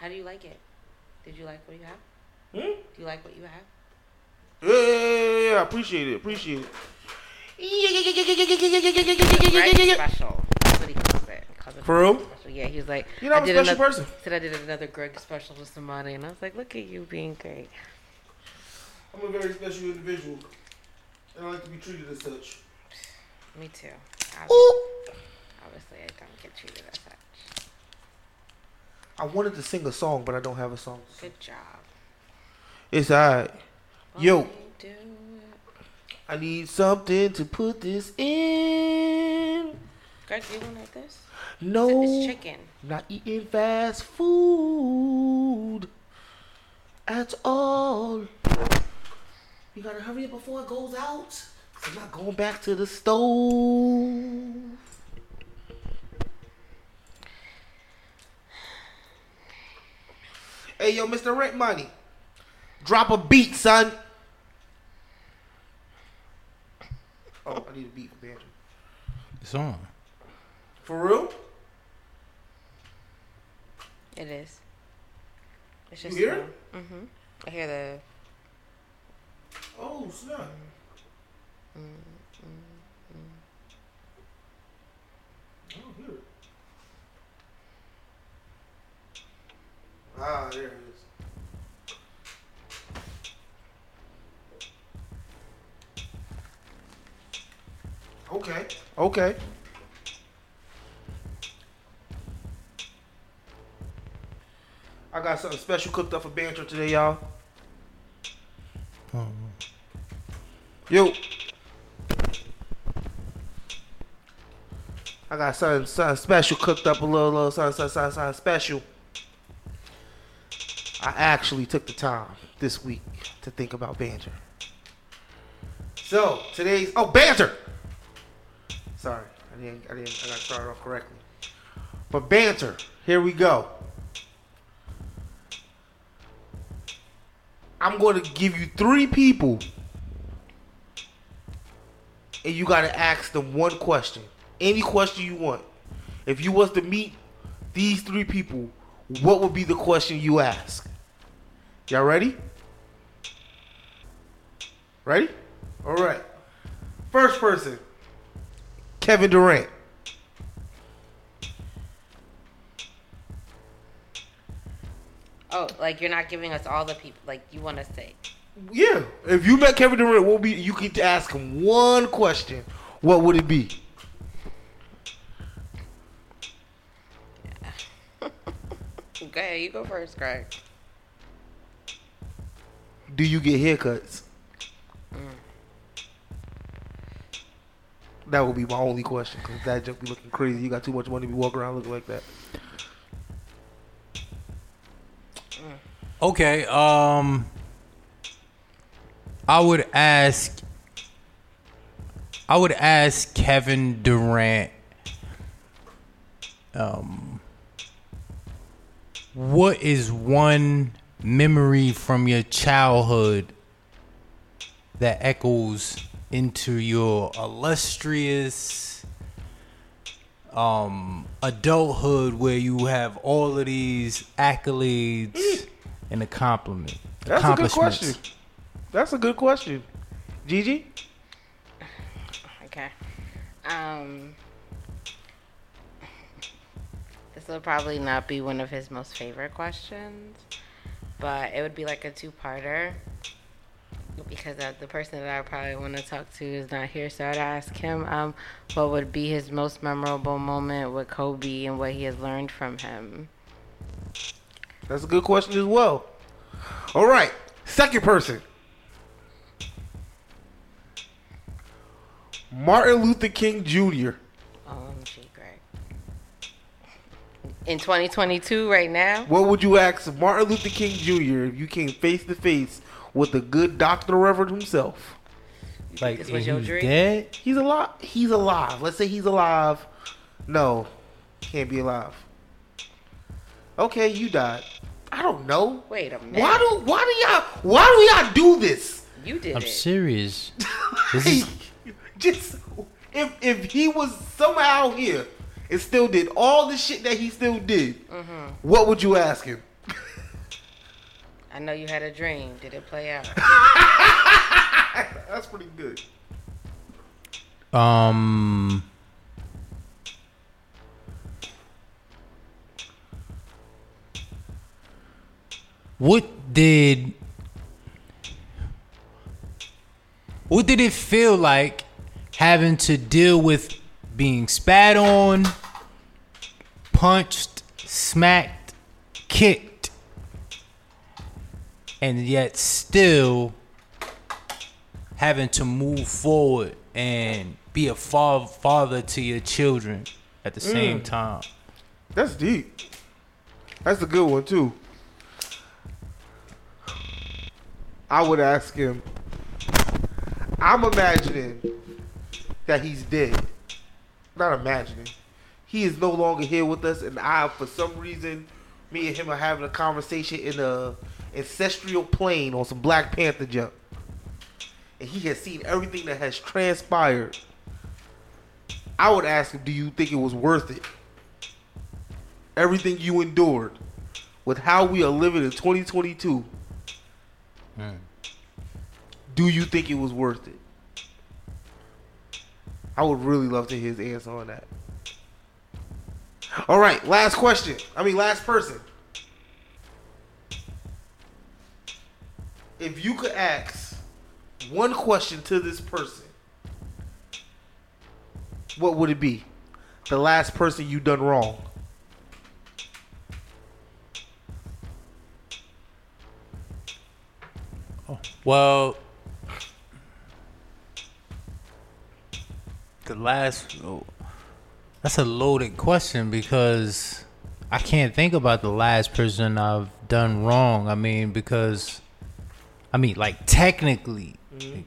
How do you like it? Did you like what you have? Hmm? Do you like what you have? Yeah, yeah, yeah, yeah. Appreciate it. Appreciate it. Greg special. That's what he calls it. He calls it For real? Special. Yeah, he was like, You know, I'm a special another, person. Said I did another Greg special with somebody, and I was like, look at you being great. I'm a very special individual, and I like to be treated as such. Me too. Obviously, obviously, I don't get treated as such. I wanted to sing a song, but I don't have a song. Good job. It's alright. Yo. Won't you do it? I need something to put this in. Greg, do you want like this? No, It's chicken. not eating fast food at all. You gotta hurry up before it goes out. I'm not going back to the stove. Hey, yo, Mr. Rent Money. Drop a beat, son. Oh, I need a beat for banter. It's on. For real? It is. It's You just hear? Mm-hmm. I hear the. Oh, snap. I don't hear it. Ah, there it is. Okay. Okay. I got something special cooked up for banter today, y'all. Yo. I got something, something special cooked up a little, little something, something, something, something special. I actually took the time this week to think about banter. So today's oh banter. Sorry, I didn't, I didn't, I got started off correctly. But banter, here we go. I'm going to give you three people, and you got to ask them one question, any question you want. If you was to meet these three people, what would be the question you ask? Y'all ready? Ready? All right. First person, Kevin Durant. Oh, like you're not giving us all the people. Like you want to say. Yeah, if you met Kevin Durant, what would be you to ask him one question? What would it be? Okay, you go first, Greg. Do you get haircuts? That would be my only question because that joke be looking crazy. You got too much money to be walking around looking like that. Okay. Um, I would ask. I would ask Kevin Durant. Um, what is one memory from your childhood that echoes into your illustrious um adulthood where you have all of these accolades and accomplishment That's a good question. That's a good question. Gigi? Okay. Um. Will probably not be one of his most favorite questions, but it would be like a two-parter. Because uh, the person that I probably want to talk to is not here, so I'd ask him um, what would be his most memorable moment with Kobe and what he has learned from him. That's a good question as well. All right. Second person. Martin Luther King Jr. In 2022, right now, What would you ask Martin Luther King Jr. if you came face to face with the good Dr. Reverend himself? Like, This was he your was dream? dead? He's alive. He's alive. Let's say he's alive. No, can't be alive. Okay, you died. I don't know. wait a minute. Why do why do y'all why do y'all do this? you did I'm it? serious. This is Just if if he was somehow here and still did all the shit that he still did, Mm-hmm. what would you ask him? I know you had a dream. Did it play out? That's pretty good. Um. What did What did it feel like having to deal with being spat on, punched, smacked, kicked, and yet still having to move forward and be a fa- father to your children at the same mm. time? That's deep. That's a good one too. I would ask him. I'm imagining that he's dead. Not imagining. He is no longer here with us, and I, for some reason, me and him are having a conversation in a ancestral plane on some Black Panther jump, and he has seen everything that has transpired. I would ask him, "Do you think it was worth it?" everything you endured with how we are living in 2022 hmm. do you think it was worth it i would really love to hear his answer on that. All right last question. I mean last person. If you could ask one question to this person what would it be? The last person you done wrong. Well, the last oh, that's a loaded question because I can't think about the last person I've done wrong. I mean, because I mean, like technically, mm-hmm.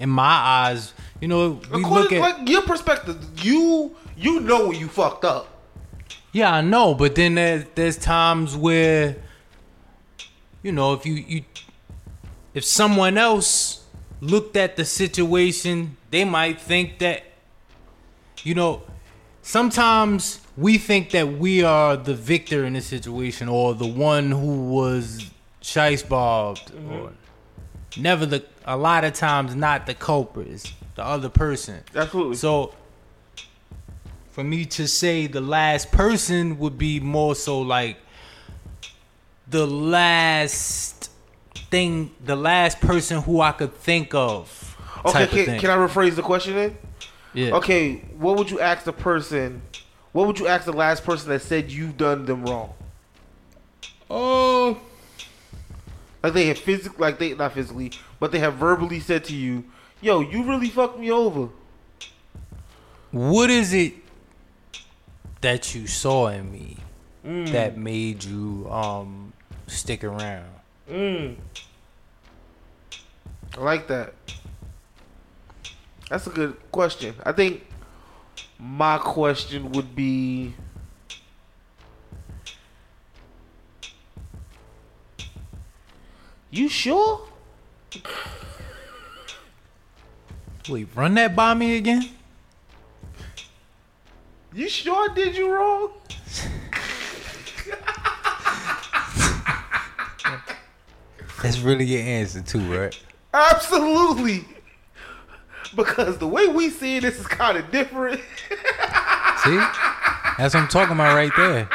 in my eyes, you know, we According- look at like your perspective. You you know when you fucked up. Yeah, I know, but then there's there's times where you know, if you you if someone else looked at the situation, they might think that you know, sometimes we think that we are the victor in this situation or the one who was shice bobbed or mm-hmm. never the a lot of times not the culprit, it's the other person. Absolutely. So for me to say the last person would be more so like the last thing, the last person who I could think of. okay, can, can I rephrase the question then? Yeah. Okay, what would you ask the person? What would you ask the last person that said you've done them wrong? Oh. Like they have physically, like they not physically, but they have verbally said to you, "Yo, you really fucked me over." What is it that you saw in me that made you um stick around? Mm. I like that. That's a good question. I think my question would be You sure? Wait, run that by me again? You sure I did you wrong? That's really your answer too, right? Absolutely. Because the way we see this is kind of different. See? That's what I'm talking about right there.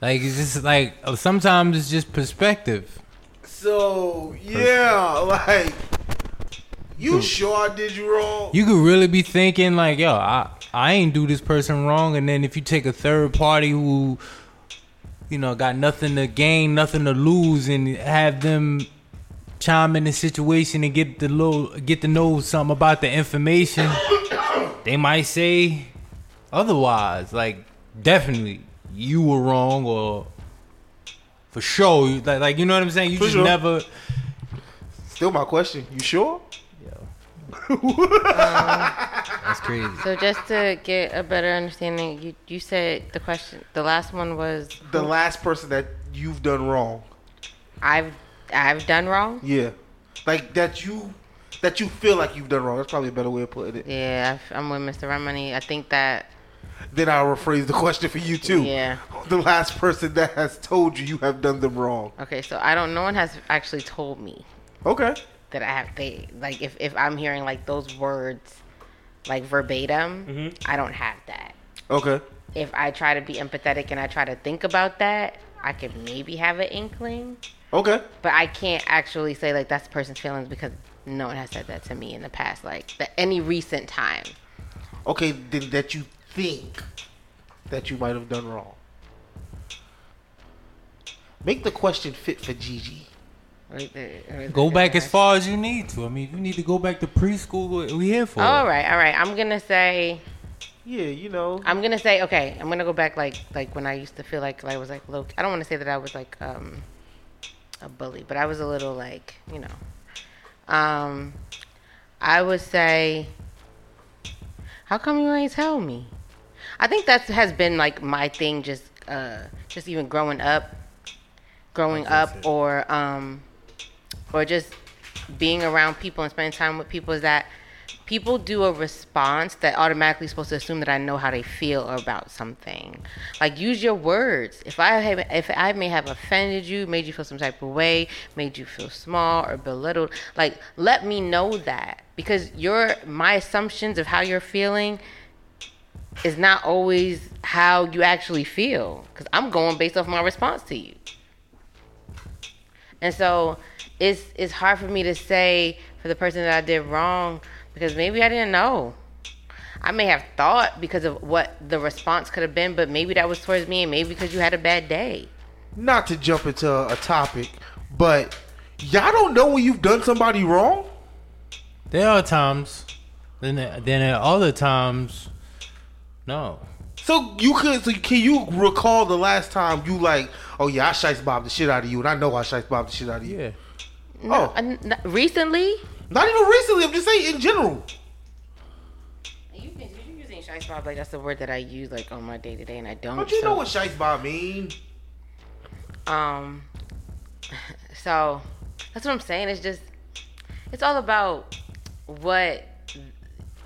Like it's just like sometimes it's just perspective. So yeah, like you sure I did you wrong? You could really be thinking like, yo, I I ain't do this person wrong, and then if you take a third party who, you know, got nothing to gain, nothing to lose, and have them chime in the situation and get the little get to know something about the information, they might say otherwise. Like, definitely you were wrong, or for sure, like, like you know what I'm saying. You For just sure. never. Still my question. You sure? Yeah. That's crazy. So just to get a better understanding, you you said the question, the last one was The last person that you've done wrong. I've I've done wrong. Yeah. Like that you that you feel like you've done wrong. That's probably a better way of putting it. Yeah, I've- I'm with Mr. Rent Money. I think that then I'll rephrase the question for you too. Yeah. The last person that has told you you have done them wrong. Okay, so I don't. No one has actually told me Okay. that I have. They like if if I'm hearing like those words, like verbatim, Mm-hmm. I don't have that. Okay. If I try to be empathetic and I try to think about that, I could maybe have an inkling, Okay. but I can't actually say like that's the person's feelings because no one has said that to me in the past, like the, any recent time. Okay, then that you think that you might have done wrong. Make the question fit for Gigi. Like, the- Go back as far as you need to. I mean, if you need to go back to preschool, what we here for. All right, all right. I'm gonna say. Yeah, you know. I'm gonna say okay. I'm gonna go back like like when I used to feel like I was like low. I don't want to say that I was like um a bully, but I was a little like you know. Um, I would say. How come you ain't tell me? I think that has been like my thing. Just uh, just even growing up, growing up, or um, or just being around people and spending time with people is that people do a response that automatically supposed to assume that I know how they feel about something. Like use your words. If I have, if I may have offended you, made you feel some type of way, made you feel small or belittled, like let me know that because your my assumptions of how you're feeling is not always how you actually feel because I'm going based off my response to you. And so it's it's hard for me to say for the person that I did wrong because maybe I didn't know. I may have thought because of what the response could have been, but maybe that was towards me and maybe because you had a bad day. Not to jump into a topic, but y'all don't know when you've done somebody wrong? There are times, then then at other times, no. So you could so can you recall the last time you like, oh yeah, I shice bob the shit out of you and I know I shice bob the shit out of you. Yeah. Oh. Uh, n- recently? Not even recently, I'm just saying in general. You're using shice bob like that's the word that I use like on my day to day, and I don't. But you so- know what shice bob mean? Um. So that's what I'm saying. It's just it's all about what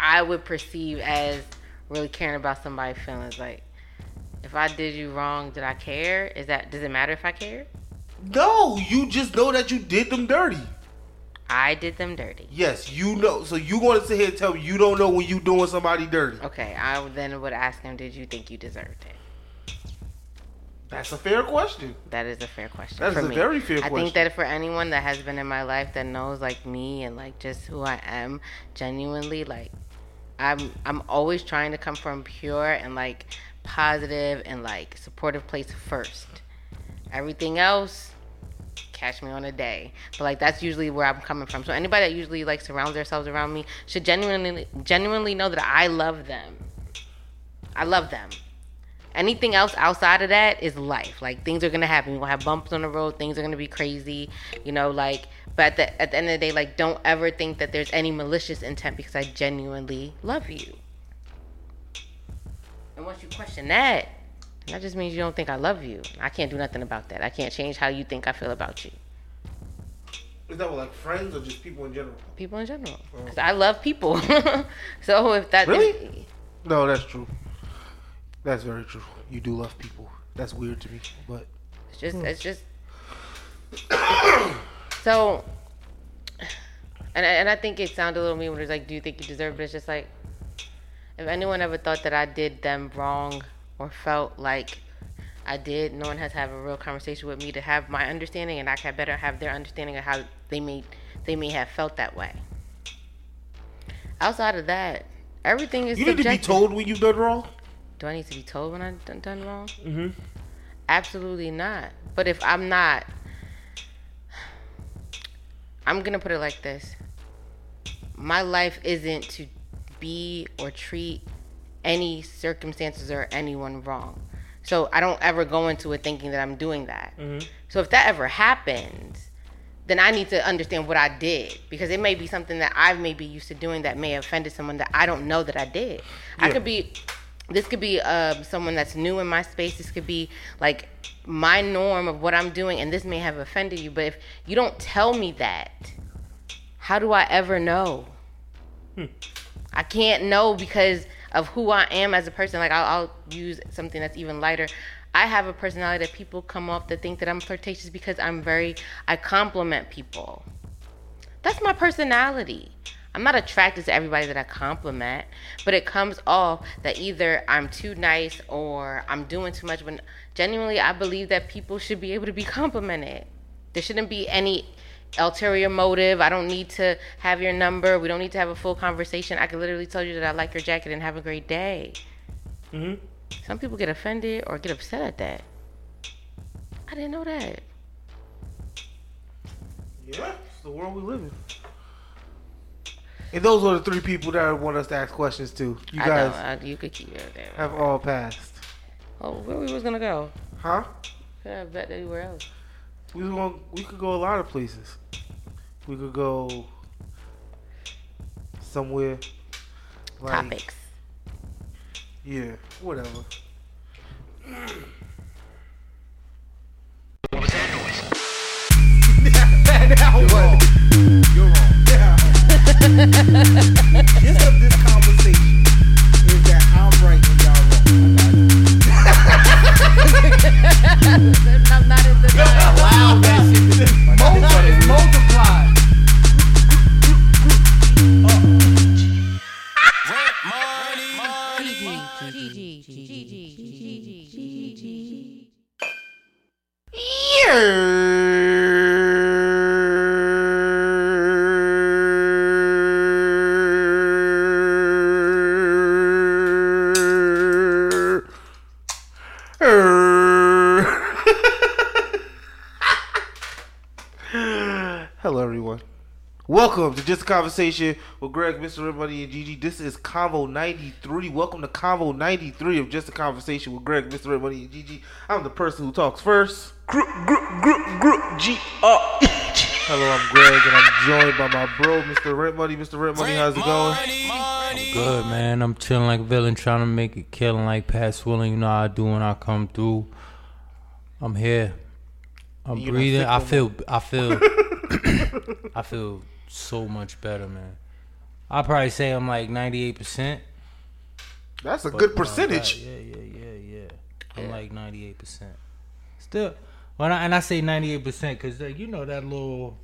I would perceive as really caring about somebody's feelings. Like, if I did you wrong, did I care? Is that does it matter if I care? No, you just know that you did them dirty. I did them dirty. Yes, you know. So you want to sit here and tell me you don't know when you doing somebody dirty? Okay, I then would ask him, did you think you deserved it? That's a fair question. That is a fair question. That is a me. very fair I question. I think that for anyone that has been in my life that knows like me and like just who I am, genuinely like I'm I'm always trying to come from pure and like positive and like supportive place first. Everything else catch me on a day. But like that's usually where I'm coming from. So anybody that usually like surrounds themselves around me should genuinely genuinely know that I love them. I love them anything else outside of that is life. Like things are gonna happen. You're have bumps on the road. Things are gonna be crazy. You know, like. But at the, at the end of the day, like, don't ever think that there's any malicious intent because I genuinely love you. And once you question that, that just means you don't think I love you. I can't do nothing about that. I can't change how you think I feel about you. Is that with like friends or just people in general? People in general, oh. because I love people. so if that Really? No, that's true. That's very true. You do love people. That's weird to me, but It's just, it's just. so, and I- and I think it sounded a little mean when it's like, "Do you think you deserve?" it?" It's just like, if anyone ever thought that I did them wrong or felt like I did, no one has to have a real conversation with me to have my understanding, and I can better have their understanding of how they may they may have felt that way. Outside of that, everything is you need to be told when you've done wrong. Do I need to be told when I've done, done wrong? Mm-hmm. Absolutely not. But if I'm not, I'm gonna put it like this: my life isn't to be or treat any circumstances or anyone wrong. So I don't ever go into it thinking that I'm doing that. So if that ever happens, then I need to understand what I did because it may be something that I may be used to doing that may have offended someone that I don't know that I did. I could be, this could be uh, someone that's new in my space. This could be like my norm of what I'm doing, and this may have offended you. But if you don't tell me that, how do I ever know? I can't know because of who I am as a person. Like I'll, I'll use something that's even lighter. I have a personality that people come off to think that I'm flirtatious because I'm very I compliment people. That's my personality. I'm not attracted to everybody that I compliment, but it comes off that either I'm too nice or I'm doing too much. When genuinely, I believe that people should be able to be complimented. There shouldn't be any ulterior motive. I don't need to have your number. We don't need to have a full conversation. I can literally tell you that I like your jacket and have a great day. Mhm. Some people get offended or get upset at that. I didn't know that. Yeah, it's the world we live in. And those are the three people that I want us to ask questions to. You I guys know. I, you could keep it there. have all passed. Oh, where we was gonna go? Huh? I bet anywhere else. We was going we could go a lot of places. We could go somewhere like Topics. Yeah, whatever. What was that noise? now You're what? Wrong. You're wrong. Yeah. Gist of this conversation is that I'm right and y'all wrong. I'm not in denial. Wow, that shit is multiplied. Hello, Welcome to Just a Conversation with Greg, Mr. Everybody, and Gigi. This is Convo 93. Welcome to Convo 93 of Just a Conversation with Greg, Mr. Everybody, and Gigi. I'm the person who talks first. Group, group, group, group, G R E G. Hello, I'm Greg, and I'm joined by my bro, Mr. Rent Money. Mr. Rent Money, how's it going? I'm Good man, I'm chilling like a villain, trying to make it killing like Pat Willing. You know how I do when I come through. I'm here. I'm You not breathing. sick I feel. I feel. I feel so much better, man. I'll probably say I'm like 98 percent. That's a good percentage. Yeah, yeah, yeah, yeah. I'm like 98 percent. Still, when I, and I say 98 percent because like, you know that little.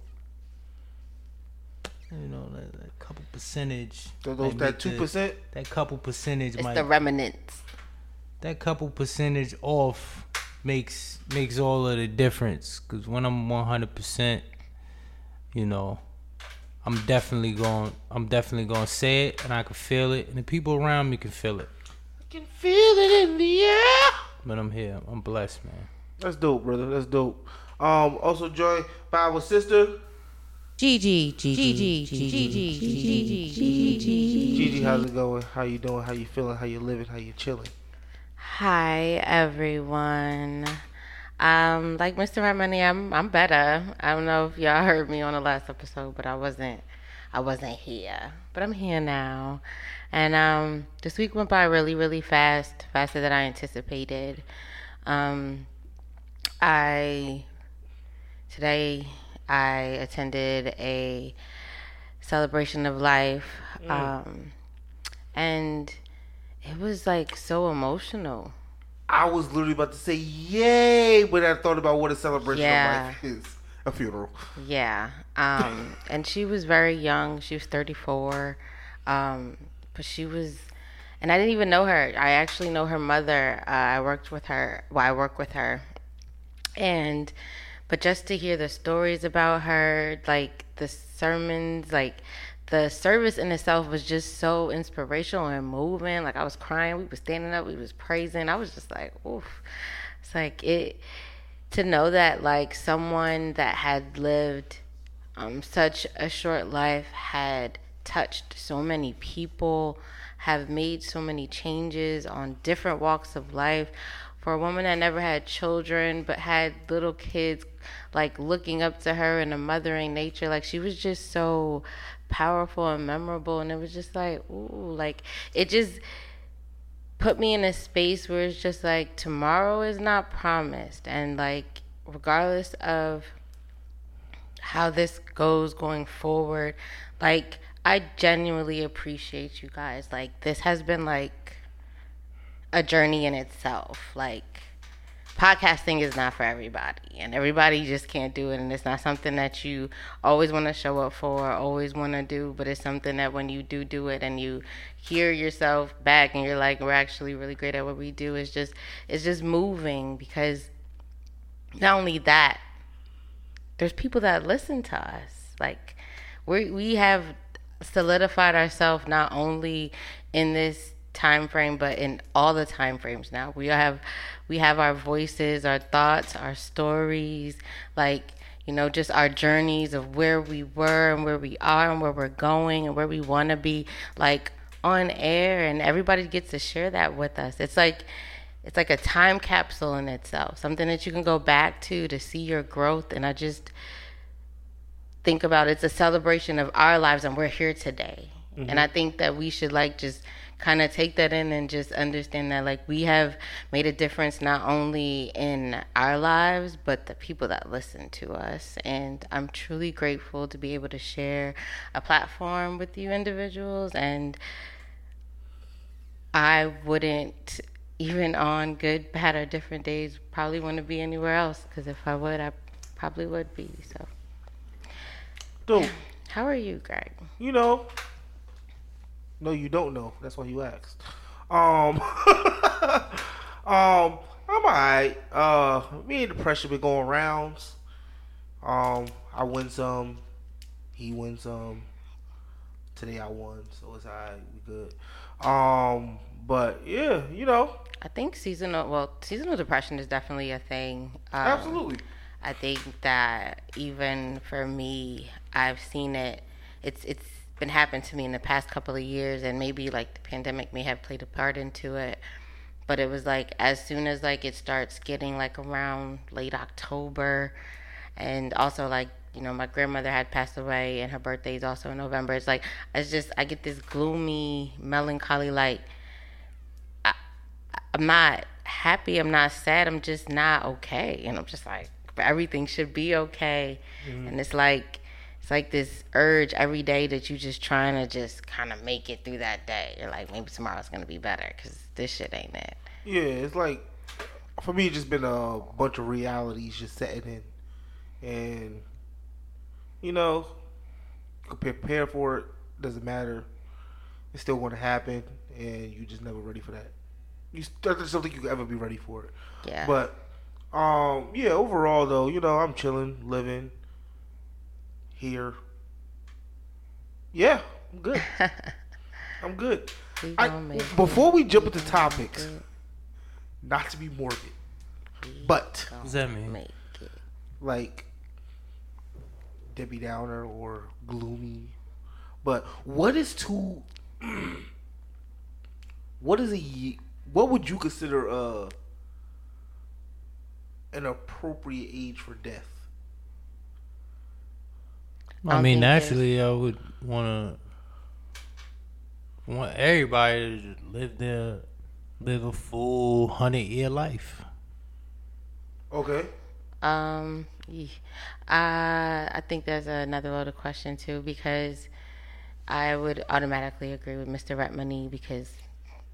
You know that, that couple percentage. So those that two percent. That couple percentage It's might the remnants. that couple percentage off makes makes all of the difference because when i'm 100% you know i'm definitely going i'm definitely going to say it and i can feel it and the people around me can feel it I Can feel it in the air. but i'm here i'm blessed man That's dope, brother. That's dope. Um, also joined by our sister Gigi, Gigi, Gigi, Gigi, Gigi, Gigi. Gigi. How's it going? How you doing? How you feeling? How you living? How you chilling? Hi everyone. Um, like Mr. Rent Money, I'm I'm better. I don't know if y'all heard me on the last episode, but I wasn't I wasn't here. But I'm here now. And um this week went by really, really fast, faster than I anticipated. Um I today I attended a celebration of life. Um and it was like so emotional. I was literally about to say yay, but I thought about what a celebration Yeah. of life is. A funeral. Yeah. Um, and she was very young. She was 34. Um, but she was, and I didn't even know her. I actually know her mother. Uh, I worked with her. Well, I work with her. And, but just to hear the stories about her, like the sermons, like the service in itself was just so inspirational and moving. Like I was crying. We were standing up. We was praising. I was just like, oof. It's like it to know that like someone that had lived um, such a short life had touched so many people, have made so many changes on different walks of life. For a woman that never had children but had little kids, like looking up to her in a mothering nature, like she was just so powerful and memorable. And it was just like, ooh, like it just put me in a space where it's just like tomorrow is not promised and like regardless of how this goes going forward like I genuinely appreciate you guys. Like this has been like a journey in itself. Like podcasting is not for everybody and everybody just can't do it and it's not something that you always want to show up for always want to do but it's something that when you do do it and you hear yourself back and you're like we're actually really great at what we do it's just it's just moving because not only that there's people that listen to us. Like we we have solidified ourselves not only in this time frame but in all the time frames now. We have we have our voices our thoughts our stories like you know just our journeys of where we were and where we are and where we're going and where we want to be like on air and everybody gets to share that with us. It's like it's like a time capsule in itself something that you can go back to to see your growth and i just think about it, it's a celebration of our lives and we're here today. Mm-hmm. and i think that we should like just kind of take that in and just understand that like we have made a difference not only in our lives but the people that listen to us. And i'm truly grateful to be able to share a platform with you individuals and i wouldn't even on good bad or different days probably want to be anywhere else because if i would i probably would be so. Dude, how are you greg? You know no, you don't know. That's why you asked. Um, um, I'm alright. Uh, me and the pressure been going rounds. Um, I win some, he wins some. Today I won, so it's alright. We good. Um, but yeah, you know. I think seasonal. Well, seasonal depression is definitely a thing. Um, Absolutely. I think that even for me, I've seen it. It's it's been happening to me in the past couple of years and maybe like the pandemic may have played a part into it but it was like as soon as like it starts getting like around late october and also like you know my grandmother had passed away and her birthday is also in november it's like it's just i get this gloomy melancholy like I, i'm not happy i'm not sad i'm just not okay and i'm just like everything should be okay mm-hmm. and it's like it's like this urge every day that you're just trying to just kind of make it through that day. You're like, maybe tomorrow's gonna be better because this shit ain't it. Yeah, it's like for me, it's just been a bunch of realities just setting in, and you know, prepare for it. Doesn't matter. It's still going to happen, and you just never ready for that. You I just don't think you could ever be ready for it. Yeah. But um, yeah. Overall, though, you know, I'm chilling, living here. Yeah, I'm good. I'm good. I, before we jump into topics, not to be morbid, but what does that mean? Like Debbie Downer or gloomy. But what is too? what is a? What would you consider a? An appropriate age for death? I, mean, naturally, I would want to want everybody to live their live a full hundred year life. Okay. Um, I I think there's another loaded question too because I would automatically agree with Mr. Rent Money because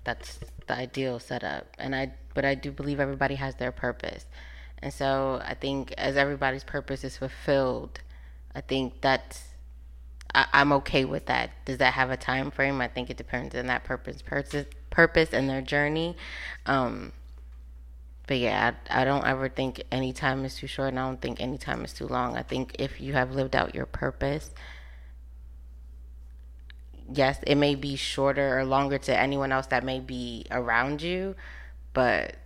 that's the ideal setup, and I but I do believe everybody has their purpose, and so I think as everybody's purpose is fulfilled I think that's I, am okay with that. Does that have a time frame? I think it depends on that purpose, purpose, purpose, and their journey. Um, but yeah, I, I don't ever think any time is too short, and I don't think any time is too long. I think if you have lived out your purpose, yes, it may be shorter or longer to anyone else that may be around you, but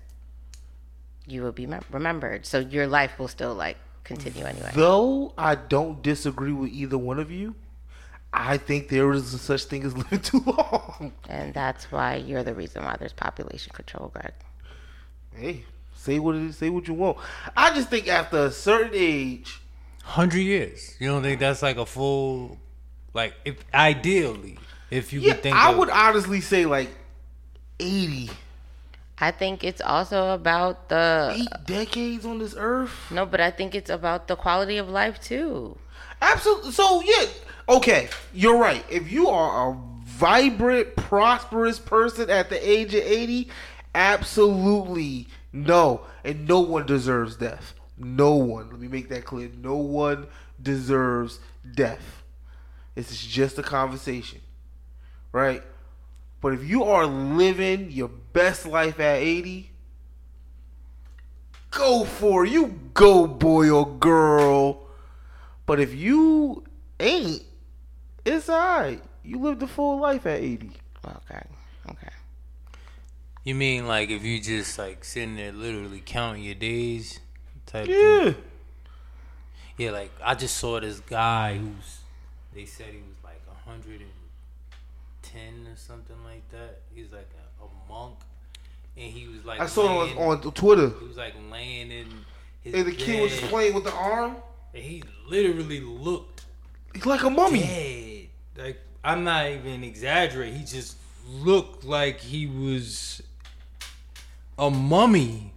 you will be remembered. So your life will still like continue anyway. Though I don't disagree with either one of you, I think there is a such thing as living too long. And that's why you're the reason why there's population control, Greg. Hey, say what it is, say what you want. I just think after a certain age, hundred years. You don't think that's like a full, like if ideally, if you yeah, could think. I of, would honestly say like eighty. I think it's also about the Eight decades on this earth. no, but I think it's about the quality of life too. Absolutely. So yeah, okay, you're right. If you are a vibrant, prosperous person at the age of eighty, absolutely no, and no one deserves death. No one. Let me make that clear. No one deserves death. This is just a conversation, right? But if you are living your best life at eighty, go for it. You go, boy or girl. But if you ain't, it's alright. You lived a full life at 80. Okay. Okay. You mean like if you just like sitting there literally counting your days type thing? Yeah. Yeah, like I just saw this guy who's they said he was like 110 or something like that. He's like a, a monk and he was like I saw laying- it on, on Twitter. he was like laying in his And the kid was bed, playing with the arm. and he literally looked He's like a mummy. dead. Like I'm not even exaggerating. He just looked like he was a mummy,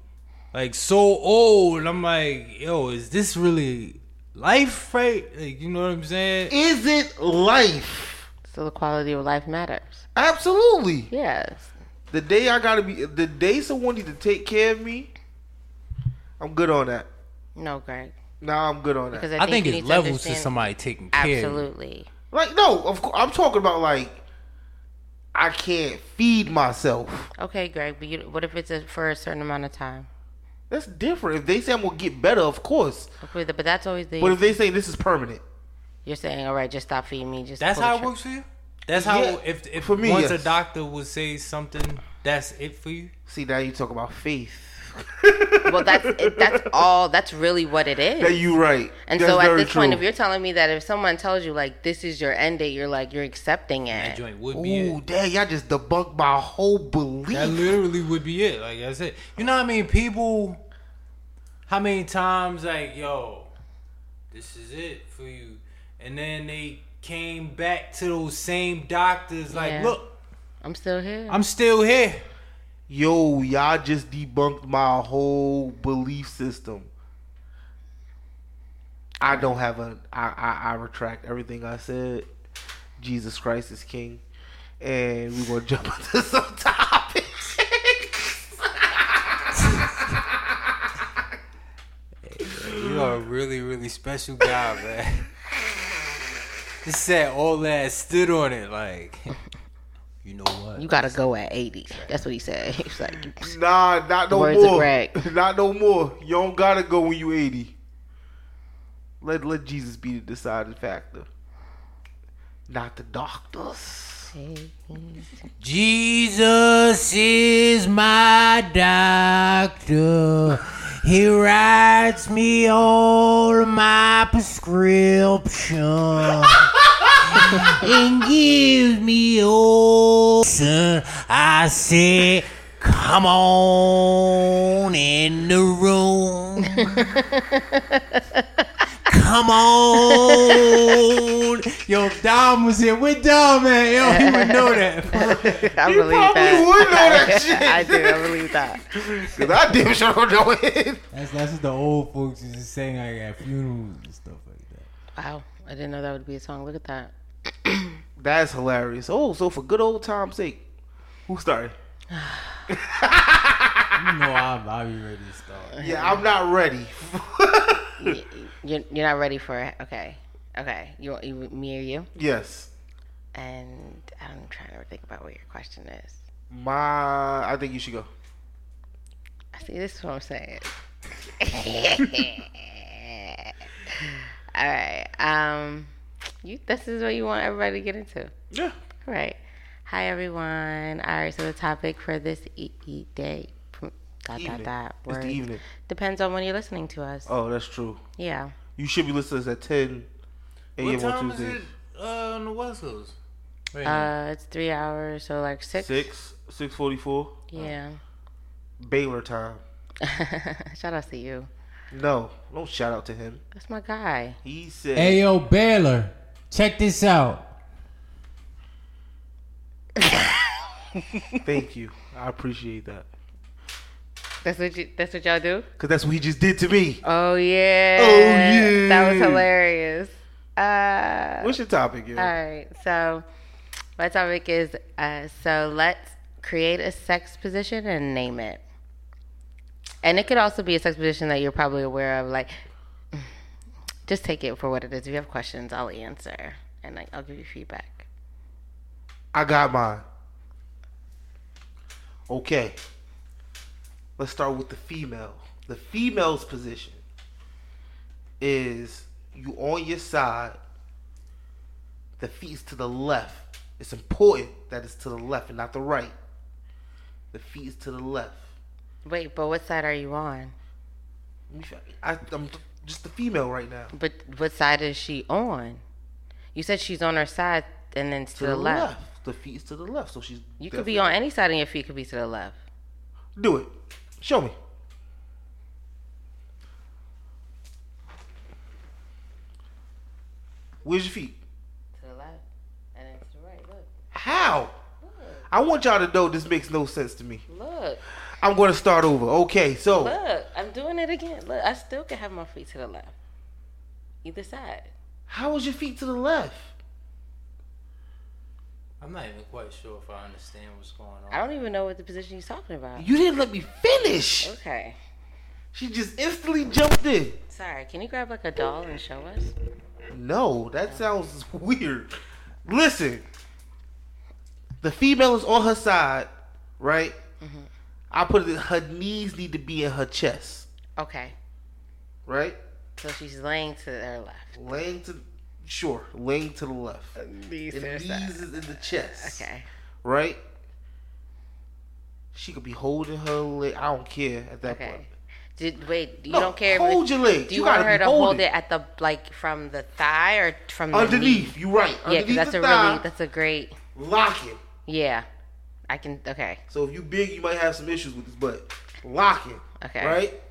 like so old. And I'm like, yo, is this really life? Right? Like, you know what I'm saying? Is it life? So the quality of life matters. Absolutely. Yes. The day I gotta be, the day someone needs to take care of me, I'm good on that. No, Greg. Nah, I'm good on that. Because I, I think you it's need to levels to somebody taking care. of. Absolutely. Like, no, of course, I'm talking about like, I can't feed myself. Okay, Greg. But you, what if it's a, for a certain amount of time? That's different. If they say I'm gonna get better, of course. Okay, but that's always the. But if they say this is permanent, you're saying, all right, just stop feeding me. Just That's how it works for you. That's how Yeah, if if for me, once a doctor would say something, that's it for you. see now you talk about faith. Well, that's it, that's all. That's really what it is. That you right. And That's so at very this point, if you're telling me that if someone tells you like this is your end date, you're like you're accepting it. That it. joint would be Ooh, it. dang, y'all just debunked my whole belief. That literally would be it. Like I said, you know what I mean? People, how many times like, yo, this is it for you, and then they came back to those same doctors. Like, Yeah. look, I'm still here. I'm still here. Yo, y'all just debunked my whole belief system. I don't have a. I, I, I retract everything I said. Jesus Christ is King, and we're gonna jump into some topics. You are a really, really special guy, man. Just said all that, stood on it, like, you know what? you gotta go at 80. That's what he said. He's like, nah, not no words more. Greg. Not no more. You don't gotta go when you eighty. Let let Jesus be the deciding factor, not the doctors. Jesus is my doctor. He writes me all my prescription and gives me all. I say, come on in the room. Come on. Yo, Dom was here. Where Dom at? Yo, he would know that. I You believe probably that. would know that shit. I do. I believe that. Cause I damn sure don't know it. That's that's what the old folks used to sing like at funerals and stuff like that. Wow. I didn't know that would be a song. Look at that. That's hilarious. Oh, so for good old time's sake, who started? You know I'll, I'll be ready to start. Yeah, I'm not ready. You're, you're not ready for it. Okay. Okay. You, you me or you? yes, And I'm trying to think about what your question is. my. I think you should go. I see, this is what I'm saying. All right. Um, you. This is what you want everybody to get into. Yeah. All right. Hi everyone. All right. So the topic for this e- e- day. Dot Evening. dot dot. It's the evening. Depends on when you're listening to us. Oh, that's true. Yeah. You should be listening to us at 10 What a.m. time on is Tuesday. it uh, on the West Coast? Right? Uh, it's three hours, so like six. Six, six forty-four. Yeah. Baylor time. Shout out to you. No, don't shout out to him. That's my guy. He said, Hey yo, Baylor, check this out. "Thank you, I appreciate that." That's what you. That's what y'all do. Cause that's what he just did to me. Oh yeah. Oh, yeah. That was hilarious. Uh, What's your topic? all Yeah? right. So my topic is uh, so let's create a sex position and name it. And it could also be a sex position that you're probably aware of. Like, just take it for what it is. If you have questions, I'll answer and like I'll give you feedback. I got mine. Okay. Let's start with the female. The female's position is you on your side. The feet's to the left. It's important that it's to the left and not the right. The feet is to the left. Wait, but what side are you on? I, I'm just the female right now. But what side is she on? You said she's on her side and then it's to, the, left. The feet is to the left, so she's. You could be on any side and your feet could be to the left. Do it. Show me. Where's your feet? To the left. And then to the right. Look. How? I want y'all to know this makes no sense to me. Look. I'm going to start over. Okay, so Look. I'm doing it again. Look, I still can have my feet to the left. Either side. How was your feet to the left? I'm not even quite sure if I understand what's going on. I don't even know what the position he's talking about. You didn't let me finish. Okay. She just instantly jumped in. Sorry. Can you grab like a doll and show us? No, that sounds weird. Listen, the female is on her side, right? Mhm. I put it. Her knees need to be in her chest, Okay. right? So she's laying to her left. Laying to, sure, laying to the left. Knees her knees is in the chest, Okay. right? She could be holding her leg. I don't care at that Okay. point. Did wait? You No, don't care. hold it- your leg. Do You you, want her to hold holding. it at the like from the thigh or from the Underneath, knee? you right. Yeah, Underneath that's a thigh, really that's a great. lock it. Yeah, I can. Okay, So if you big, you might have some issues with this, but lock it. Okay. Right?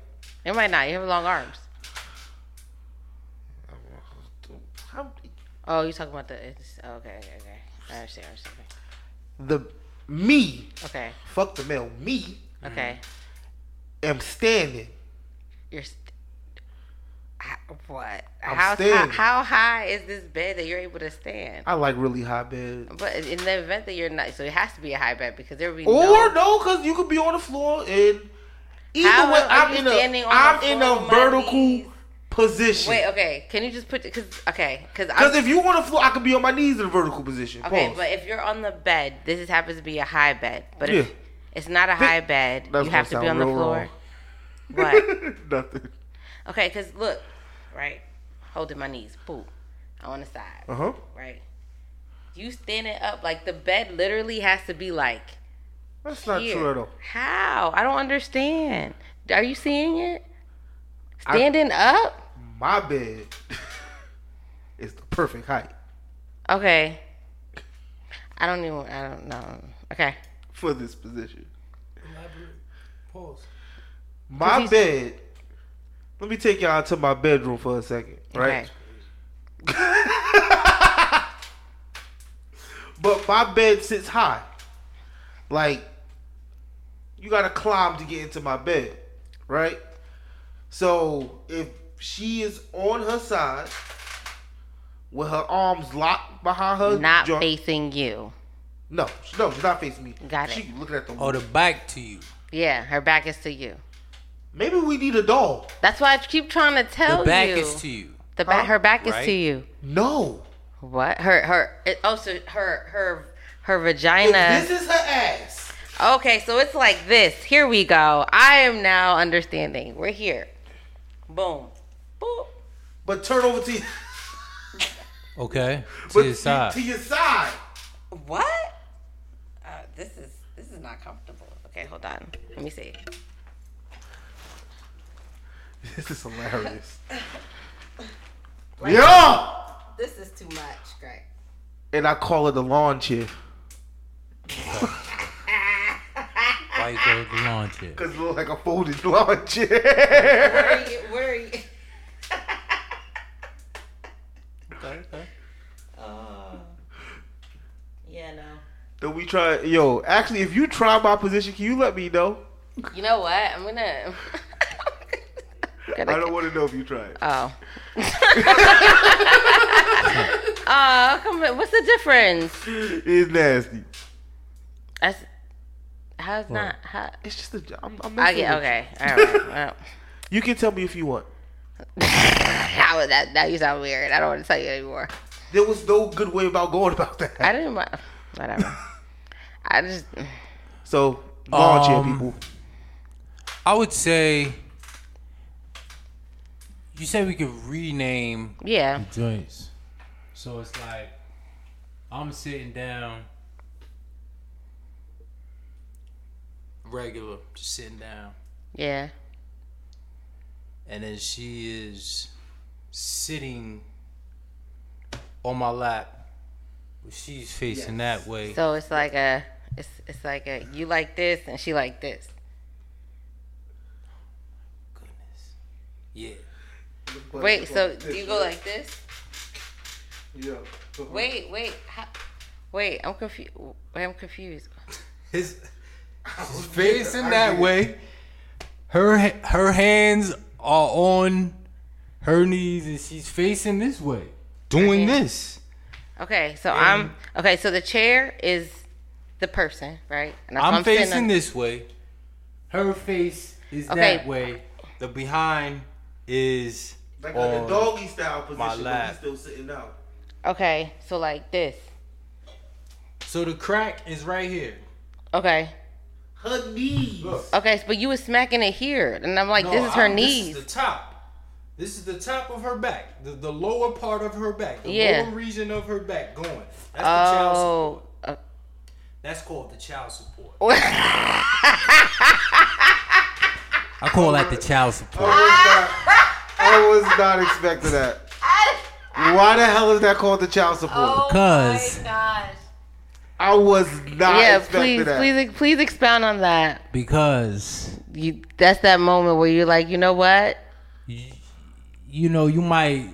it might not. You have long arms. How, Oh, you talking about the? It's, okay, okay, okay. I understand. I understand. the me, Okay, fuck the male, me okay. Mm-hmm. am standing. You're. St- what? I'm how, how standing. how high is this bed that you're able to stand? I like really high bed. But in the event that you're not, so it has to be a high bed because there would be Or no. no, because you could be on the floor and either How way, I'm in a standing on the I'm in a vertical? Position. Wait, okay. Can you just put because okay, because Because if you want the floor, I could be on my knees in a vertical position. okay, Pause. but if you're on the bed, this is, happens to be a high bed. But if it's not a high bed, That's you have to be on the floor. wrong. What? Nothing. Okay, because look, right, holding my knees, boom, on the side, Uh huh. right. You standing up like the bed literally has to be like That's not here. true at all. How? I don't understand. Are you seeing it? I- Standing up? My bed is the perfect height Okay. I don't even. I don't know. Okay. for this position. Pause. My bed. Let me take y'all to my bedroom for a second, right? Okay. But my bed sits high. Like you gotta climb to get into my bed, right? So if she is on her side with her arms locked behind her, Not joint- facing you. No, she- no, she's not facing me. Got it. She looking at the. Or the back to you. Yeah, her back is to you. Maybe we need a doll. That's why I keep trying to tell you. The back you. is to you. the back. Huh? Her back is to you. No. What? Her her. It, oh, so her her her If vagina. this is her ass. Okay, so it's like this. Here we go. I am now understanding. We're here. Boom. Boop. But turn over to your, Okay. To but your side. to your side. What? Uh, this is this is not comfortable. Okay, hold on. Let me see. This is hilarious. yeah. This is too much, Greg. And I call it a lawn chair. Why you go to the lawn chair? Because it looks like a folded lawn chair. Where are you? Where are you? Okay, okay. Oh. Yeah, no. Then we try. Yo, actually, if you try my position, can you let me know? You know what? I'm gonna. I don't want to know if you tried. Oh. Oh, come on. What's the difference? It's nasty. That's, how's not? How, It's just a. I'm, I'm I messing get okay. All right. Well, You. you can tell me if you want. how was that? Now you sound weird. I don't want to tell you anymore. There was no good way about going about that. I didn't. want- Whatever. I just. So, launch here, Um, people. I would say. You said we could rename Yeah. joints. So it's like I'm sitting down regular, just sitting down. Yeah. And then she is sitting on my lap. but She's facing that way. So it's like a. It's it's like a you like this and she like this. Goodness. Yeah. Wait. So do you go like this? Yeah. Um, wait. Wait. How, wait. I'm confused. I'm confused. His facing that way. Her her hands are on her knees and she's facing this way, doing Okay. this. Okay. So I'm okay. So the chair is the person, right? And if I'm, facing this way. Her face is Okay. that way. The behind is Like on in the doggy style position, but lap. he's still sitting down. Okay. So like this. So the crack is right here. Okay. Her knees. Okay. But you was smacking it here, and I'm like, No, this is her I'm- knees. This is the top. This is the top of her back. The, the lower part of her back. The Yeah. lower region of her back going. That's the child support. Oh. That's called the child support. I call that the child support. I was not expecting that. Why the hell is that called the child support? Oh Because gosh. I was not Yeah. expecting Please, that. please, please expound on that. because You. That's that moment where you're like, you know what? you know you might.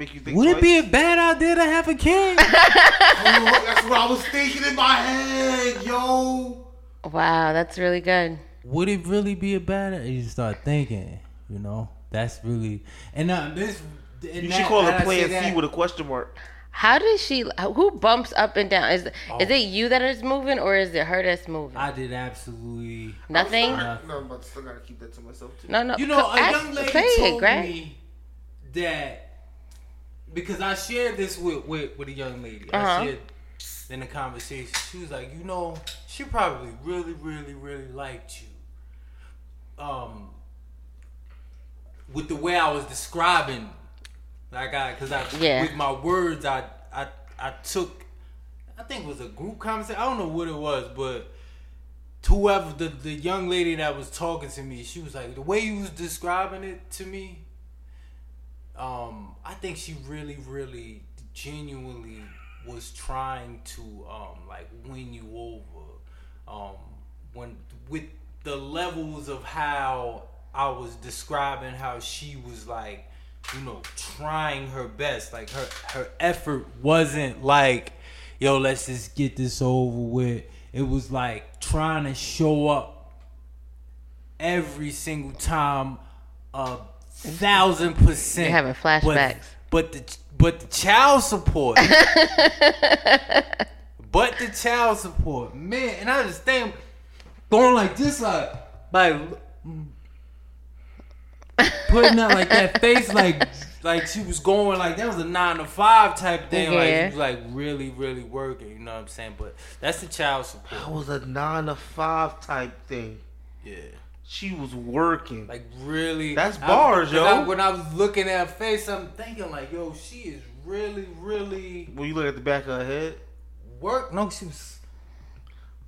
Make you think Would it be a bad idea to have a kid? Oh, that's what I was thinking in my head, yo. Wow, that's really good. Would it really be a bad idea? You start thinking, you know, that's really and uh, this. And You that- should call and it I Plan say C with a question mark. How does she? Who bumps up and down? Is Oh. is it you that is moving, or is it her that's moving? I did absolutely. Nothing. Uh, No, but still gotta keep that to myself too. No, no. You know, co- a ask- young lady say it, told me that because I shared this with with, with a young lady. Uh-huh. I shared in the conversation. She was like, you know, she probably really, really, really liked you. Um, with the way I was describing, like I, because I, Yeah. with my words, I, I, I took, I think it was a group conversation. I don't know what it was, but whoever the, the young lady that was talking to me, she was like, the way you was describing it to me, um, I think she really, really genuinely was trying to um like win you over. Um when with the levels of how I was describing how she was like, you know, trying her best. Like her her effort wasn't like, yo, let's just get this over with. It was like trying to show up every single time a thousand percent. You're having But- flashbacks. But, the but the child support. but the child support, man, and I just think going like this, like like putting up like that face, like like she was going like that was a nine to five type thing. Like she was like really really working. You know what I'm saying? But that's the child support. That was a nine to five type thing. Yeah. She was working. Like really, That's I- yo. I- when I was looking at her face, I'm thinking like, yo, she is really, really when you look at the back of her head. work. No, she was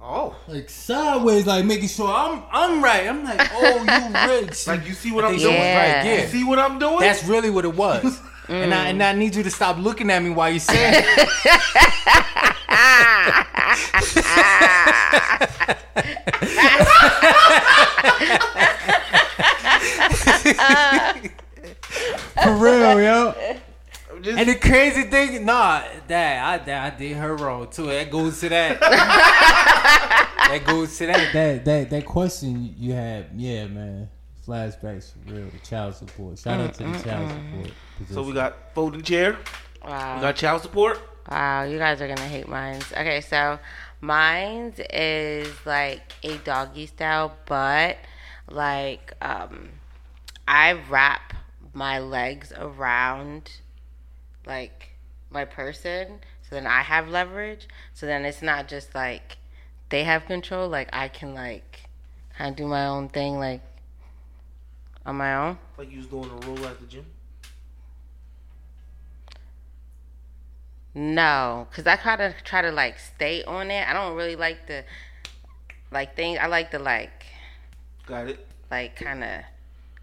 Oh, like sideways, like making sure I'm I'm right. I'm like, oh, you she, like you see what I'm doing? was right. Yeah. Yeah, You see what I'm doing? that's really what it was. And I and I need you to stop looking at me while you say it. For real, yo. Just And the crazy thing, nah, that I that I did her wrong too. That goes to that. that goes to that. That that that question you had, yeah, man. Flashbacks for real. The child support. Shout out to the child support. Position. So we got folding chair. Wow. We got child support. Wow, you guys are gonna hate mines. Okay, so mine's is like a doggy style, but like um I wrap my legs around like my person so then I have leverage. So then it's not just like they have control, like I can like kind of do my own thing like on my own. Like you was doing a roll at the gym. No, because I try to try to like stay on it. I don't really like the like thing. I like to like Got it. like kind of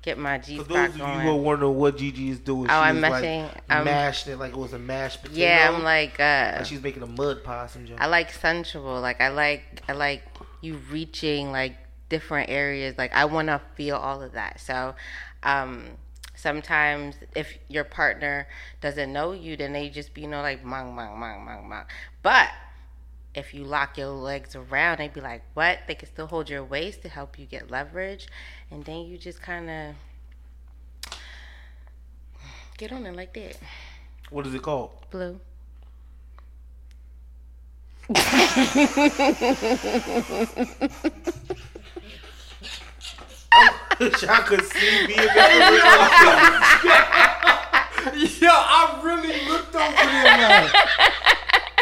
get my G For spot those of you who are wondering what Gigi is doing, Oh, I'm mashing- like I'm- mashed it like it was a mashed potato. yeah, I'm like uh, Like she's making a mud pie. Some junk. I like sensual. Like I like I like you reaching like different areas. Like I want to feel all of that. So um sometimes if your partner doesn't know you, then they just be you know like mong mong mong mong mong. But if you lock your legs around, they'd be like, "What?" They can still hold your waist to help you get leverage, and then you just kind of get on it like that. What is it called? Blue. Y'all could see me in that Yo, I really looked over there like.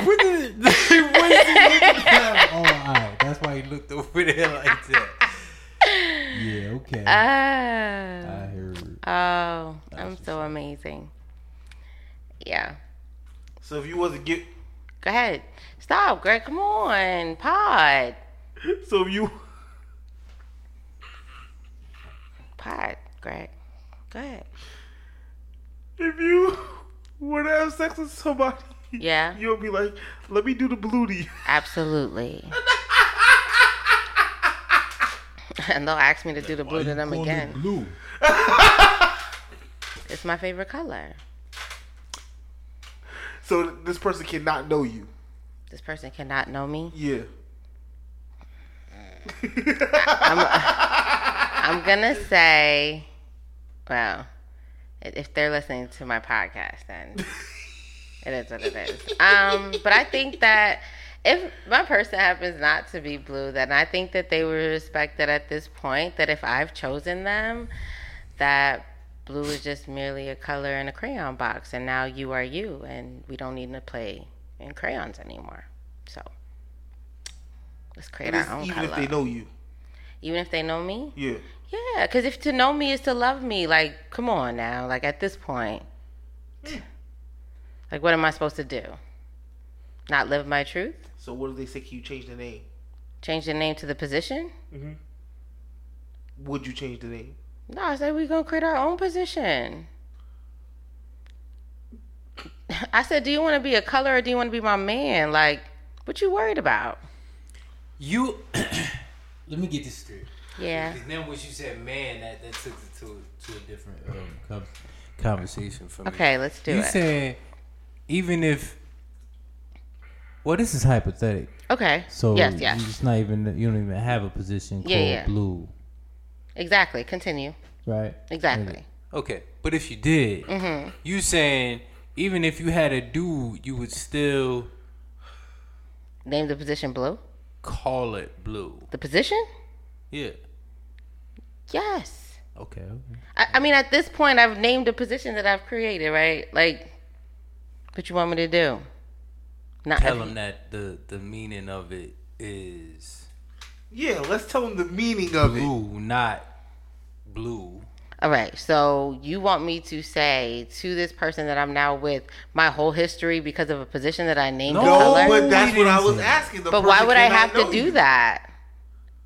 What did what he looking at? Oh, alright. That's why he looked over there like that. Yeah, okay. Ah. I heard. Oh, I'm so amazing. Yeah. So if you wasn't get, Go ahead. Stop, Greg. Come on. Pod. so if you, Pod, Greg. Go ahead. if you were to have sex with somebody, Yeah. you'll be like, "Let me do the bluty." Absolutely. and they'll ask me to do the blue to them again. Blue. It's my favorite color. So this person cannot know you. This person cannot know me. Yeah. I'm gonna say, well, if they're listening to my podcast, then it is what it is. Um, but I think that if my person happens not to be blue, then I think that they would respect that at this point. That if I've chosen them, that blue is just merely a color in a crayon box, and now you are you, and we don't need to play in crayons anymore. So let's create our own even color. if they know you. Even if they know me. Yeah. Yeah, because if to know me is to love me, like, come on now. Like, at this point, hmm. like, what am I supposed to do? Not live my truth? So what if they say can you change the name? Change the name to the position? Mm-hmm. Would you change the name? No, I said we're going to create our own position. I said, do you want to be a color or do you want to be my man? Like, what you worried about? You. Let me get this straight. Yeah. Because then when you said man, that, that took it to, to a different um, conversation for me. Okay, let's do you it. You said even if Well, this is hypothetical. okay. So yes, yes. it's not even you don't even have a position called Yeah, yeah. blue, Exactly. Continue. right? Exactly. okay, but if you did, Mm-hmm. you saying even if you had a dude, you would still Name the position blue. call it blue. The position? Yeah. Yes. Okay. okay. I, I mean, at this point, I've named a position that I've created, right? Like, what you want me to do? Not Tell them that the the meaning of it is Yeah, let's tell them the meaning of it. blue, not blue. All right. So you want me to say to this person that I'm now with my whole history because of a position that I named No, color? but that's what I was asking. The But why would I have to know do you. that?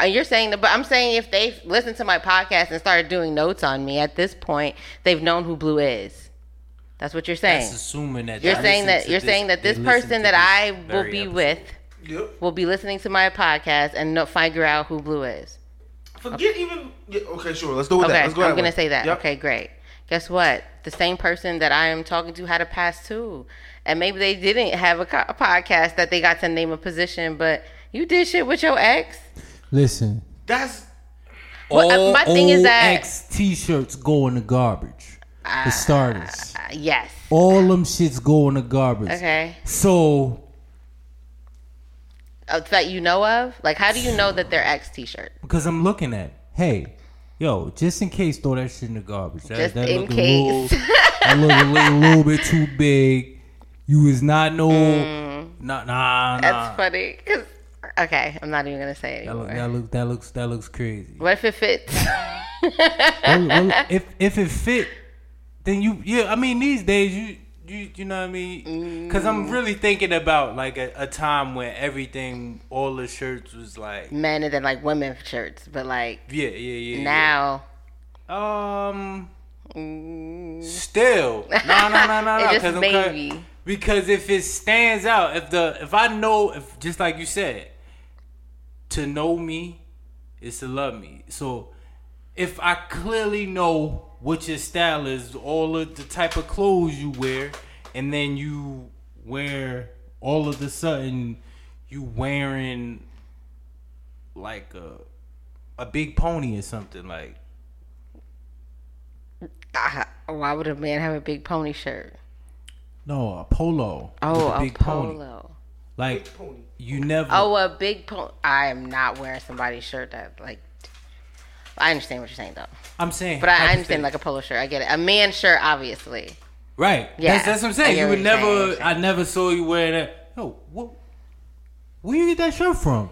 Uh, You're saying that, but I'm saying if they listened to my podcast and started doing notes on me at this point, they've known who Blue is. That's what you're saying. That's assuming that You're saying that you're this- saying that this person to that I will be episode. with Yep. will be listening to my podcast and no, figure out who Blue is. Forget even. Yeah, okay, sure. Let's go with Okay, that. Let's go I'm gonna way. say that. Yep. Okay, great. guess what? The same person that I am talking to had a past too. And maybe they didn't have a, co- a podcast that they got to name a position, but you did shit with your ex. Listen, That's Well, uh, all my thing is old that- X t-shirts go in the garbage. For starters, Uh, yes. all them shits go in the garbage. Okay. So Uh, that you know of? Like, how do you know that they're ex t-shirt? because I'm looking at, hey, yo, just in case, throw that shit in the garbage. That, Just that in look a case. little, that look a little, little bit too big. You is not no, nah, nah, nah. Mm. That's funny. Okay, I'm not even gonna say it anymore. that look that looks that looks crazy. What if it fits? If if it fit, then you yeah. I mean these days you you you know what I mean? Because I'm Mm. really thinking about like a, a time where everything, all the shirts was like Men and then like women shirts, but like yeah yeah yeah. now, yeah. um, mm, still no no no no no. just 'cause I'm maybe. Because if it stands out, if the if I know if just like you said, to know me is to love me. So if I clearly know what your style is, all of the type of clothes you wear, and then you wear all of the sudden you wearing like a a big pony or something like ah, why would a man have a big pony shirt? no a polo Oh, a, a big polo. pony like Big pony. You never Oh, a big pony. I am not wearing somebody's shirt that like. I understand what you're saying though, I'm saying but I, I understand like a polo shirt. I get it. A man shirt, obviously. Right. Yeah, That's, that's what I'm saying. You would never. saying. I never saw you wear that. Yo, what? Where you get that shirt from?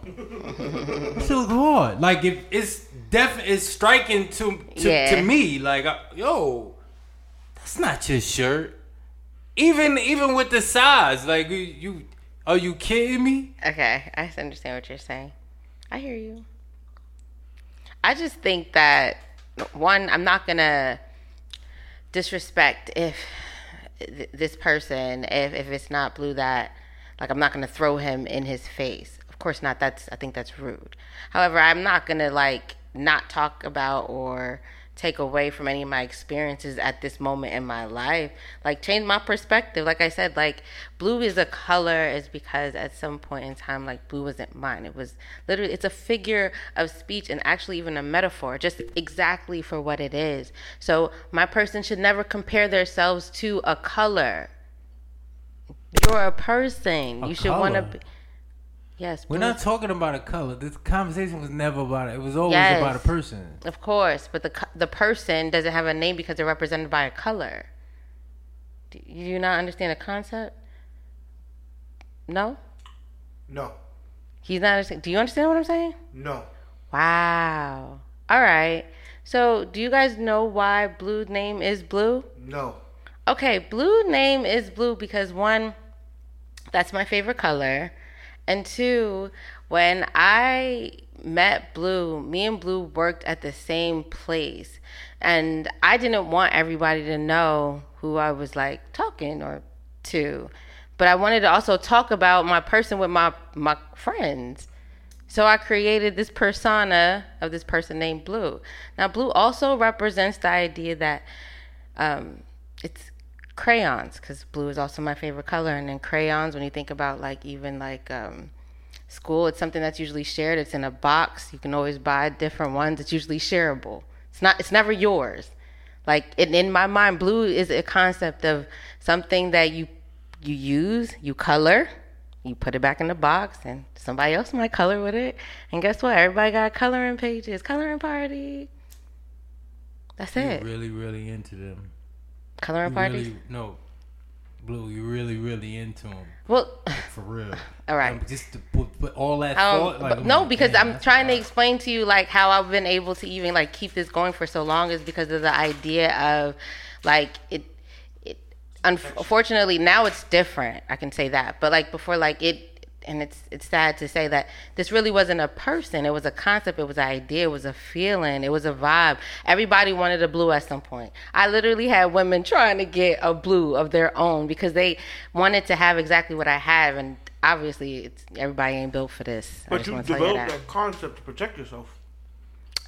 shit hard. Like if it's def, it's striking to to, Yeah. to me. Like uh, yo, that's not your shirt. Even even with the size, like you, you are you kidding me? Okay, I understand what you're saying. I hear you. I just think that one, I'm not gonna disrespect if th- this person, if if it's not blue, that like I'm not gonna throw him in his face. Of course not. That's I think that's rude. However, I'm not gonna like not talk about or take away from any of my experiences at this moment in my life like change my perspective. Like i said like blue is a color is because at some point in time like blue wasn't mine. It was literally it's a figure of speech and actually even a metaphor just exactly for what it is. So my person should never compare themselves to a color. You're a person. A you should want to be yes We're not talking about a color. This conversation was never about it. It was always Yes. about a person. Of course, but the the person doesn't have a name because they're represented by a color. Do you not understand the concept? No, No. he's not. understand- Do you understand what I'm saying? No. Wow. All right. So, do you guys know why blue name is blue? No. Okay, blue name is blue because one, that's my favorite color. And two, when I met Blue, me and Blue worked at the same place. And I didn't want everybody to know who I was like talking or to. But I wanted to also talk about my person with my my friends. So I created this persona of this person named Blue. Now, Blue also represents the idea that um, it's crayons because blue is also my favorite color. And then crayons, when you think about like even like um, school, it's something that's usually shared. It's in a box. You can always buy different ones. It's usually shareable. It's not. It's never yours. Like in, in my mind, blue is a concept of something that you you use, you color, you put it back in the box, and somebody else might color with it. And guess what? Everybody got coloring pages, coloring party. That's You're it. really, really into them. Coloring parties. really, no, Blue, you really, really into them. Well, For real. All right. Um, just to put, put all that um, thought. Like, but no, like, because I'm trying to explain to you like how I've been able to even like keep this going for so long is because of the idea of like it. It unfortunately now it's different. I can say that, but like before, like it. And it's it's sad to say that this really wasn't a person. It was a concept. It was an idea. It was a feeling. It was a vibe. Everybody wanted a blue at some point. I literally had women trying to get a blue of their own because they wanted to have exactly what I have, and obviously, it's everybody ain't built for this. I But just you wanna tell you developed that. that concept to protect yourself.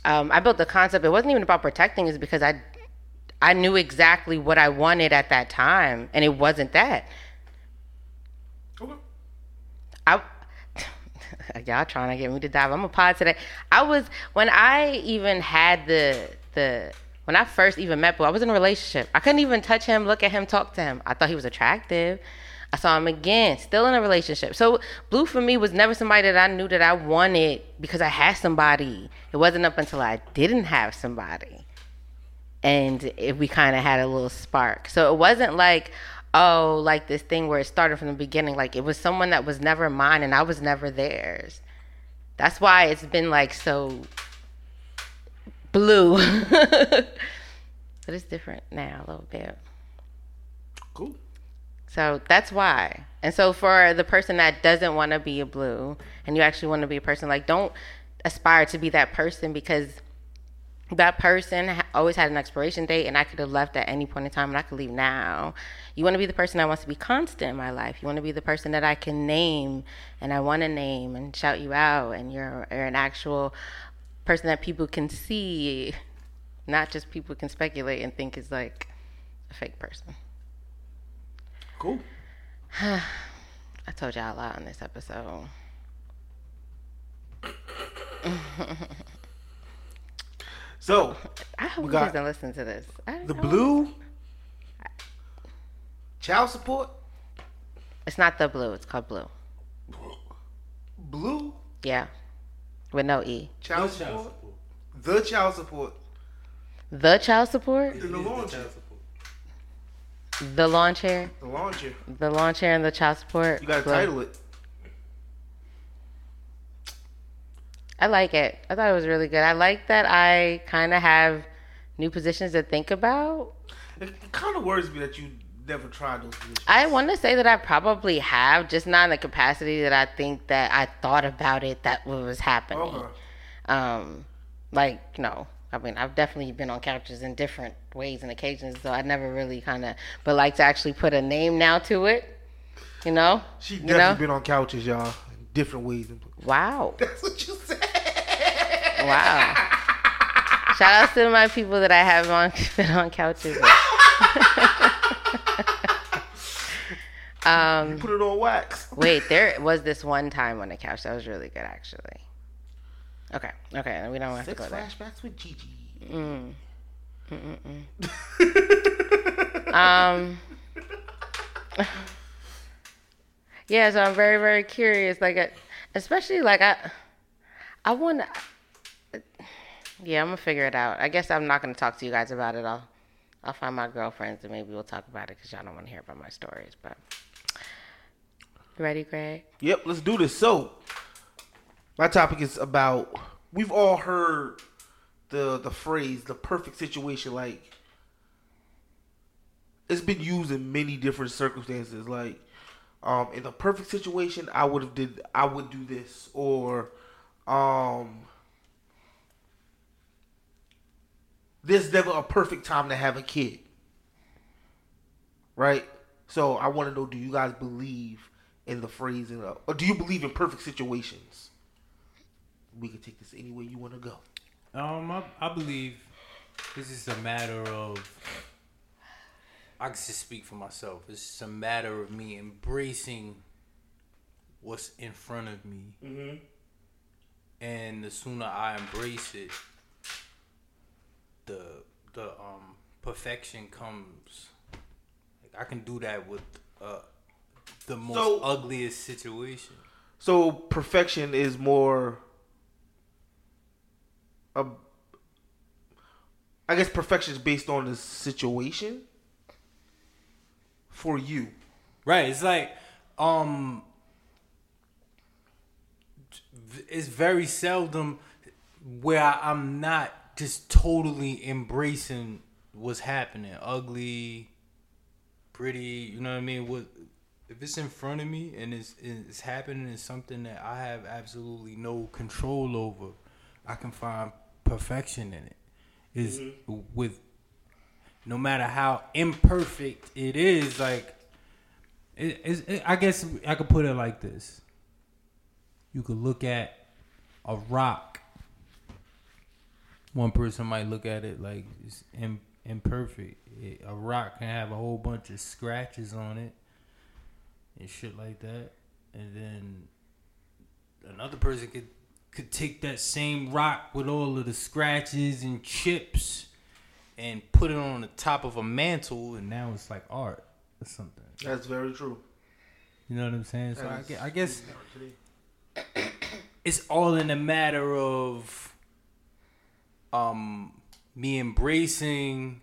Um, I built the concept. It wasn't even about protecting. It's because I, I knew exactly what I wanted at that time, and it wasn't that. Okay. I y'all trying to get me to dive. I'm a pod today. I was when I even had the the when I first even met Blue, I was in a relationship. I couldn't even touch him, look at him, talk to him. I thought he was attractive. I saw him again, still in a relationship. So Blue for me was never somebody that I knew that I wanted because I had somebody. It wasn't up until I didn't have somebody. And if we kind of had a little spark. So it wasn't like, oh, like this thing where it started from the beginning. Like it was someone that was never mine and I was never theirs. That's why it's been like so blue. but it's different now a little bit. Cool. So that's why. And so for the person that doesn't want to be a blue and you actually want to be a person, like don't aspire to be that person because that person always had an expiration date and I could have left at any point in time and I could leave now. You want to be the person that wants to be constant in my life. You want to be the person that I can name and I want to name and shout you out and you're, you're an actual person that people can see, not just people can speculate and think is like a fake person. Cool. I told y'all a lot on this episode. So I hope We he got doesn't listen to this. I the don't- blue child support. It's not the blue. It's called blue. Blue Yeah, with no e. child support. The child support. The child support, And the lawn chair. the lawn chair, The lawn chair. the lawn chair, and the child support. You gotta Blue. title it. I like it. I thought it was really good. I like that I kind of have new positions to think about. It, kind of worries me that you never tried those positions. I want to say that I probably have, just not in the capacity that I think that I thought about it that what was happening. Okay. Um, like you know, I mean, I've definitely been on couches in different ways and occasions, so I never really kind of, but like to actually put a name now to it. You know, She you definitely know, been on couches, y'all, in different ways. wow, That's what you said. Wow. Shout out to my people that I have on been on couches. um, Put it on wax. Wait, there was this one time on the couch that was really good, actually. Okay, okay, we don't have to Six go there. flashbacks with Gigi. Mm. Um. Yeah, so I'm very, very curious. Like, especially like I, I want. Yeah, I'm gonna figure it out. I guess I'm not gonna talk to you guys about it. I'll, I'll find my girlfriends and maybe we'll talk about it because y'all don't want to hear about my stories. But ready, Greg? Yep, let's do this. So, my topic is about. We've all heard the the phrase "the perfect situation." Like, it's been used in many different circumstances. Like, um, in the perfect situation, I would have did I would do this, or, um, there's never a perfect time to have a kid. Right. So I want to know: Do you guys believe in the phrase, in a, or do you believe in perfect situations? We can take this any way you want to go. Um, I, I believe this is a matter of. I can just speak for myself. It's just a matter of me embracing what's in front of me, Mm-hmm. and the sooner I embrace it, the the um perfection comes. Like I can do that with uh the most So- ugliest situation. So perfection is more. A, I guess perfection is based on the situation. For you, Right. It's like um it's very seldom where I'm not just totally embracing what's happening. Ugly, pretty, you know what I mean? What if it's in front of me and it's it's happening is something that I have absolutely no control over, I can find perfection in it. Is mm-hmm. with no matter how imperfect it is, like it, it, I guess I could put it like this: you could look at a rock. One person might look at it like it's in, imperfect. It, a rock can have a whole bunch of scratches on it and shit like that, and then another person could could take that same rock with all of the scratches and chips and put it on the top of a mantle, and now it's like art or something. That's very true. You know what I'm saying? So I guess, I guess it's all in a matter of um me embracing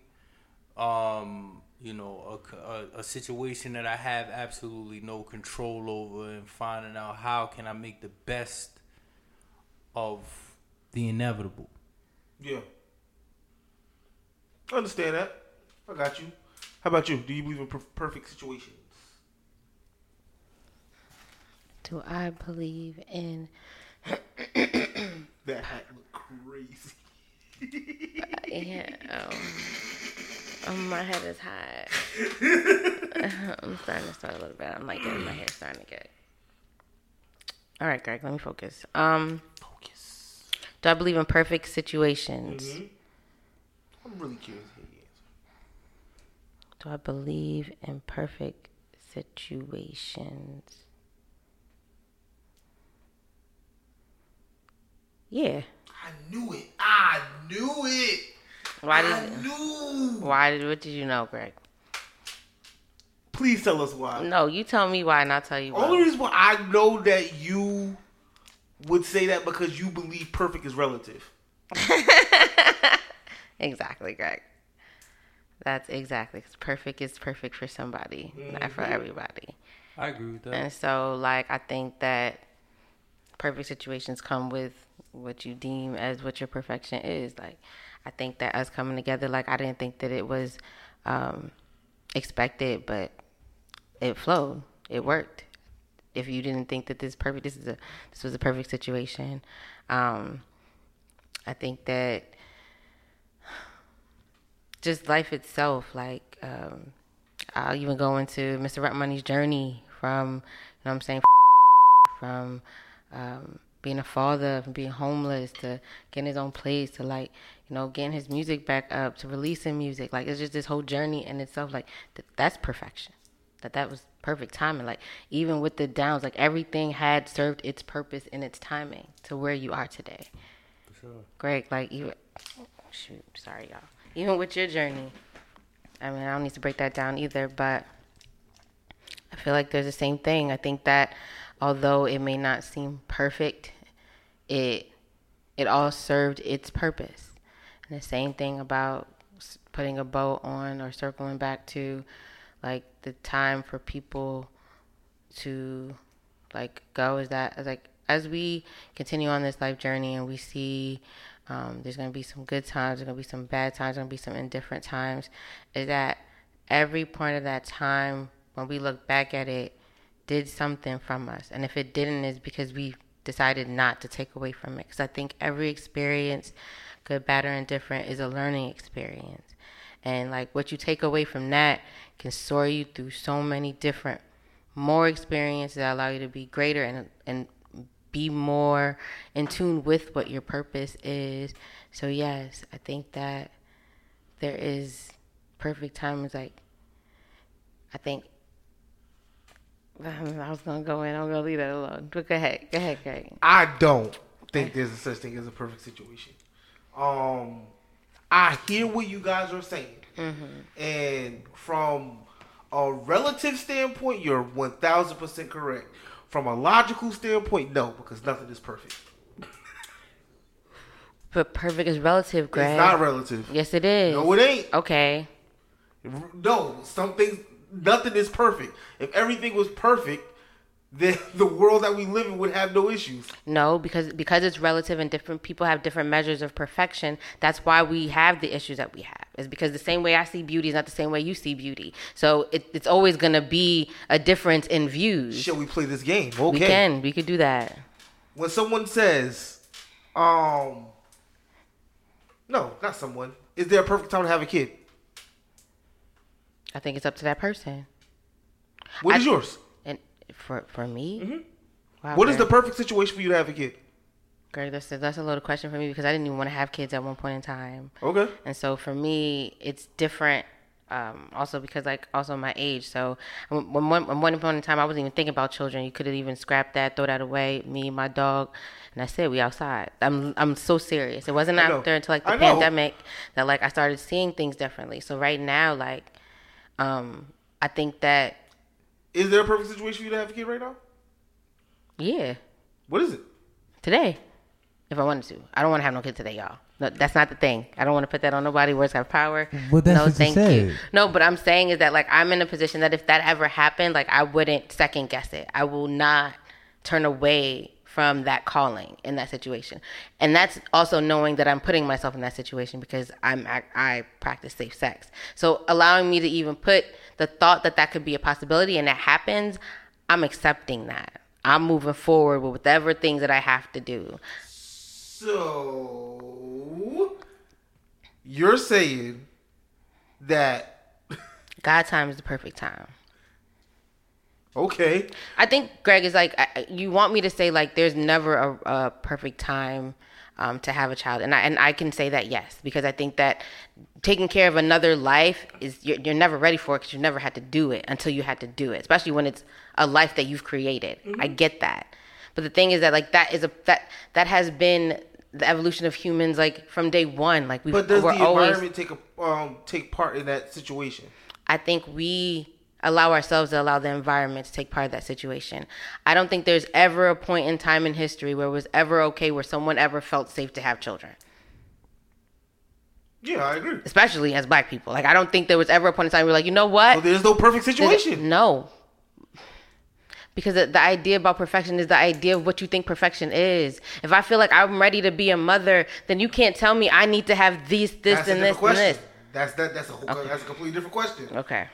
um you know a, a, a situation that I have absolutely no control over and finding out how can I make the best of the inevitable. Yeah. I understand that. I got you. How about you? Do you believe in per- perfect situations? Do I believe in? That hat look crazy. Yeah. Um, um, my head is hot. I'm starting to start a little bit. I'm like getting my hair starting to get. All right, Greg. Let me focus. Um, Focus. do I believe in perfect situations? Mm-hmm. I'm really curious to hear your answer. Do I believe in perfect situations? Yeah. I knew it. I knew it. Why I did? knew. Why did? What did you know, Greg? Please tell us why. No, you tell me why, and I'll tell you why. Only reason why I know that you would say that because you believe perfect is relative. Exactly, Greg. That's exactly. 'cause perfect is perfect for somebody, not for mm-hmm. everybody. I agree with that. And so, like, I think that perfect situations come with what you deem as what your perfection is. Like, I think that us coming together, like, I didn't think that it was um, expected, but it flowed. It worked. If you didn't think that this perfect, this is a this was a perfect situation. Um, I think that just life itself, like um, I'll even go into Mr. Rent Money's journey from, you know what I'm saying, from um, being a father, being homeless to getting his own place to like, you know, getting his music back up to releasing music. Like it's just this whole journey in itself. Like th- that's perfection. That that was perfect timing. Like even with the downs, like everything had served its purpose in its timing to where you are today. Sure, Greg, like even shoot, sorry y'all. Even with your journey, I mean I don't need to break that down either, but I feel like there's the same thing. I think that although it may not seem perfect, it it all served its purpose. And the same thing about putting a bow on or circling back to like the time for people to like go is that is like as we continue on this life journey and we see um, there's gonna be some good times, there's gonna be some bad times, there's gonna be some indifferent times. Is that every point of that time when we look back at it did something from us, and if it didn't, is because we decided not to take away from it. Because I think every experience, good, bad, or indifferent, is a learning experience, and like what you take away from that can soar you through so many different more experiences that allow you to be greater and and be more in tune with what your purpose is. So yes, I think that there is perfect time is like I think I was gonna go in, I'm gonna leave that alone. But go ahead, go ahead, Greg. I don't think there's a such thing as a perfect situation. Um, I hear what you guys are saying, and from a relative standpoint, you're one thousand percent correct. From a logical standpoint, no, because nothing is perfect. But perfect is relative, Greg. It's not relative. yes, it is. No, it ain't. Okay. No, some things, nothing is perfect. If everything was perfect, then the world that we live in would have no issues. No, because because it's relative and different people have different measures of perfection. That's why we have the issues that we have. Is because the same way I see beauty is not the same way you see beauty. So it, it's always gonna be a difference in views. Shall we play this game? Okay. We can, we could do that. when someone says, um, no, not someone. Is there a perfect time to have a kid? I think it's up to that person. What is I- yours? And for for me, wow, What is the perfect situation for you to have a kid? Greg, that's a, that's a loaded question for me because I didn't even want to have kids at one point in time. Okay. And so for me, it's different. Um, also because like also my age. So when when one, when one point in time I wasn't even thinking about children. You could have even scrapped that, throw that away. Me, my dog, and that's it. We outside. I'm I'm so serious. It wasn't I after until like the pandemic that like I started seeing things differently. So right now, like, um, I think that Is there a perfect situation for you to have a kid right now? yeah, What is it? today, if I wanted to. I don't want to have no kid today, y'all. No, that's not the thing. I don't want to put that on nobody. Words have power. But that's no, what you thank you. said. No, but I'm saying is that like I'm in a position that if that ever happened, like I wouldn't second guess it. I will not turn away from that calling in that situation, and that's also knowing that I'm putting myself in that situation because I'm I, I practice safe sex. So allowing me to even put the thought that that could be a possibility and it happens, I'm accepting that. I'm moving forward with whatever things that I have to do. So you're saying that God time is the perfect time. Okay? I think Greg is like I- you want me to say like there's never a, a perfect time um, to have a child, and I and I can say that yes because I think that taking care of another life is you're, you're never ready for it because you never had to do it until you had to do it, especially when it's a life that you've created. I get that, but the thing is that like that is a that that has been the evolution of humans like from day one. Like we But does we're the always environment take a um take part in that situation? I think we allow ourselves to allow the environment to take part of that situation. I don't think there's ever a point in time in history where it was ever okay where someone ever felt safe to have children, Yeah, I agree. especially as black people. Like I don't think there was ever a point in time where like, you know what? So there's no perfect situation. No. Because the, the idea about perfection is the idea of what you think perfection is. If I feel like I'm ready to be a mother, then you can't tell me I need to have these, this, That's and this, question. and this. That's that. That's a whole, that's a completely different question. Okay.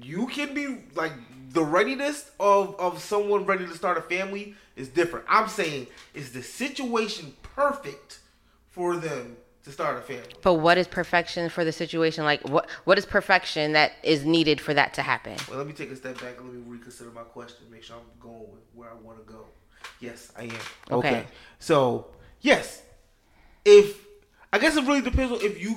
You can be like the readiness of of someone ready to start a family is different. I'm saying is the situation perfect for them to start a family? But what is perfection for the situation? Like what what is perfection that is needed for that to happen? Well, let me take a step back and let me reconsider my question. Make sure I'm going with where I want to go. Yes, I am. Okay. Okay. So yes, if I guess it really depends on if you.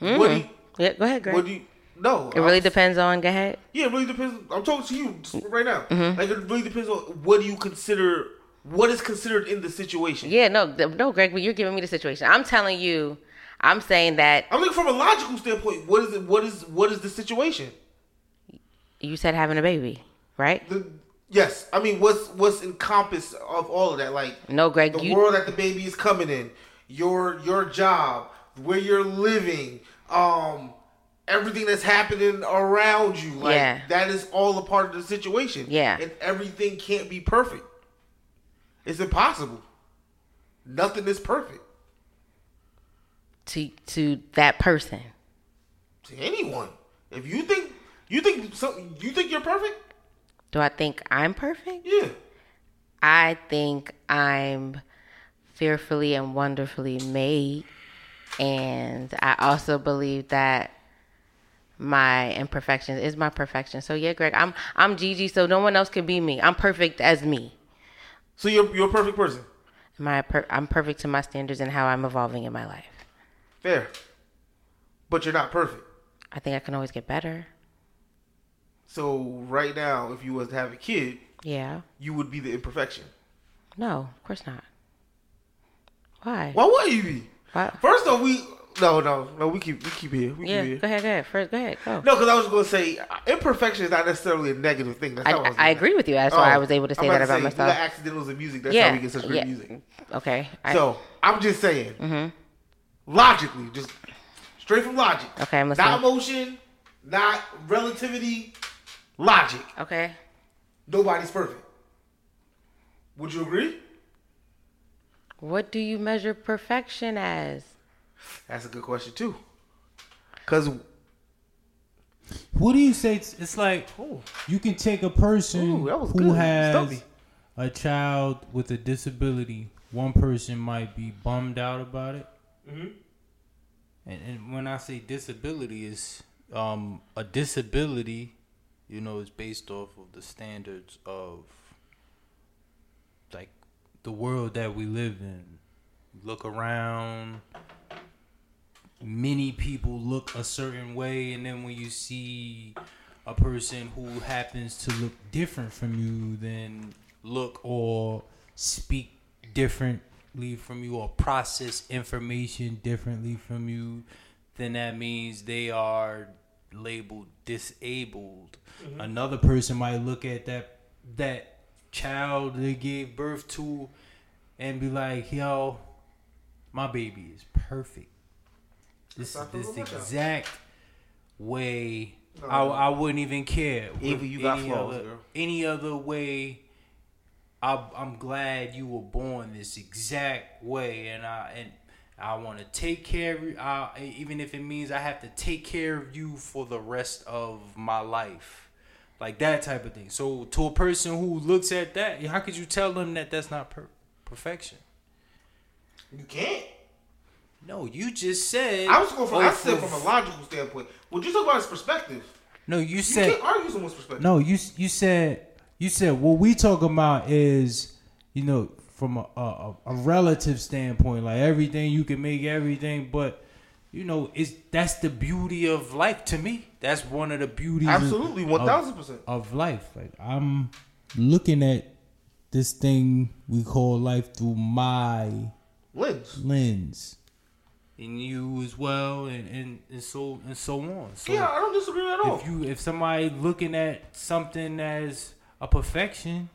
Mm-hmm. What do you, Yeah, go ahead, Greg. what do you? No, it really I'm- depends on. Go ahead. Yeah, it really depends. I'm talking to you right now. Mm-hmm. Like it really depends on what do you consider. What is considered in the situation? Yeah, no, no, Greg. But you're giving me the situation. I'm telling you. I'm saying that I'm looking from a logical standpoint. What is it? What is what is the situation? you said having a baby, right? The, yes, I mean, what's what's encompassed of all of that? Like No, Greg. the You world that the baby is coming in, your your job, where you're living, um, everything that's happening around you. Like Yeah. that is all a part of the situation. Yeah. and everything can't be perfect. It's impossible. Nothing is perfect to to that person. to anyone. If you think you think something, you think you're perfect. Do I think I'm perfect? Yeah. I think I'm fearfully and wonderfully made. And I also believe that my imperfections is my perfection. So yeah, Greg, I'm I'm Gigi, so no one else can be me. I'm perfect as me. So you're you're a perfect person. My per- I'm perfect to my standards and how I'm evolving in my life. Fair. But you're not perfect. I think I can always get better. So right now, if you was to have a kid, Yeah. you would be the imperfection. No, of course not. Why? Why would you be? Why? First off, we no no no we keep we keep here we Yeah, keep here. go ahead, go ahead. First, go ahead, go. No, because I was going to say imperfection is not necessarily a negative thing. That's I, not I, was I agree with you. That's why Oh, I was able to say that about say, myself. accidentals in music. That's yeah, how we get such great yeah. music. Okay. I, So I'm just saying, mm-hmm. logically, just straight from logic. Okay, I'm Not listening. emotion, not relativity, logic. okay. Nobody's perfect. Would you agree? What do you measure perfection as? That's a good question too. Cause What do you say? It's, it's like you can take a person Ooh, who good. has Stumpy. a child with a disability. One person might be bummed out about it, Mm-hmm. and, and when I say disability, is um, a disability, you know, is based off of the standards of like the world that we live in. Look around. Many people look a certain way, and then when you see a person who happens to look different from you, then look or speak differently from you, or process information differently from you, then that means they are labeled disabled. Mm-hmm. Another person might look at that that child they gave birth to and be like, "Yo, my baby is perfect. This is this the exact way. No. I I wouldn't even care. Eva, with you got any flaws, other, girl. Any other way." I, I'm glad you were born this exact way, and I and I want to take care of you, I, even if it means I have to take care of you for the rest of my life, like that type of thing. So to a person who looks at that, how could you tell them that that's not per- perfection? You can't. No, you just said. I was going from. oh, I said from a logical standpoint. What you talk about his perspective. No, you said. You can't argue someone's perspective. No, you you said you said what we talk about is you know from a, a a relative standpoint, like everything you can make everything, but you know it's that's the beauty of life to me. That's one of the beauties. Absolutely, of- one thousand percent. of life. Like I'm looking at this thing we call life through my Lens. lens, and you as well, and and, and so and so on. So Yeah, I don't disagree at all. if you if somebody looking at something as a perfection,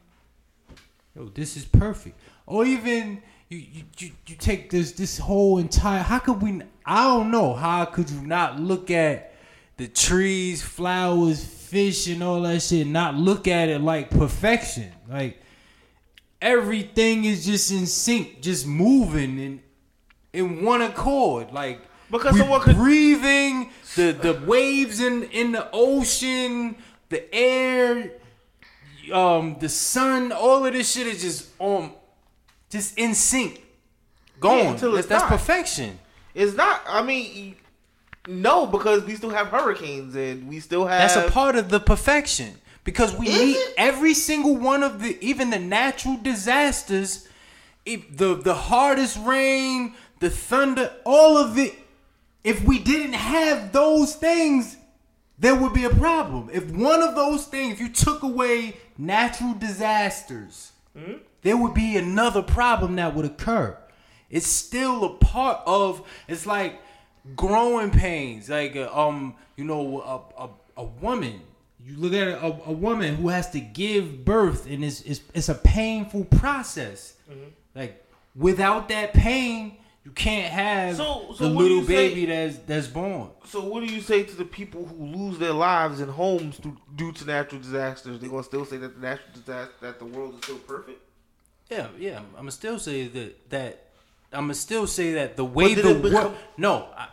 yo, this is perfect. Or even you you, you, you take this this whole entire how could we I don't know, how could you not look at the trees, flowers, fish and all that shit, not look at it like perfection. Like everything is just in sync, just moving in in one accord. Like Because we could- breathing the the waves in in the ocean, the air, um, the sun. All of this shit is just on, just in sync, going. until that's that's perfection. It's not. I mean, no, because we still have hurricanes and we still have. That's a part of the perfection because we Is need it? every single one of the even the natural disasters, if the the hardest rain, the thunder, all of it. If we didn't have those things, there would be a problem. If one of those things, if you took away natural disasters, Hmm? there would be another problem that would occur. It's still a part of. It's like growing pains. Like uh, um, you know, a a, a woman. You look at a, a woman who has to give birth, and it's it's, it's a painful process. Mm-hmm. Like without that pain, you can't have So- so the little you say- baby that's that's born. So what do you say to the people who lose their lives and homes due, due to natural disasters? They gonna still say that the natural disaster that the world is still perfect? Yeah, yeah. I'm gonna still say that that I'm gonna still say that the way the become- world. No, I,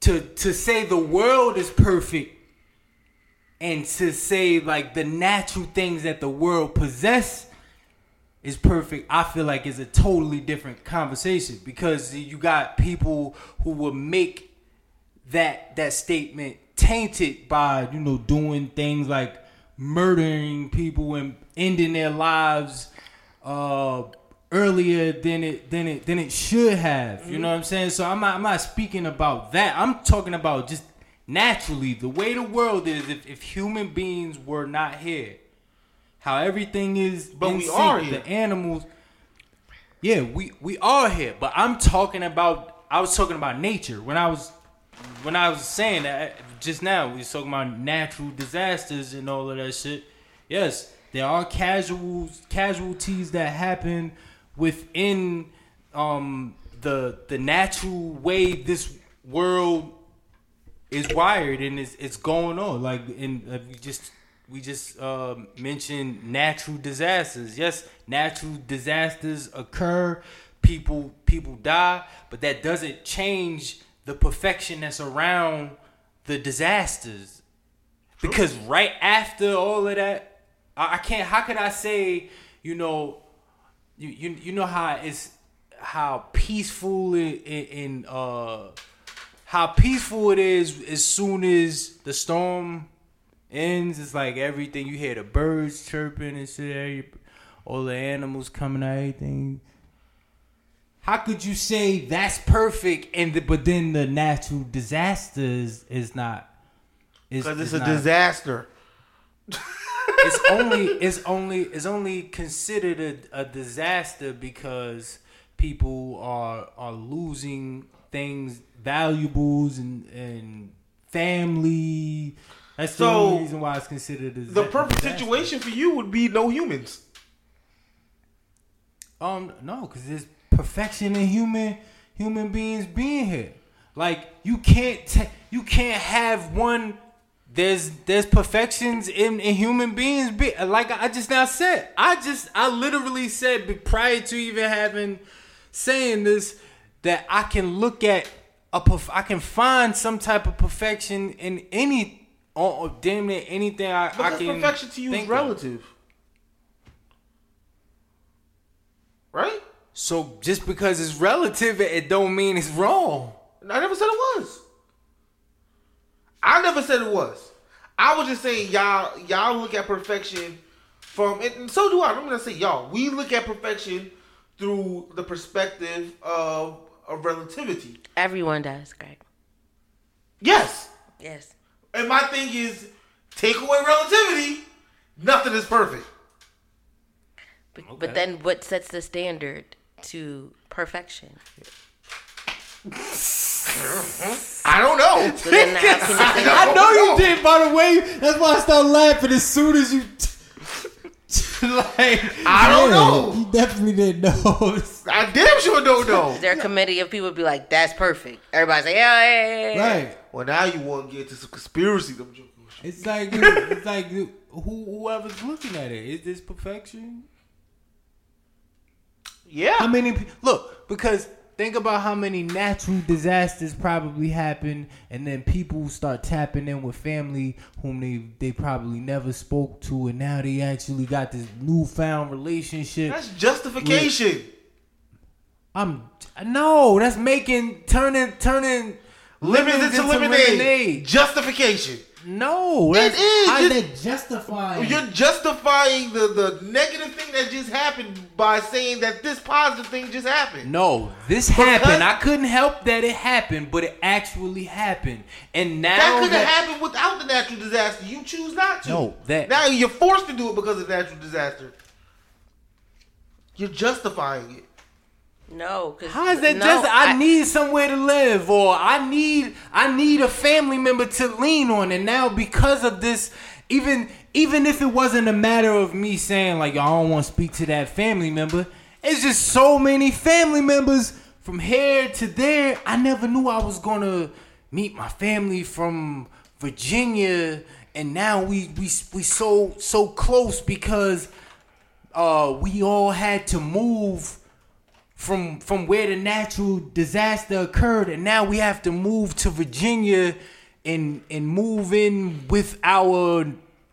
to to say the world is perfect, and to say like the natural things that the world possess is perfect. I feel like is a totally different conversation because you got people who will make that that statement tainted by you know doing things like murdering people and ending their lives uh earlier than it than it than it should have you know what i'm saying? So i'm not i'm not speaking about that. I'm talking about just naturally the way the world is if, if human beings were not here how everything is But we sync, are here. the animals yeah we we are here but i'm talking about i was talking about nature when i was when I was saying that just now, we was talking about natural disasters and all of that shit. Yes, there are casual casualties that happen within um, the the natural way this world is wired and it's, it's going on. Like in uh, we just we just uh, mentioned natural disasters. Yes, natural disasters occur. People people die, but that doesn't change the perfection that's around the disasters. Because right after all of that, I, I can't. How could I say? You know, you you you know how it's how peaceful it, and uh how peaceful it is as soon as the storm ends. It's like everything you hear the birds chirping and shit. all the animals coming out, everything. How could you say that's perfect and the, but then the natural disasters is not? is- Because it's is a not- disaster. it's only it's only it's only considered a, a disaster because people are are losing things valuables and and family that's the So, only reason why it's considered a The perfect disaster. situation for you would be no humans. um no because there's perfection in human human beings being here like you can't ta- you can't have one there's there's perfections in, in human beings be like I just now said. I just I literally said prior to even having saying this that I can look at a perf- I can find some type of perfection in any or, or damn near anything I, I can perfection to you is think of. relative. Right? So just because it's relative, it, it don't mean it's wrong. I never said it was. I never said it was. I was just saying y'all y'all look at perfection from and so do I. I'm gonna say y'all. We look at perfection through the perspective of, of relativity. Everyone does, Greg. Yes. Yes. And my thing is take away relativity, nothing is perfect. But, Okay. but then what sets the standard to perfection? I don't know. So then how can you say I know you did, by the way. That's why I started laughing as soon as you. like, I don't know. You definitely didn't know. I damn sure don't know. Is there a committee of people be like, that's perfect? Everybody say, yeah, yeah, yeah, yeah. right. Well, now you want to get to some conspiracy. I'm joking. It's like it's like who whoever's looking at it is this perfection? Yeah. How many look because think about how many natural disasters probably happen, and then people start tapping in with family whom they they probably never spoke to, and now they actually got this newfound relationship. That's justification. I'm no, that's making turning turning Lemons to lemonade. Justification. No, it is. How You- that justifying? You're justifying the, the negative thing that just happened by saying that this positive thing just happened. No, this Because- happened. I couldn't help that it happened, but it actually happened. And now That could have happened without the natural disaster. You choose not to. No, that- now you're forced to do it because of natural disaster. You're justifying it. No, because How is that no, just? I, need somewhere to live, or I need I need a family member to lean on, and now because of this, even even if it wasn't a matter of me saying like I don't want to speak to that family member, it's just so many family members from here to there. I never knew I was gonna meet my family from Virginia, and now we we we so so close because uh we all had to move from from where the natural disaster occurred and now we have to move to Virginia and and move in with our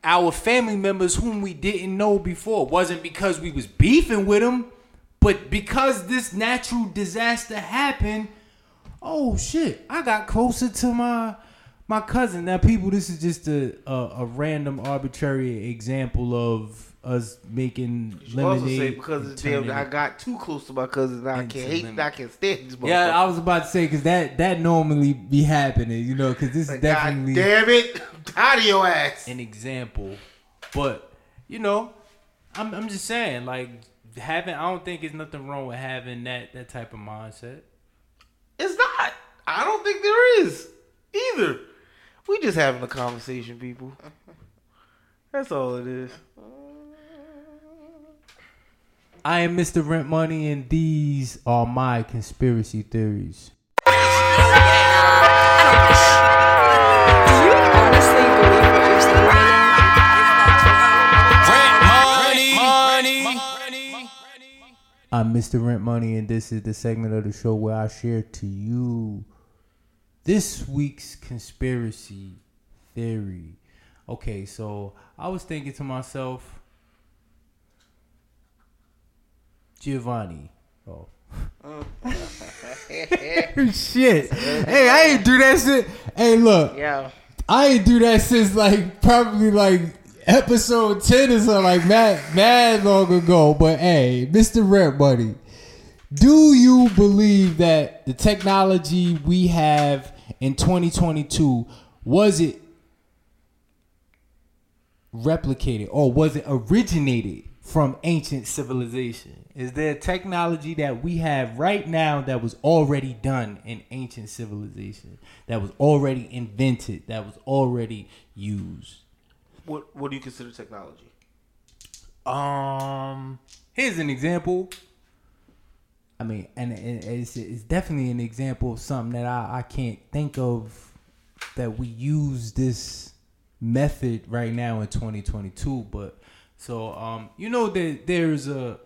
our family members whom we didn't know before. It wasn't because we was beefing with them but because this natural disaster happened oh shit i got closer to my my cousin. Now people this is just a a, a random arbitrary example of us making You also say because it's damn, I got too close to my cousin. Now I can't hate. lemon. I can't stand these. Yeah, I was about to say because that that normally be happening, you know, because this is definitely God damn it! Tired of your ass. an example. But you know, I'm I'm just saying, like having I don't think there's nothing wrong with having that that type of mindset. It's not. I don't think there is either. We just having a conversation, people. That's all it is. I am Mr. Rent Money, and these are my conspiracy theories. I'm Mr. Rent Money, and this is the segment of the show where I share to you this week's conspiracy theory. Okay, so I was thinking to myself, Giovanni. Oh. oh. shit. Hey, I ain't do that shit. Hey, look. Yo, I ain't do that since like probably like episode ten or something like mad mad long ago. But hey, Mr. Rent Money, do you believe that the technology we have in 2022 was it replicated or was it originated from ancient civilization? Is there technology that we have right now that was already done in ancient civilization, that was already invented, that was already used? What What do you consider technology? Um, here's an example. I mean, and it's, it's definitely an example of something that I, I can't think of that we use this method right now in 2022. But so, um, you know that there's a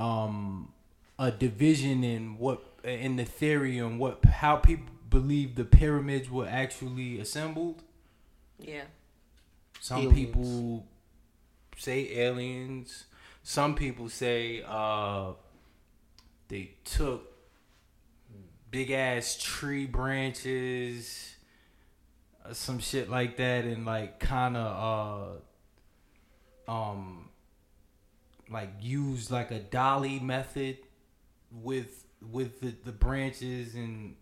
um a division in what in the theory and what how people believe the pyramids were actually assembled. Yeah. Some Aliens. people say aliens. Some people say uh, they took big ass tree branches, uh, some shit like that, and like kind of uh, um, like used like a dolly method with with the, the branches and.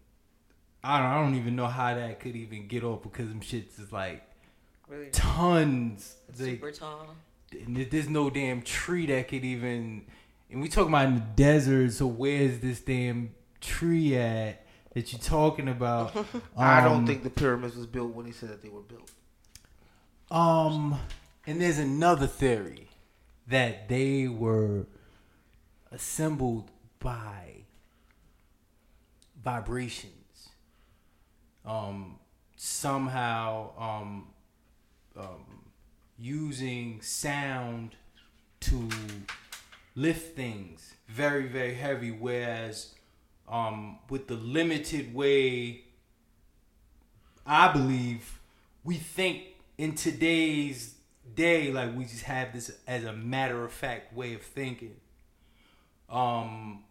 I don't, I don't even know how that could even get off because them shits is like Really tons. Like, super tall. and there's no damn tree that could even. And we talking about in the desert, so where's this damn tree at that you talking about? I don't Um, think the pyramids was built when they said that they were built. Um, and there's another theory that they were assembled by vibrations. Um, somehow, um, um, using sound to lift things very, very heavy, whereas um, with the limited way I believe we think in today's day, like we just have this as a matter of fact way of thinking. Um,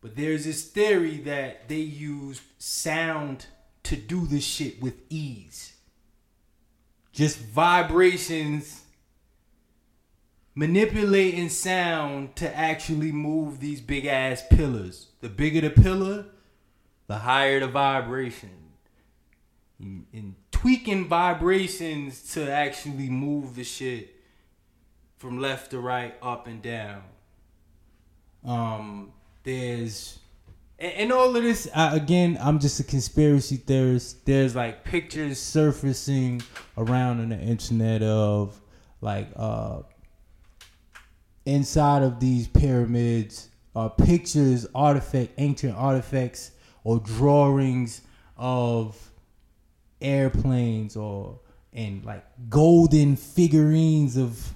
but there's this theory that they used sound to do this shit with ease. Just vibrations manipulating sound to actually move these big ass pillars. The bigger the pillar, the higher the vibration and, tweaking vibrations to actually move the shit from left to right, up and down. Um, there's and, and all of this uh, again. I'm just a conspiracy theorist. There's like pictures surfacing around on the internet of like uh inside of these pyramids are pictures, artifact, ancient artifacts, or drawings of airplanes or and like golden figurines of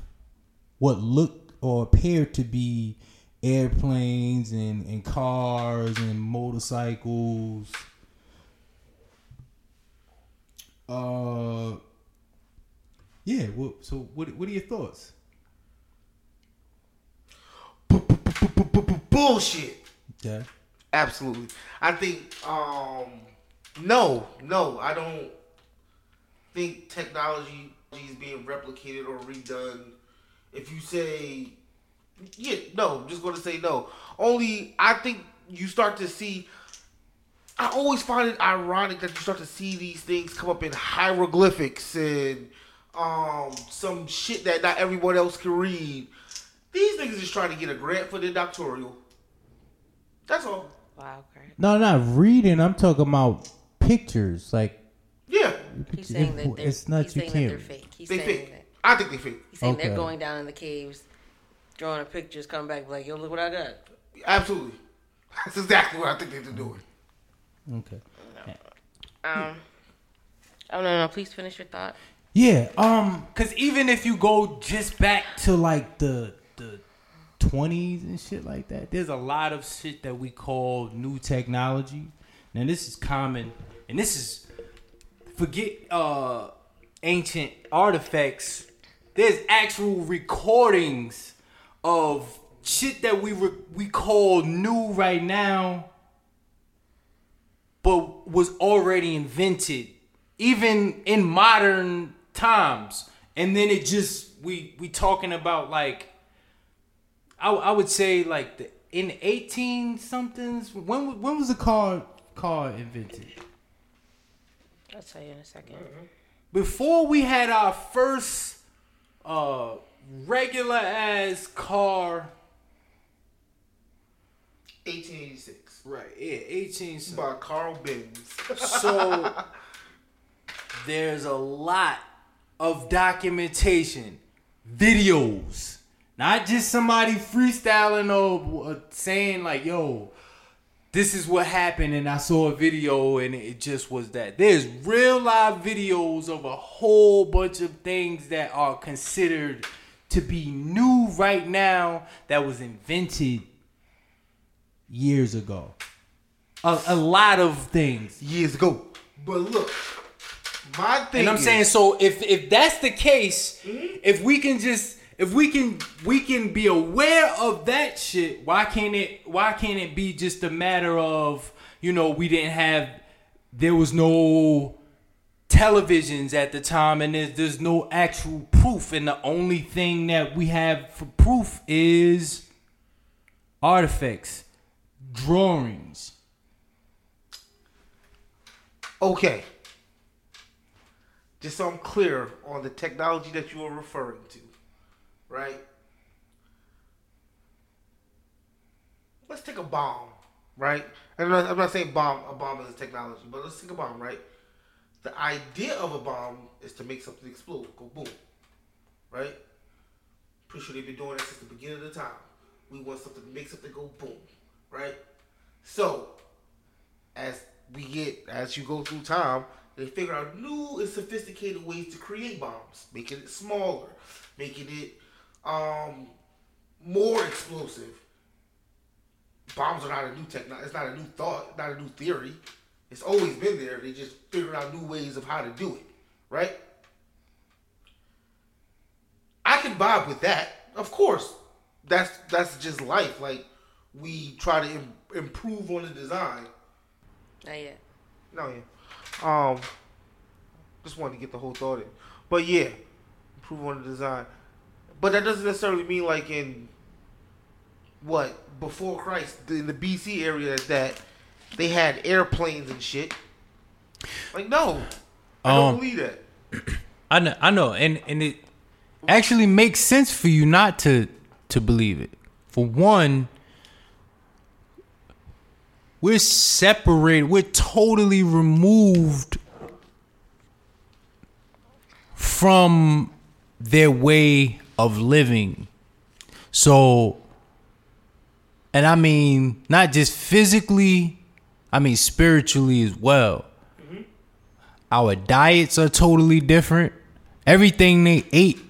what looked or appeared to be airplanes and, and cars and motorcycles. Uh yeah, well, so what what are your thoughts? Bullshit. Yeah. Absolutely. I think um no, no, I don't think technology is being replicated or redone. If you say yeah, no, I'm just gonna say no. Only I think you start to see I always find it ironic that you start to see these things come up in hieroglyphics and um some shit that not everyone else can read. These niggas is trying to get a grant for their doctoral. That's all. Wow, great. No, not reading. I'm talking about pictures. Like Yeah. He's saying that they're, it's not he's you saying that they're can't. fake. He's They saying fake. that I think they fake. he's saying Okay. they're going down in the caves, drawing pictures, come back like, yo, look what I got. Absolutely. That's exactly what I think they're doing. Okay. Um. Oh no, no! Please finish your thought. Yeah, um, cause even if you go just back to like the the twenties and shit like that, there's a lot of shit that we call new technology. Now this is common, and this is forget uh ancient artifacts. There's actual recordings of shit that we re- we call new right now, but was already invented even in modern times and then it just we we talking about like I, I would say like the in eighteen somethings when when was the car car invented? I'll tell you in a 2nd before we had our first uh regular ass car. 1886 right yeah 18 by Carl Benz. so there's a lot of documentation videos. Not just somebody freestyling or, or saying like yo this is what happened and i saw a video and it just was that there's real live videos of a whole bunch of things that are considered to be new right now that was invented years ago a, a lot of things years ago. But look, my thing. and I'm is- saying so if if that's the case, hmm? if we can just if we can we can be aware of that shit, why can't it why can't it be just a matter of, you know, we didn't have there was no televisions at the time and there's there's no actual proof and the only thing that we have for proof is artifacts, drawings. Okay. Just so I'm clear on the technology that you are referring to, right? Let's take a bomb, right? And I'm not, I'm not saying bomb. A bomb is a technology, but let's take a bomb, right? The idea of a bomb is to make something explode, go boom, right? Pretty sure they've been doing that since the beginning of the time. We want something to make something go boom, right? So, as we get as you go through time, they figure out new and sophisticated ways to create bombs, making it smaller, making it um more explosive. Bombs are not a new technology. It's not a new thought, not a new theory. It's always been there. They just figured out new ways of how to do it, right? I can vibe with that, of course. That's that's just life. Like we try to Im- improve on the design. Not yet. No, yeah. Um, just wanted to get the whole thought in, but yeah, improve on the design. But that doesn't necessarily mean like in what before Christ in the BC area that they had airplanes and shit. Like no, I don't Um, believe that. I know, I know, and and it actually makes sense for you not to to believe it. For one, we're separated. We're totally removed from their way of living. So, and I mean not just physically, I mean spiritually as well. Mm-hmm. Our diets are totally different. Everything they ate,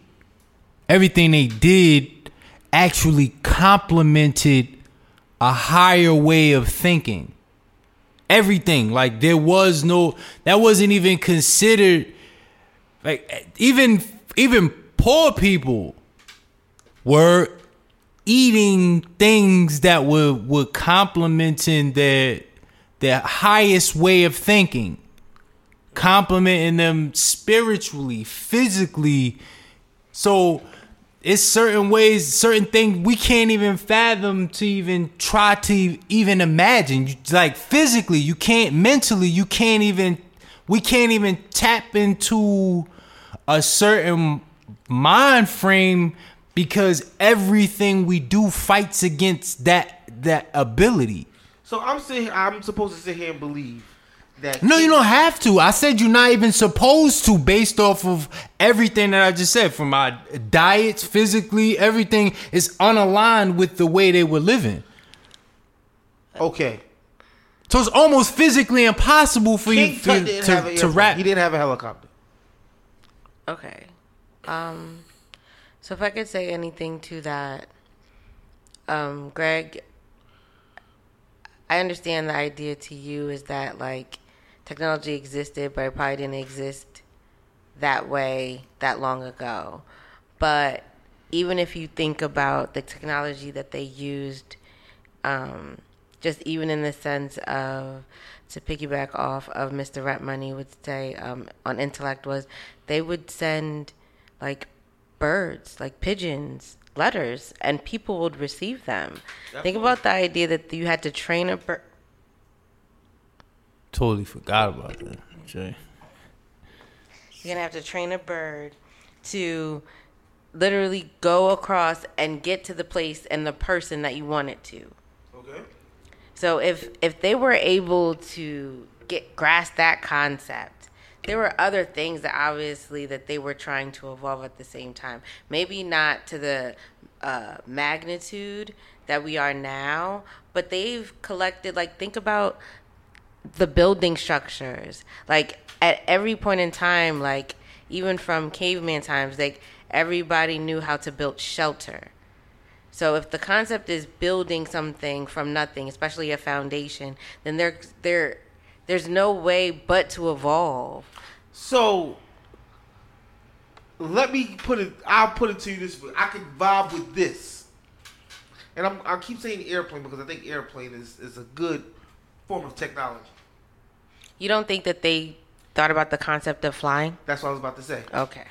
everything they did actually complemented a higher way of thinking. Everything. Like there was no that wasn't even considered like even even poor people were eating things that were were complementing their their highest way of thinking complimenting them spiritually, physically. So it's certain ways, certain things we can't even fathom to even try to even imagine. Like physically, you can't mentally, you can't even we can't even tap into a certain mind frame because everything we do fights against that that ability. So I'm sitting. I'm supposed to sit here and believe that. No, you don't have to. I said you're not even supposed to, based off of everything that I just said. From my diets, physically, everything is unaligned with the way they were living. Okay. So it's almost physically impossible for King you Tut to, to, to airplane. rap. He didn't have a helicopter. Okay. Um so if I could say anything to that, um, Greg, I understand the idea to you is that like technology existed, but it probably didn't exist that way that long ago. But even if you think about the technology that they used, um, just even in the sense of to piggyback off of Mr. Rent Money would say um, on intellect was they would send like birds, like pigeons, letters, and people would receive them. Think about the idea that you had to train a bird. Totally forgot about that. Jay. You're gonna have to train a bird to literally go across and get to the place and the person that you want it to. Okay. So if if they were able to get grasp that concept, there were other things that obviously that they were trying to evolve at the same time. Maybe not to the uh, magnitude that we are now, but they've collected. Like think about the building structures. Like at every point in time, like even from caveman times, like everybody knew how to build shelter. So if the concept is building something from nothing, especially a foundation, then there there there's no way but to evolve. So let me put it. I'll put it to you this way. I can vibe with this, and I'm, I keep saying airplane because I think airplane is is a good form of technology. You don't think that they thought about the concept of flying? That's what I was about to say. Okay.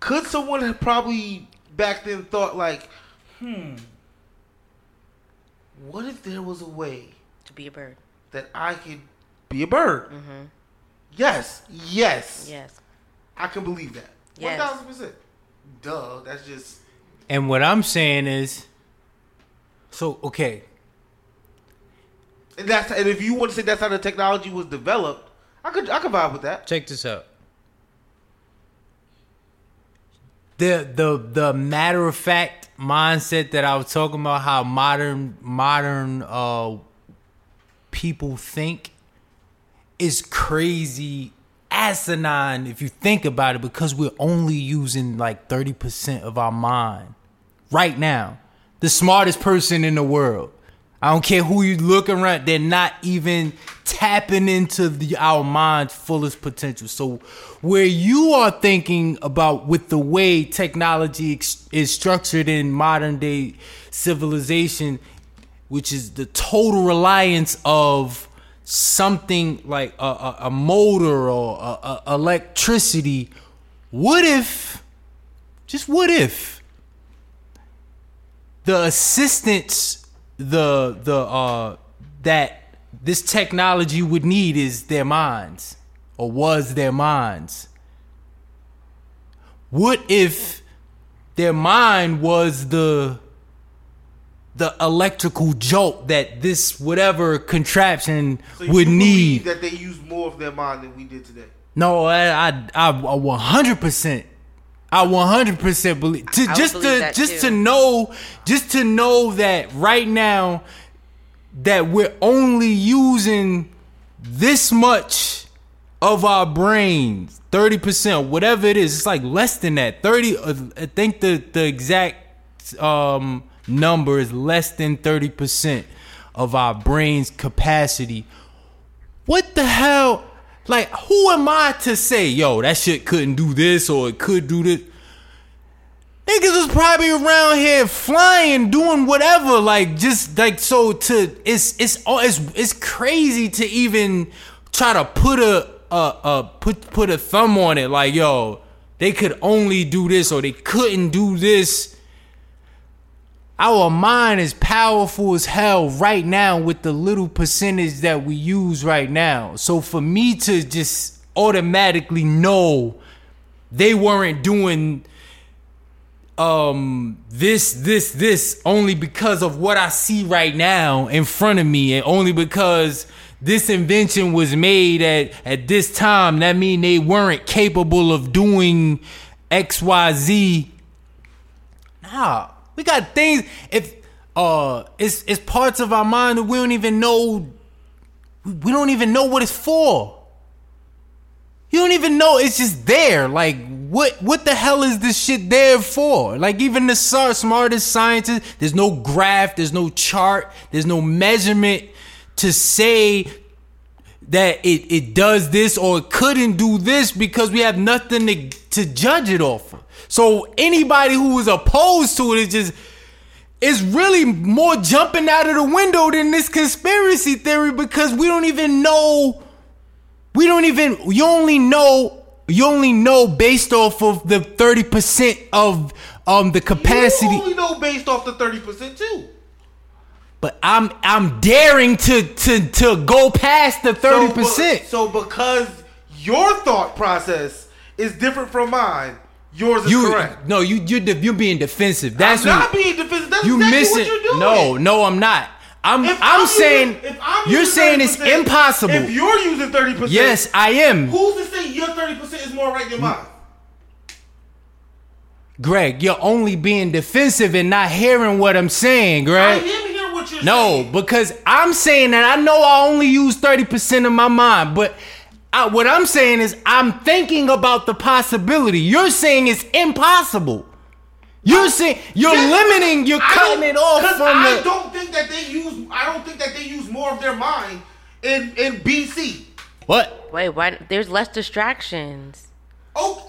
Could someone have probably back then thought like, hmm, what if there was a way To be a bird. That I could be a bird? Mm-hmm. Yes, yes, Yes. I can believe that. Yes. thousand percent. Duh, that's just And what I'm saying is, so okay, and that's and if you want to say that's how the technology was developed, I could I could vibe with that. check this out. The the the matter of fact mindset that I was talking about, how modern modern uh people think is crazy asinine if you think about it because we're only using like 30% of our mind right now. The smartest person in the world. I don't care who you look around, they're not even tapping into the our mind's fullest potential. So where you are thinking about with the way technology is structured in modern day civilization, which is the total reliance of something like a, a, a motor or a, electricity. What if, just what if, the assistance the the uh that this technology would need is their minds or was their minds. What if their mind was the the electrical jolt that this whatever contraption So you would believe need? that they use more of their mind than we did today. No, I I I one hundred percent. I one hundred percent believe to I just believe to that just too. to know just to know that right now that we're only using this much of our brains, thirty percent, whatever it is. It's like less than that. Thirty. uh, I think the the exact um, number is less than thirty percent of our brain's capacity what the hell? Like, who am I to say, yo, that shit couldn't do this or it could do this? Niggas was probably around here flying, doing whatever, like just like so. To it's it's oh, it's it's crazy to even try to put a a, a put put a thumb on it. Like, yo, they could only do this or they couldn't do this. Our mind is powerful as hell right now with the little percentage that we use right now. So for me to just automatically know they weren't doing um this this this only because of what I see right now in front of me and only because this invention was made at at this time that mean they weren't capable of doing XYZ Nah, we got things. If uh, it's it's parts of our mind that we don't even know. We don't even know what it's for. You don't even know it's just there. Like what what the hell is this shit there for? Like even the smartest scientists, there's no graph, there's no chart, there's no measurement to say that it, it does this or it couldn't do this because we have nothing to, to judge it off of. So anybody who is opposed to it is just is really more jumping out of the window than this conspiracy theory because we don't even know we don't even you only know you only know based off of the thirty percent of um the capacity. You only know based off the thirty percent too. But I'm I'm daring to to to go past the thirty percent. So because your thought process is different from mine, yours is You correct. no, you you de- you're being defensive. That's I'm not being defensive. That's you exactly missing. what doing. No, no, I'm not. I'm If I'm, using- saying I'm you're saying it's impossible. If you're using thirty percent, yes, I am. Who's to say your thirty percent is more right than mine? Greg, you're only being defensive and not hearing what I'm saying, I Greg. Am hearing what you're No, saying. because I'm saying that I know I only use 30% of my mind, but I, what I'm saying is I'm thinking about the possibility. You're saying it's impossible. You're saying you're Yes, limiting, you're I cutting don't- it off 'cause from I the. don't think that they use. I don't think that they use more of their mind in in BC. What? Wait, why? There's less distractions. Oh,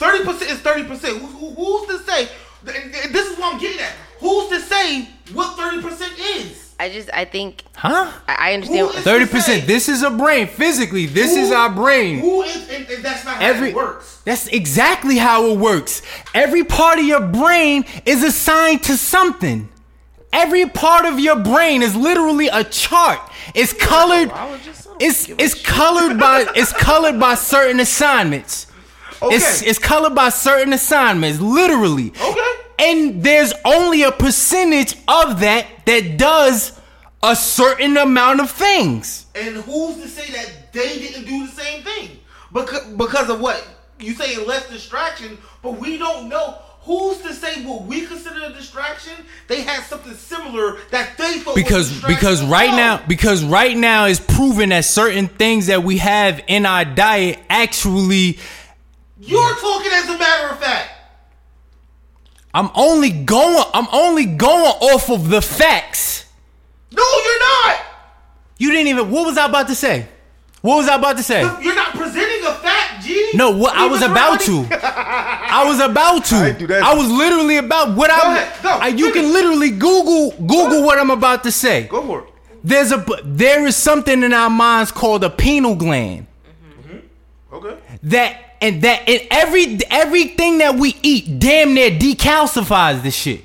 30 percent is thirty percent. Who, who- who's to say? th- th- This is what I'm getting at. Who's to say what thirty percent is? I just, I think, Huh? I I understand. Who is- 30%. This is a brain. Physically, this is our brain. Who is? And, and that's not how it works. That's exactly how it works. Every part of your brain is assigned to something. Every part of your brain is literally a chart. It's colored. It's it's colored by it's colored by certain assignments. Okay. It's it's colored by certain assignments, literally. Okay. And there's only a percentage of that that does a certain amount of things. And who's to say that they didn't do the same thing? Because because of what you say, less distraction, but we don't know. Who's to say what we consider a distraction? They had something similar that they thought because because right now because right now is proven that certain things that we have in our diet actually you're talking as a matter of fact. I'm only going I'm only going off of the facts. No, you're not. You didn't even what was I about to say? What was I about to say? You're not presenting a fact, G. No, what I was about to. I was about to. I do that. I was literally about what I'm. ahead, go, I- you can literally Google Google what I'm about to say. Go for it. There's a there is something in our minds called a pineal gland. Mm-hmm. Mm-hmm. Okay. that and that and every everything that we eat damn near decalcifies the shit.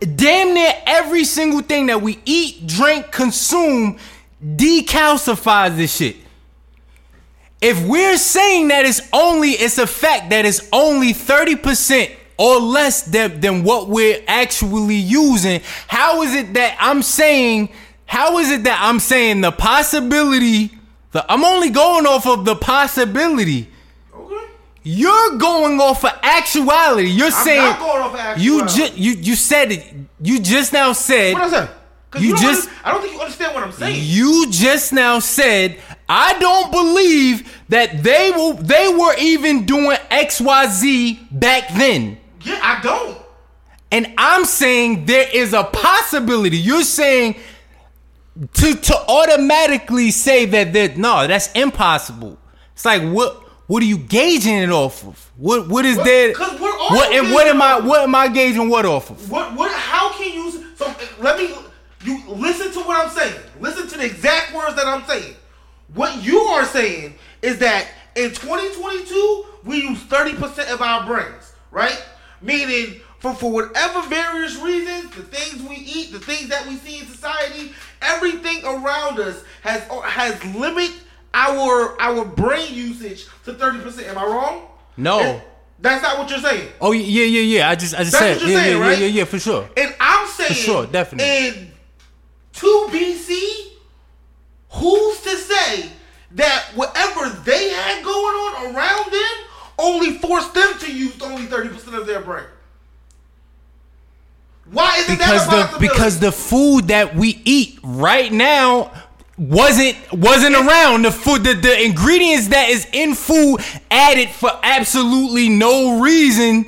Damn near every single thing that we eat, drink, consume decalcifies this shit. If we're saying that it's only it's a fact that it's only 30% or less than, than what we're actually using, how is it that I'm saying how is it that I'm saying the possibility the, I'm only going off of the possibility. You're going off of actuality. You're I'm saying not going off of you just you you said it. You just now said What I say? You don't just- under- I don't think you understand what I'm saying. you just now said I don't believe that they will they were even doing XYZ back then. yeah, I don't. And I'm saying there is a possibility. You're saying to to automatically say that that no, that's impossible. It's like what what are you gauging it off of? What what is What- there? what and what am I what am I gauging what off of? What? What? How can you? So let me. You listen to what I'm saying. Listen to the exact words that I'm saying. What you are saying is that in 2022 we use 30% of our brains, right? Meaning for for whatever various reasons, the things we eat, the things that we see in society, everything around us has has limit our our brain usage to 30%. Am I wrong? No. It- that's not what you're saying. Oh yeah yeah yeah. I just I just That's said what you're yeah, saying, yeah, right? yeah yeah yeah for sure. And I'm saying, for sure, definitely. In two BC, who's to say that whatever they had going on around them only forced them to use only thirty percent of their brain? Why isn't because that the because the food that we eat right now wasn't wasn't around the food the, the ingredients that is in food added for absolutely no reason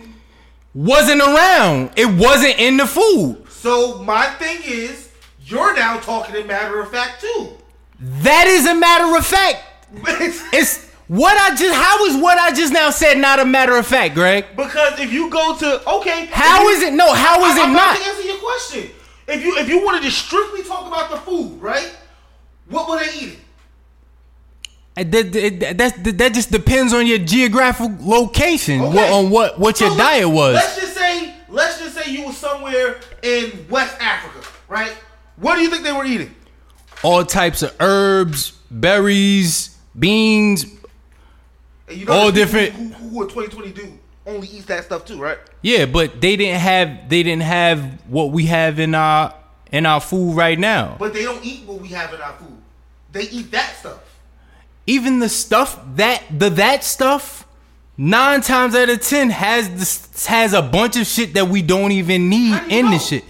wasn't around it wasn't in the food so my thing is, you're now talking in matter of fact too. that is a matter of fact it's what i just how is what i just now said not a matter of fact greg Because if you go to okay, How is you- it- no, how is I- it I'm not? to answer your question. If you if you wanted to strictly talk about the food, right? What were they eating? that, that, that, that just depends on your geographic location, Okay. what, on what what your So diet was. Let's just say, let's just say you were somewhere in West Africa, right? What do you think they were eating? All types of herbs, berries, beans. And you know All different- Who, who, who in 2020 do only eats that stuff too, right? Yeah, but they didn't have they didn't have what we have in our in our food right now. But they don't eat what we have in our food. They eat that stuff. Even the stuff that the that stuff nine times out of ten has this has a bunch of shit that we don't even need do in the know? shit.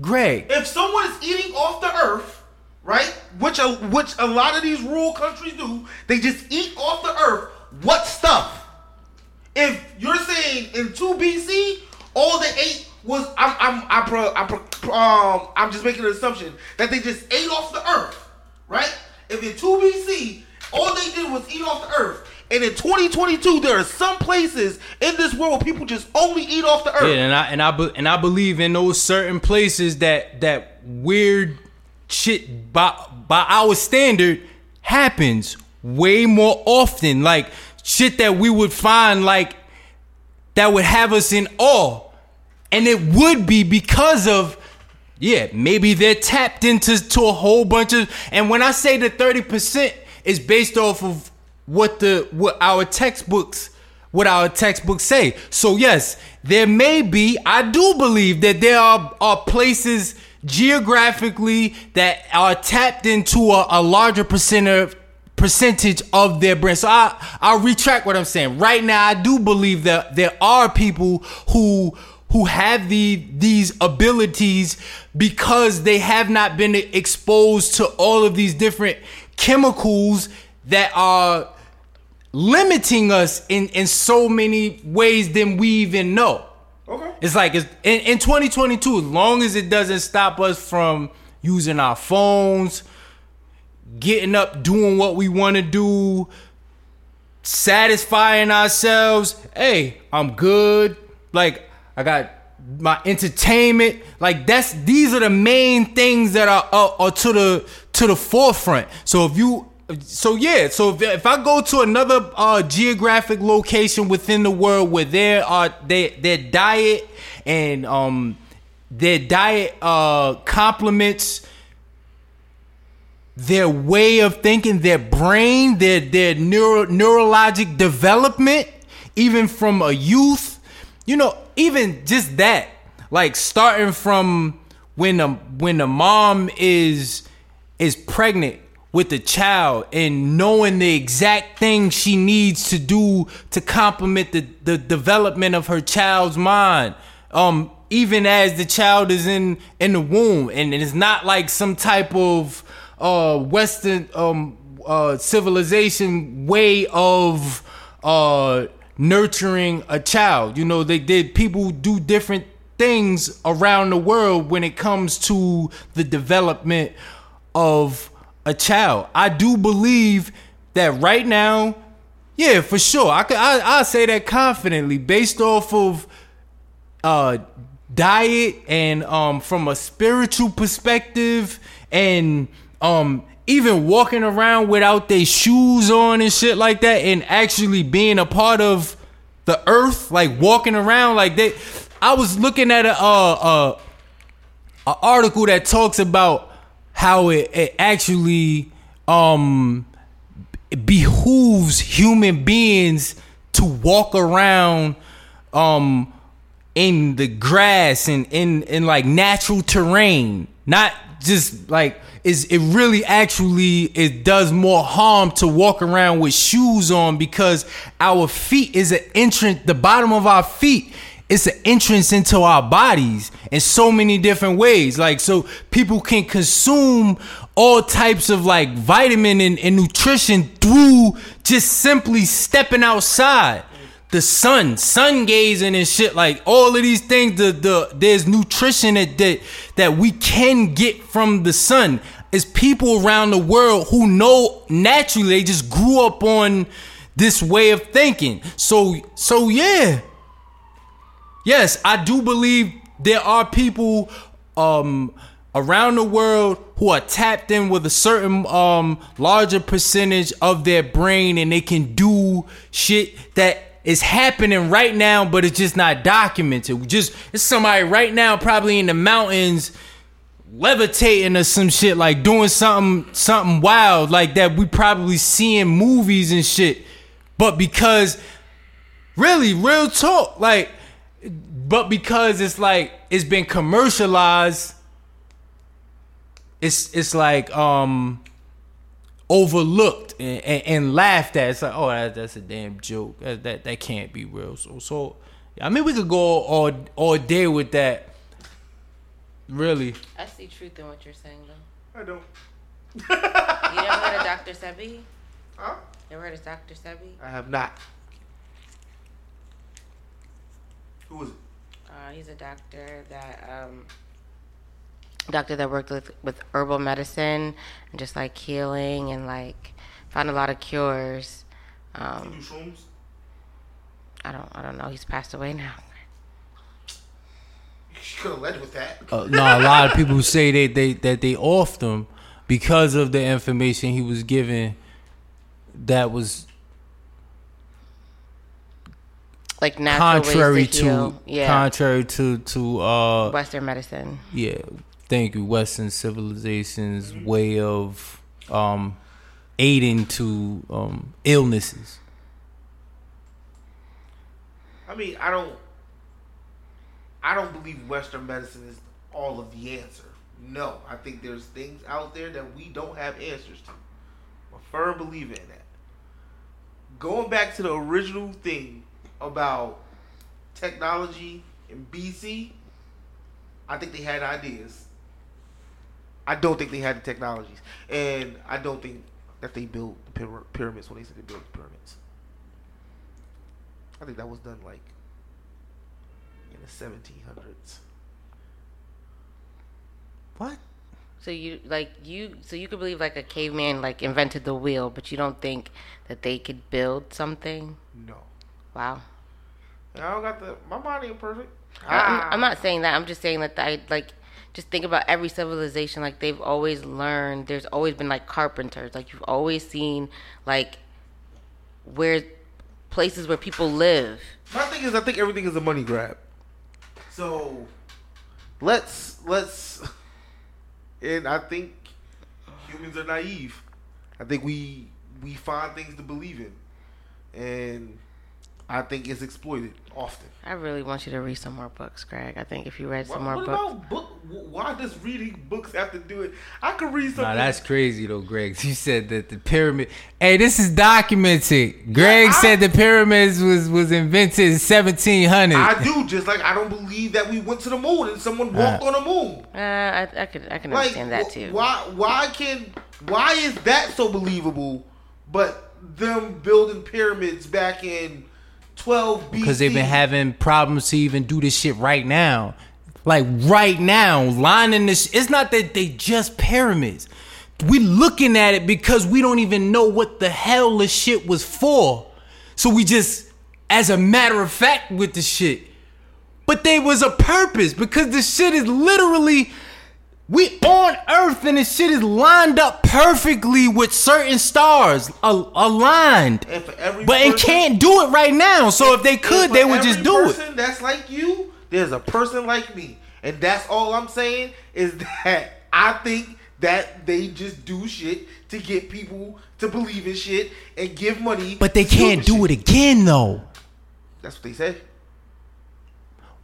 Greg, If someone is eating off the earth, right, which a, which a lot of these rural countries do, they just eat off the earth. What stuff? If you're saying in two BC, all they ate was I'm I'm I'm pro, I'm pro, um I'm just making an assumption that they just ate off the earth, right? If in two BC, all they did was eat off the earth. And in 2022, there are some places in this world where people just only eat off the earth. Yeah, and I and I be, and I believe in those certain places that that weird shit by by our standard happens way more often. Like shit that we would find like that would have us in awe, and it would be because of. Yeah, maybe they're tapped into to a whole bunch of and when I say the 30% is based off of what the what our textbooks what our textbooks say. So yes, there may be, I do believe that there are, are places geographically that are tapped into a, a larger percent of percentage of their brand. So I I'll retract what I'm saying. Right now I do believe that there are people who who have the these abilities because they have not been exposed to all of these different chemicals that are limiting us in in so many ways than we even know. Okay. It's like it's, in, in 2022, as long as it doesn't stop us from using our phones, getting up, doing what we want to do, satisfying ourselves. Hey, I'm good. Like I got my entertainment. Like that's these are the main things that are, are, are to the to the forefront. So if you so yeah, so if, if I go to another uh, geographic location within the world where there are their their diet and um their diet uh complements their way of thinking, their brain, their their neuro, neurologic development, even from a youth, you know, even just that, like starting from when the when the mom is is pregnant with the child and knowing the exact thing she needs to do to complement the, the development of her child's mind. Um even as the child is in in the womb. And it's not like some type of uh western um uh civilization way of uh nurturing a child you know they did people do different things around the world when it comes to the development of a child. I do believe that right now, yeah, for sure. I could I I say that confidently based off of uh diet and um from a spiritual perspective and um even walking around without their shoes on and shit like that and actually being a part of the earth like walking around like they I was looking at a uh uh an article that talks about how it, it actually um behooves human beings to walk around um in the grass and in in like natural terrain not just like is it really actually it does more harm to walk around with shoes on because our feet is an entrance the bottom of our feet it's an entrance into our bodies in so many different ways. Like so people can consume all types of like vitamin and, and nutrition through just simply stepping outside the sun, sun gazing and shit, like all of these things. The the there's nutrition that that that we can get from the sun. Is people around the world who know naturally they just grew up on this way of thinking. So so yeah. Yes, I do believe there are people um around the world who are tapped in with a certain um larger percentage of their brain and they can do shit that is happening right now but it's just not documented. Just it's somebody right now probably in the mountains levitating or some shit like doing something something wild like that we probably see in movies and shit. But because really real talk like but because it's like it's been commercialized it's it's like um overlooked and, and, and laughed at it's like oh that, that's a damn joke that, that that can't be real so so i mean we could go all all day with that really I see truth in what you're saying, though. I don't. You never heard of Dr. Sebi? Huh? You ever heard of Dr. Sebi? I have not. Who is it? Uh, he's a doctor that um, doctor that worked with with herbal medicine and just like healing and like found a lot of cures. Um. I don't I don't know. He's passed away now. You could have led with that. uh, no a lot of people say they, they that they offed him because of the information he was given that was Like natural contrary ways to, to heal. yeah contrary to to uh Western medicine. yeah thank you western civilization's way of um aiding to um illnesses I mean, I don't. I don't believe Western medicine is all of the answer. No, I think there's things out there that we don't have answers to. I'm a firm believer in that. Going back to the original thing about technology in BC, I think they had ideas. I don't think they had the technologies, and I don't think that they built the pyramids when they said they built the pyramids. I think that was done like in the 1700s. what So you like you so you could believe like a caveman like invented the wheel, but you don't think that they could build something? No, Wow. I don't got the. My mind ain't perfect. I'm, I'm not saying that. I'm just saying that I like just think about every civilization. Like they've always learned. There's always been like carpenters. Like you've always seen like where places where people live. My thing is, I think everything is a money grab. So let's let's, and I think humans are naive. I think we we find things to believe in, and I think it's exploited often. I really want you to read some more books, Greg. I think if you read What, some more what books, about book? Why does reading books have to do it? I could read something. Nah, that's crazy though, Greg. You said that the pyramid. Hey, this is documented. Greg Yeah, I- said the pyramids was was invented in 1700. I do just like I don't believe that we went to the moon and someone walked on the moon. uh, I, I could I can Like understand that too. Why why can why is that so believable? But them building pyramids back in twelve BC because they've been having problems to even do this shit right now. Like right now, lining this. It's not that they just pyramids. We looking at it because we don't even know what the hell this shit was for. So we just, as a matter of fact, with the shit. But there was a purpose because the shit is literally. We on Earth and this shit is lined up perfectly with certain stars al- aligned. And for every But it can't do it right now. So if they could, they would just do it. That's like you. There's a person like me, and that's all I'm saying is that I think that they just do shit to get people to believe in shit and give money. But they can't do stupid it again though. That's what they said.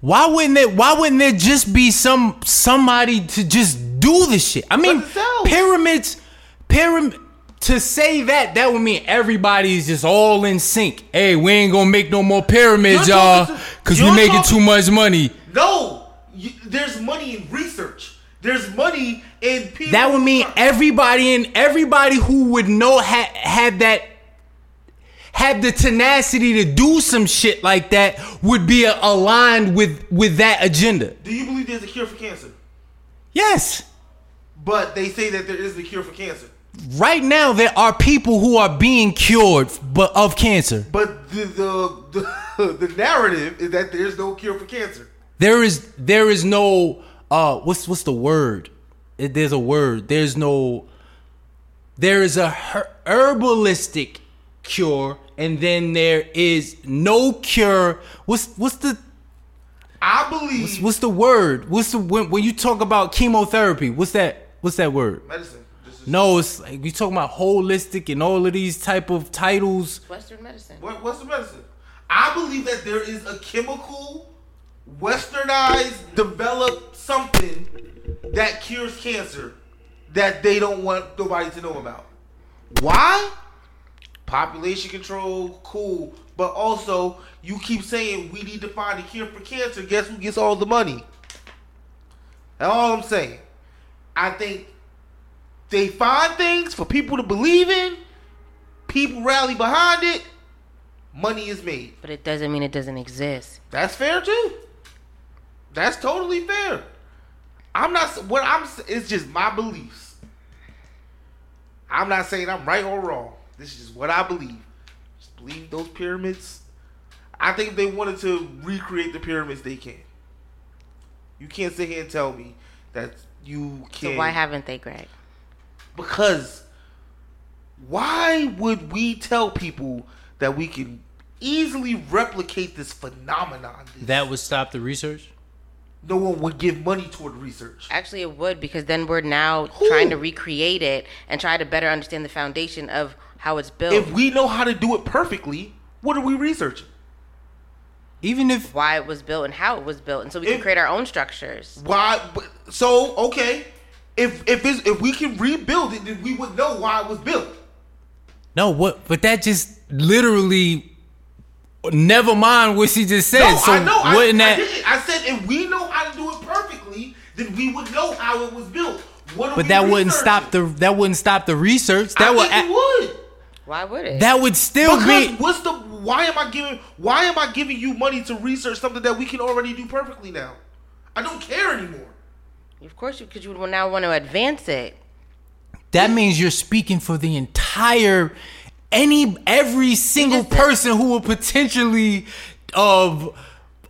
Why wouldn't it? Why wouldn't there just be some somebody to just do the shit? I mean, Because it pyramids, pyramid. To say that, that would mean everybody is just all in sync. Hey, we ain't gonna make no more pyramids, y'all, cause we you're making talking- too much money. No, you, there's money in research. There's money in people. That would mean everybody and everybody who would know had have that have the tenacity to do some shit like that would be aligned with with that agenda. Do you believe there's a cure for cancer? Yes. But they say that there is a cure for cancer. Right now there are people who are being cured but of cancer. But the the, the the narrative is that there's no cure for cancer. There is there is no uh what's what's the word? there's a word. There's no. There is a her- herbalistic cure, and then there is no cure. What's what's the I believe what's the word? What's the when, when you talk about chemotherapy? What's that? What's that word? medicine. No, it's like we talking about holistic and all of these type of titles. Western medicine. What, what's the medicine? I believe that there is a chemical, westernized, developed something that cures cancer that they don't want nobody to know about. Why? Population control, cool. But also, you keep saying we need to find a cure for cancer. Guess who gets all the money? That's all I'm saying. I think they find things for people to believe in. People rally behind it. Money is made. But it doesn't mean it doesn't exist. That's fair too. That's totally fair. I'm not what I'm. It's just my beliefs. I'm not saying I'm right or wrong. This is just what I believe. Just believe those pyramids. I think if they wanted to recreate the pyramids, they can. You can't sit here and tell me that you can't. why haven't they, Greg? Because why would we tell people that we can easily replicate this phenomenon? This- That would stop the research. no one would give money toward research. Actually, it would because then we're now Who? trying to recreate it and try to better understand the foundation of how it's built. If we know how to do it perfectly, what are we researching? Even if why it was built and how it was built, and so we can create our own structures. Why? So okay, if if it's, if we can rebuild it, then we would know why it was built. no, what? But that just literally. Never mind what she just said. No, so I know. I, wouldn't I, that? didn't. I said if we know how to do it perfectly, then we would know how it was built. What but that wouldn't stop the. That wouldn't stop the research. That I would. think it would. Why would it? That would still Because be. what's the why am I giving why am I giving you money to research something that we can already do perfectly now? I don't care anymore. of course, because you would now want to advance it. That means you're speaking for the entire any every single person who will potentially of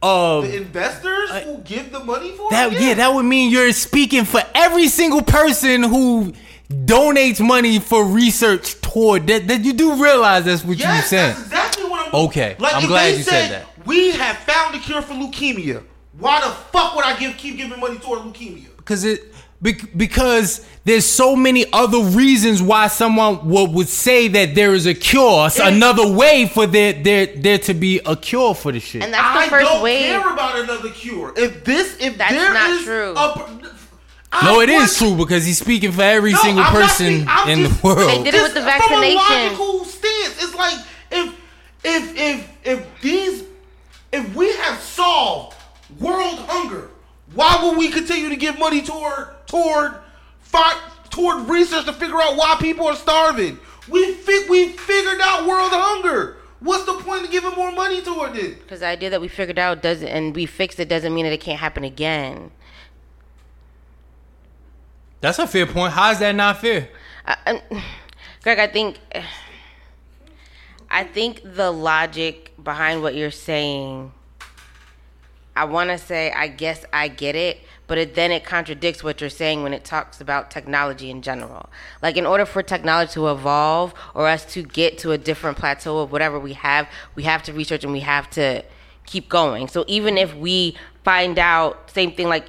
of The investors who give the money for that it? yeah. that would mean you're speaking for every single person who donates money for research toward that that you do realize that's what you Yes, saying. that's exactly what I'm Okay, Like I'm glad you said that. We have found a cure for leukemia. Why the fuck would I give keep giving money toward leukemia? because it because there's so many other reasons why someone would, would say that there is a cure, so If- another way for there there there to be a cure for the shit. And that's the I first don't wave. care about another cure. If this, if That's there not is true. a- no, it is true because he's speaking for every No, single I'm person speaking- in just- the world. They did it with the vaccination. From a logical stance, it's like if if if if these if we have solved world hunger, why would we continue to give money toward toward fight toward research to figure out why people are starving? We fi- we figured out world hunger. What's the point of giving more money toward it? Because the idea that we figured out doesn't and we fixed it doesn't mean that it can't happen again. That's a fair point. How is that not fair? Greg, I think I think the logic behind what you're saying I want to say I guess I get it, but it, then it contradicts what you're saying when it talks about technology in general. Like in order for technology to evolve or us to get to a different plateau of whatever we have, we have to research and we have to keep going. So even if we find out same thing like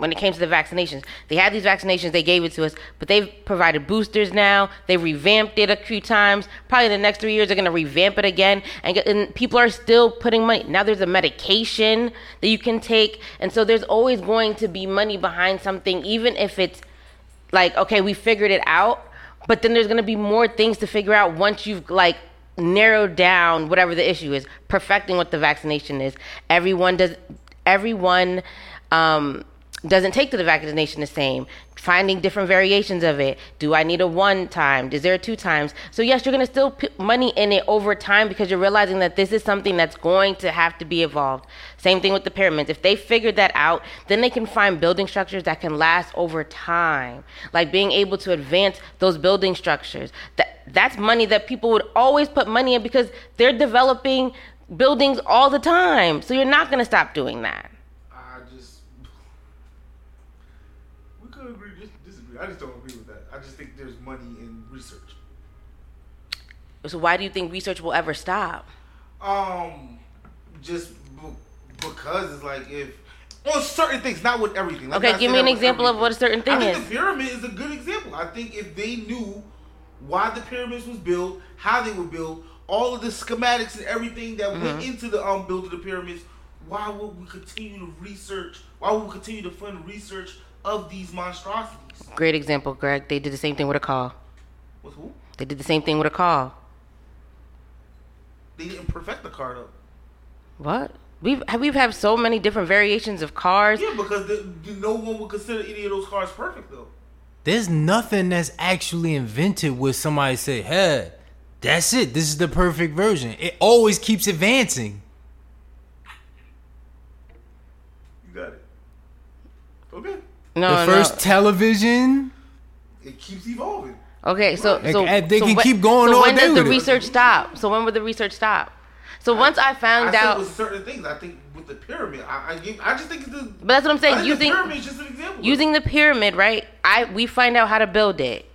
when it came to the vaccinations. They had these vaccinations, they gave it to us, but they've provided boosters now. They revamped it a few times. Probably the next three years, they're going to revamp it again. And, and people are still putting money. Now there's a medication that you can take. And so there's always going to be money behind something, even if it's like, okay, we figured it out. But then there's going to be more things to figure out once you've like narrowed down whatever the issue is, perfecting what the vaccination is. Everyone does, everyone, um, doesn't take to the vaccination the same. Finding different variations of it. Do I need a one time? Is there a two times? So yes, you're gonna still put money in it over time because you're realizing that this is something that's going to have to be evolved. Same thing with the pyramids. If they figured that out, then they can find building structures that can last over time. Like being able to advance those building structures. That that's money that people would always put money in because they're developing buildings all the time. So you're not gonna stop doing that. I just we could agree dis- disagree I just don't agree with that. I just think there's money in research. So why do you think research will ever stop? Um, just b- because it's like if on certain things, not with everything. Let Okay, give me an example of what a certain thing I think is. the pyramid is a good example. I think if they knew why the pyramids was built, how they were built, all of the schematics and everything that Mm-hmm. went into the um building of the pyramids, why would we continue to research? Why would we continue to fund research of these monstrosities? Great example, Greg. They did the same thing with a call. With who? They did the same thing with a call. They didn't perfect the car though. What? We've we've had so many different variations of cars. Yeah, because the, the- no one would consider any of those cars perfect though. There's nothing that's actually invented where somebody say, "Hey, that's it. This is the perfect version." It always keeps advancing. You got it. Okay. No, the first no. television. It keeps evolving. Okay, so They- so and they so can when- keep going So all when day does the with it. research stop? So when would the research stop? So once I I found said out, with certain things. I think with the pyramid, I I, give, I just think it's the. but that's what I'm saying. Using the pyramid is just an example. using the pyramid, right? I we find out how to build it.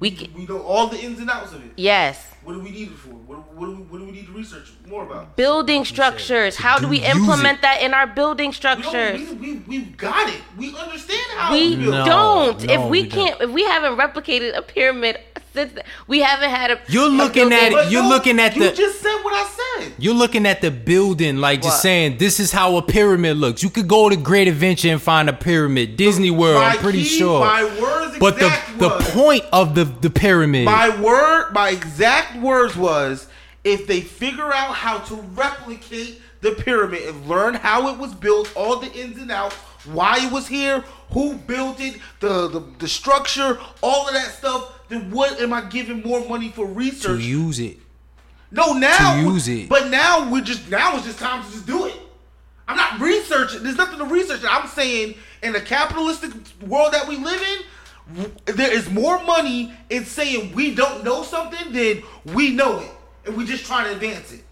We c- we know all the ins and outs of it. yes, What do we need it for? What, what, do we, what do we need to research more about? building structures. to How do do- we implement it. that in our building structures? don't, we, we, we've got it. We understand how We it's built. No, don't. if we, we don't. can't, if we haven't replicated a pyramid since then, we haven't had a. You're a looking at building- it- You're looking at you the- just said what I said. You're looking at the building, like just saying, "This is how a pyramid looks." You could go to Great Adventure and find a pyramid. Disney World, My I'm pretty key, sure. My words but the exact the was, point of the the pyramid. My word, my exact words was, if they figure out how to replicate the pyramid and learn how it was built, all the ins and outs, why it was here, who built it, the the, the structure, all of that stuff, then what am I giving more money for research? to research? use it. no, now to use it. But now we're just now it's just time to just do it. I'm not researching. There's nothing to research. I'm saying in the capitalistic world that we live in, there is more money in saying we don't know something than we know it, and we just trying to advance it.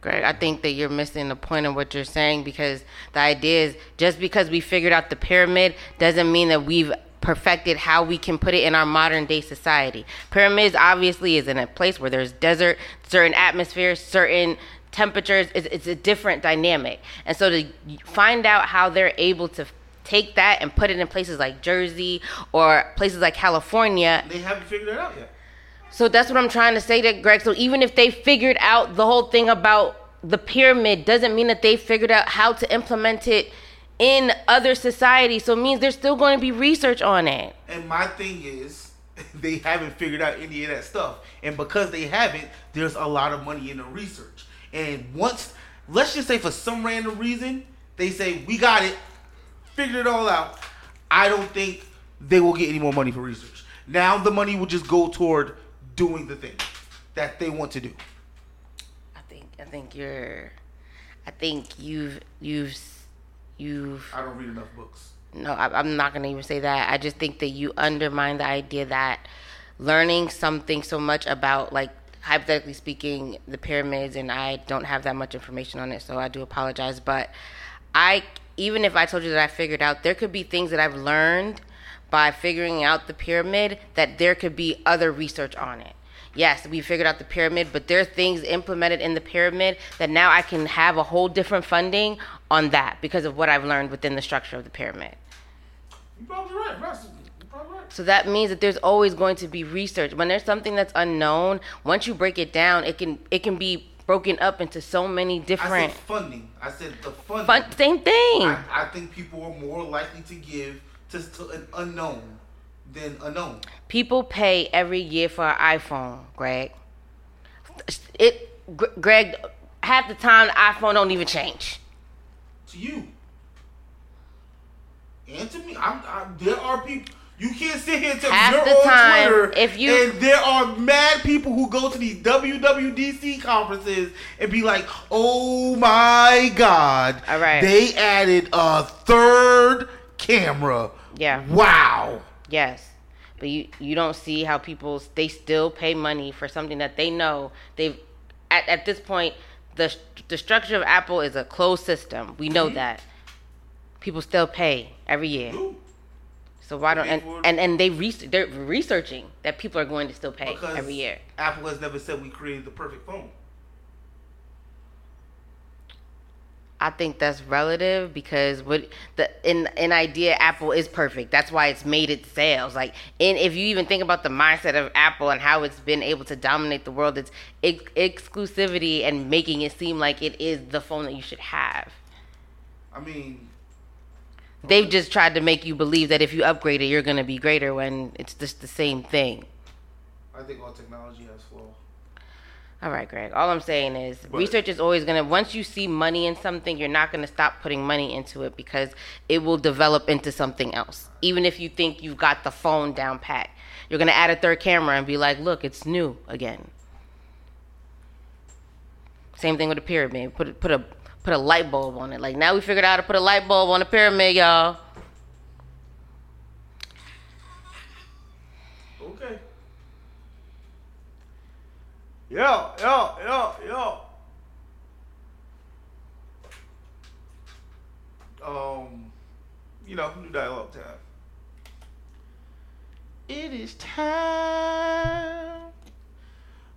Greg, I think that you're missing the point of what you're saying because the idea is just because we figured out the pyramid doesn't mean that we've perfected how we can put it in our modern day society. Pyramids obviously is in a place where there's desert, certain atmospheres, certain temperatures. It's, it's a different dynamic. And so to find out how they're able to take that and put it in places like Jersey or places like California They haven't figured it out yet. so that's what I'm trying to say to Greg. So even if they figured out the whole thing about the pyramid, doesn't mean that they figured out how to implement it in other societies. So it means there's still going to be research on it. And my thing is, they haven't figured out any of that stuff. And because they haven't, there's a lot of money in the research. And once, let's just say for some random reason, they say, we got it, figured it all out. I don't think they will get any more money for research. Now the money will just go toward doing the thing that they want to do. I think I think you're I think you've you've you've I don't read enough books. no, I, I'm not going to even say that. I just think that you undermine the idea that learning something so much about, like, hypothetically speaking, the pyramids, and I don't have that much information on it, so I do apologize. But I, even if I told you that I figured out, there could be things that I've learned by figuring out the pyramid that there could be other research on it. Yes, we figured out the pyramid, but there are things implemented in the pyramid that now I can have a whole different funding on that because of what I've learned within the structure of the pyramid. You're probably right. You're probably right. So that means that there's always going to be research. When there's something that's unknown, once you break it down, it can it can be broken up into so many different I funding. I said the funding. fun. Same thing. I, I think people are more likely to give to, to an unknown than a known. People pay every year for an iPhone, Greg. It, Greg, half the time the iPhone don't even change. To you. And to me, I'm, I'm, there are people. You can't sit here and tell Half me you're on time, Twitter, if you- and there are mad people who go to these WWDC conferences and be like, "Oh my God! All right. they added a third camera. Yeah. wow." Yes. But you you don't see how people they still pay money for something that they know they've at, at this point the the structure of Apple is a closed system. We know mm-hmm. that. People still pay every year. Ooh. So why don't and and, and they re- they're researching that people are going to still pay Because every year. Apple has never said we created the perfect phone. I think that's relative because what the in in idea Apple is perfect. That's why it's made its sales. Like and if you even think about the mindset of Apple and how it's been able to dominate the world, it's ex- exclusivity and making it seem like it is the phone that you should have. I mean, They've just tried to make you believe that if you upgrade it, you're going to be greater when it's just the same thing. I think all technology has flaws. All right, Greg. All I'm saying is But- research is always going to, once you see money in something, you're not going to stop putting money into it because it will develop into something else. Even if you think you've got the phone down pat, you're going to add a third camera and be like, look, it's new again. Same thing with a pyramid. Put, a- put a put a light bulb on it. Like now we figured out how to put a light bulb on a pyramid, y'all. Yo, yo, yo, yo. Um, you know, new dialogue time. It is time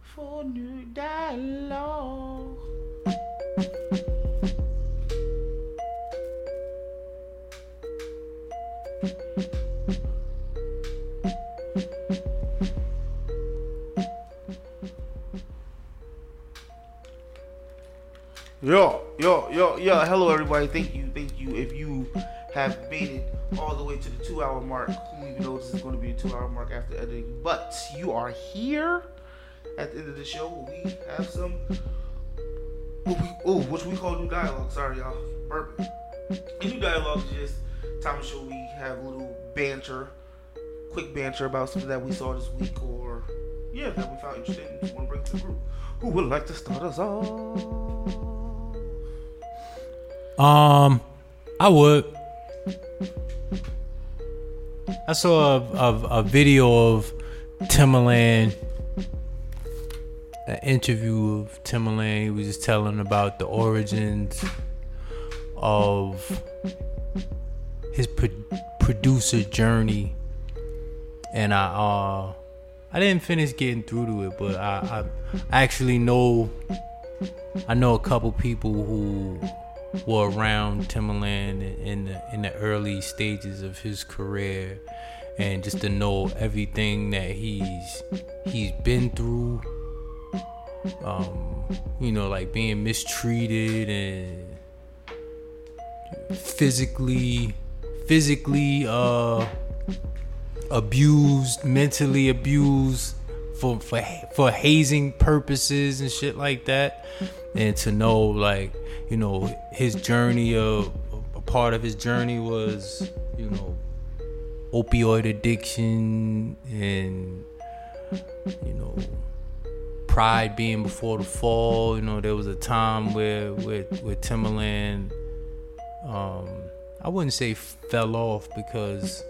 for new dialogue. Yo, yo, yo, yo, hello everybody. Thank you, thank you. If you have made it all the way to the two hour mark, who even knows this is going to be a two hour mark after editing, but you are here at the end of the show. We have some, oh, which we call new dialogue. Sorry, y'all. Burping. New dialogue is just time to show we have a little banter, quick banter about something that we saw this week or, yeah, that we found interesting just want to bring to the group. Who would like to start us off? Um, I would. I saw a, a, a video of Timbaland, an interview of Timbaland. He was just telling about the origins of his pro- producer journey, and I uh I didn't finish getting through to it, but I I actually know I know a couple people who were around Timbaland in the in the early stages of his career, and just to know everything that he's he's been through. Um, you know, like being mistreated and physically physically uh abused, mentally abused for for for hazing purposes and shit like that. And to know like, you know, his journey of a part of his journey was, you know, opioid addiction and you know pride being before the fall. You know, there was a time where with with Timbaland um I wouldn't say fell off because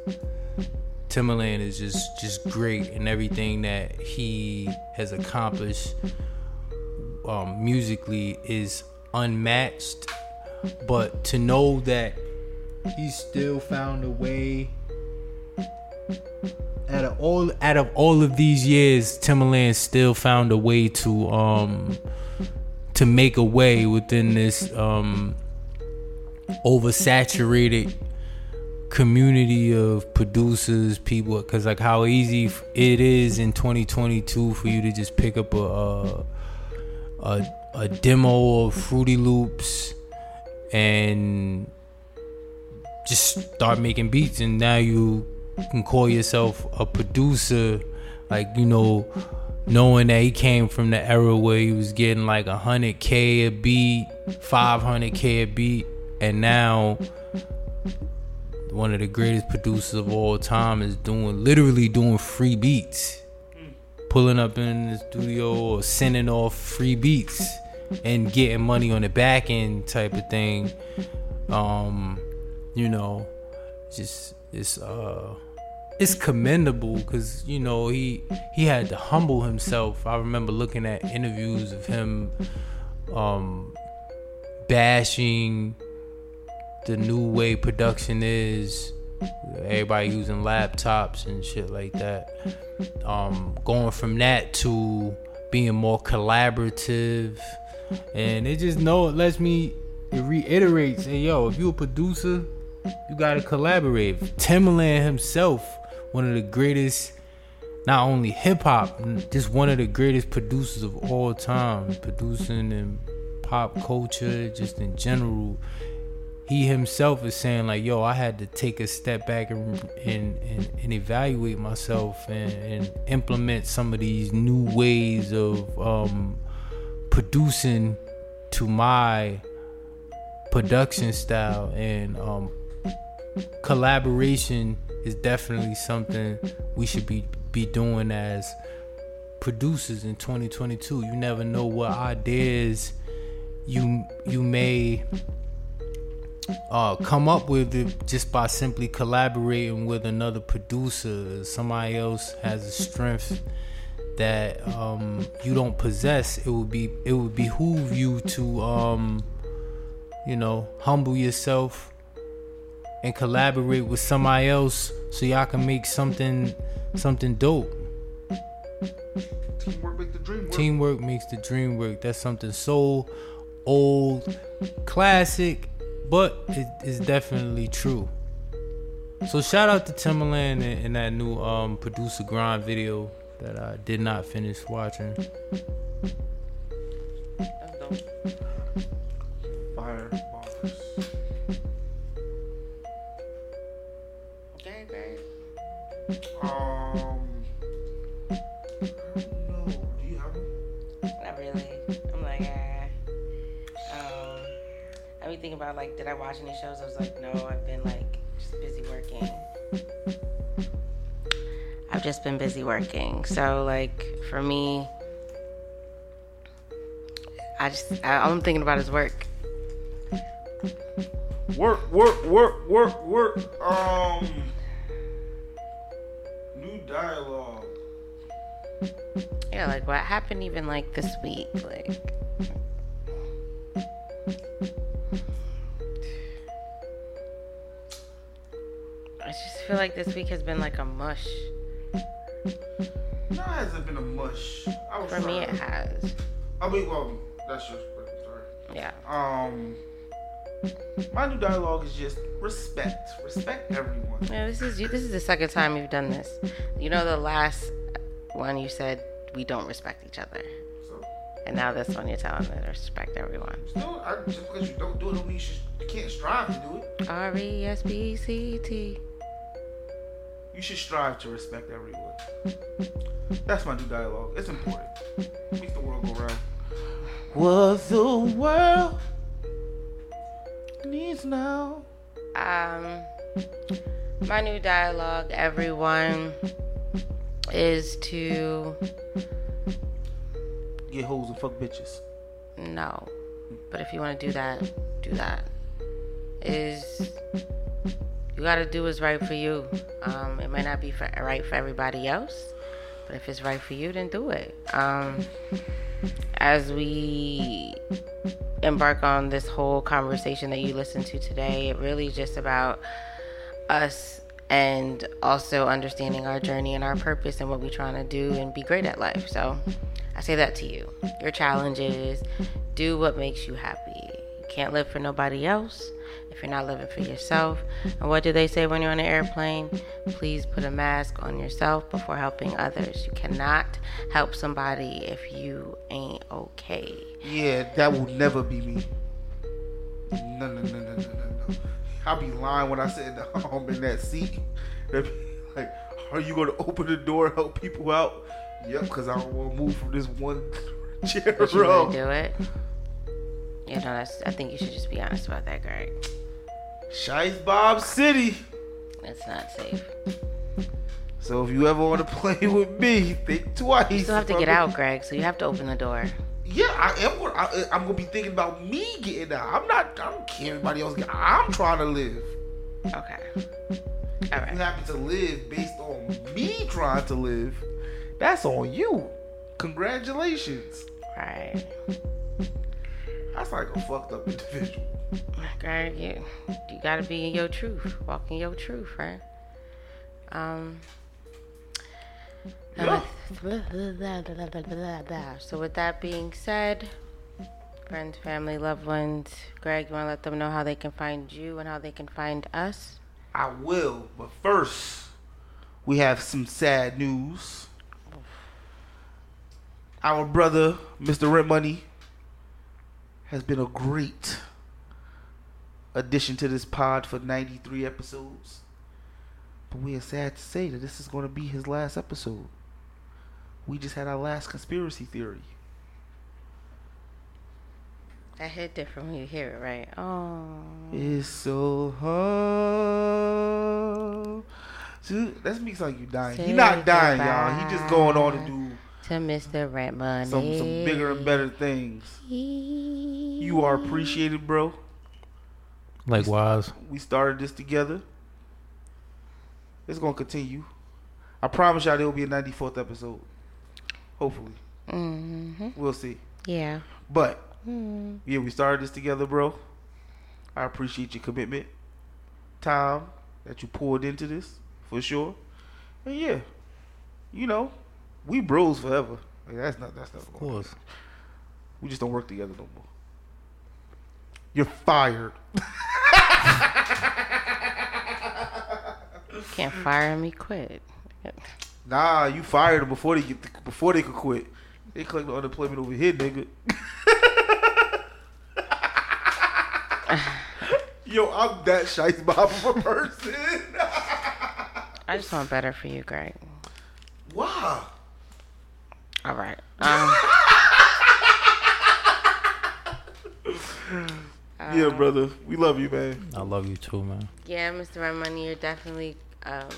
Timbaland is just just great and everything that he has accomplished um, musically is unmatched. But to know that he still found a way out of all out of all of these years, Timbaland still found a way to um to make a way within this um oversaturated community of producers, people, because like how easy it is in 2022 for you to just pick up a a, a, a demo of Fruity Loops and just start making beats, and now you can call yourself a producer, like you know. Knowing that he came from the era where he was getting like a hundred k a beat, five hundred k a beat, and now one of the greatest producers of all time is doing literally doing free beats pulling up in the studio or sending off free beats and getting money on the back end type of thing um you know just it's uh it's commendable because you know he he had to humble himself. I remember looking at interviews of him um bashing the new way production is Everybody using laptops and shit like that. Um, going from that to being more collaborative, and it just know it lets me it reiterates. Hey, yo, if you a producer, you gotta collaborate. Timbaland himself, one of the greatest, not only hip hop, just one of the greatest producers of all time, producing in pop culture, just in general. He himself is saying like, "Yo, I had to take a step back and and, and, and evaluate myself and, and implement some of these new ways of um, producing to my production style. And um, collaboration is definitely something we should be be doing as producers in 2022 you never know what ideas you you may uh, come up with it just by simply collaborating with another producer somebody else has a strength that um, you don't possess it would be it would behoove you to um, you know humble yourself and collaborate with somebody else so y'all can make something something dope. Teamwork makes the dream work. Teamwork makes the dream work. That's something so old, classic, but it is definitely true. So shout out to Timbaland and, and that new um, producer grind video that I did not finish watching. Fire bars. Okay, great. Um. I be thinking about like, did I watch any shows? I was like, no. I've been like just busy working. I've just been busy working. So like for me, I just I, all I'm thinking about is work. Work, work, work, work, work. Um. New dialogue. Yeah, like what happened even like this week, like. I just feel like this week has been like a mush. No, it hasn't been a mush. I was For me, it has. I mean, well, that's your sorry. Yeah. Um, my new dialogue is just respect. Respect everyone. Yeah, this is you. This is the second time you've done this. You know, the last one you said we don't respect each other, So, and now this one you're telling me to respect everyone. still, I, just because you don't do it, don't mean you, should, you can't strive to do it. R E S P C T. You should strive to respect everyone. That's my new dialogue. It's important. Makes the world go round. What the world needs now. Um, my new dialogue, everyone, is to Get hoes and fuck bitches. no. But if you want to do that, do that. Is you gotta do what's right for you. Um, it might not be for, right for everybody else, but if it's right for you, then do it. Um, as we embark on this whole conversation that you listened to today, it really just about us and also understanding our journey and our purpose and what we're trying to do and be great at life. So I say that to you. Your challenge is do what makes you happy. You can't live for nobody else if you're not living for yourself. And what do they say when you're on an airplane? Please put a mask on yourself before helping others. You cannot help somebody if you ain't okay. Yeah, that will never be me. No, no, no, no, no, no, no. I'll be lying when I sit in, the, um, in that seat. Like, are you going to open the door help people out? Yep, because I don't want to move from this one chair But you row. would do it. You know, that's, I think you should just be honest about that, Greg. Shice Bob City. It's not safe. So if you ever want to play with me, think twice. You still have to get out, Greg, so you have to open the door. Yeah, I am. Gonna, I, uh, I'm gonna be thinking about me getting out. I'm not. I don't care anybody else. Get, I'm trying to live. Okay. All You right. happen to live based on me trying to live. That's on you. Congratulations. Right. That's like a fucked up individual. Greg, you, you gotta be in your truth, walk in your truth, right? Um. Yeah. So with that being said, friends, family, loved ones, Greg, you wanna let them know how they can find you and how they can find us? I will, but first, we have some sad news. Our brother, Mr. Rent Money, has been a great addition to this pod for 93 episodes. But we are sad to say that this is going to be his last episode. We just had our last conspiracy theory. I hit different when you hear it, right? Oh. It's so hard. Dude, that makes like you dying. He Say not dying, y'all. He just going on to do To Mr. Rent Money. some some bigger and better things. You are appreciated, bro. Likewise. We started this together. It's gonna continue. I promise y'all there will be a 94th episode. Hopefully, Mm-hmm. we'll see. Yeah. But Mm. yeah, we started this together, bro. I appreciate your commitment, time that you poured into this for sure. And yeah, you know, we bros forever. Like, that's not that's not Of course. We just don't work together no more. You're fired. Can't fire me, quit. Nah, you fired them before they get the, before they could quit. They collect the unemployment over here, nigga. Yo, I'm that shice bob of a person. I just want better for you, Greg. wow. All right. Um, yeah, brother. We love you, man. I love you too, man. yeah, Mr. Rent Money, you're definitely um,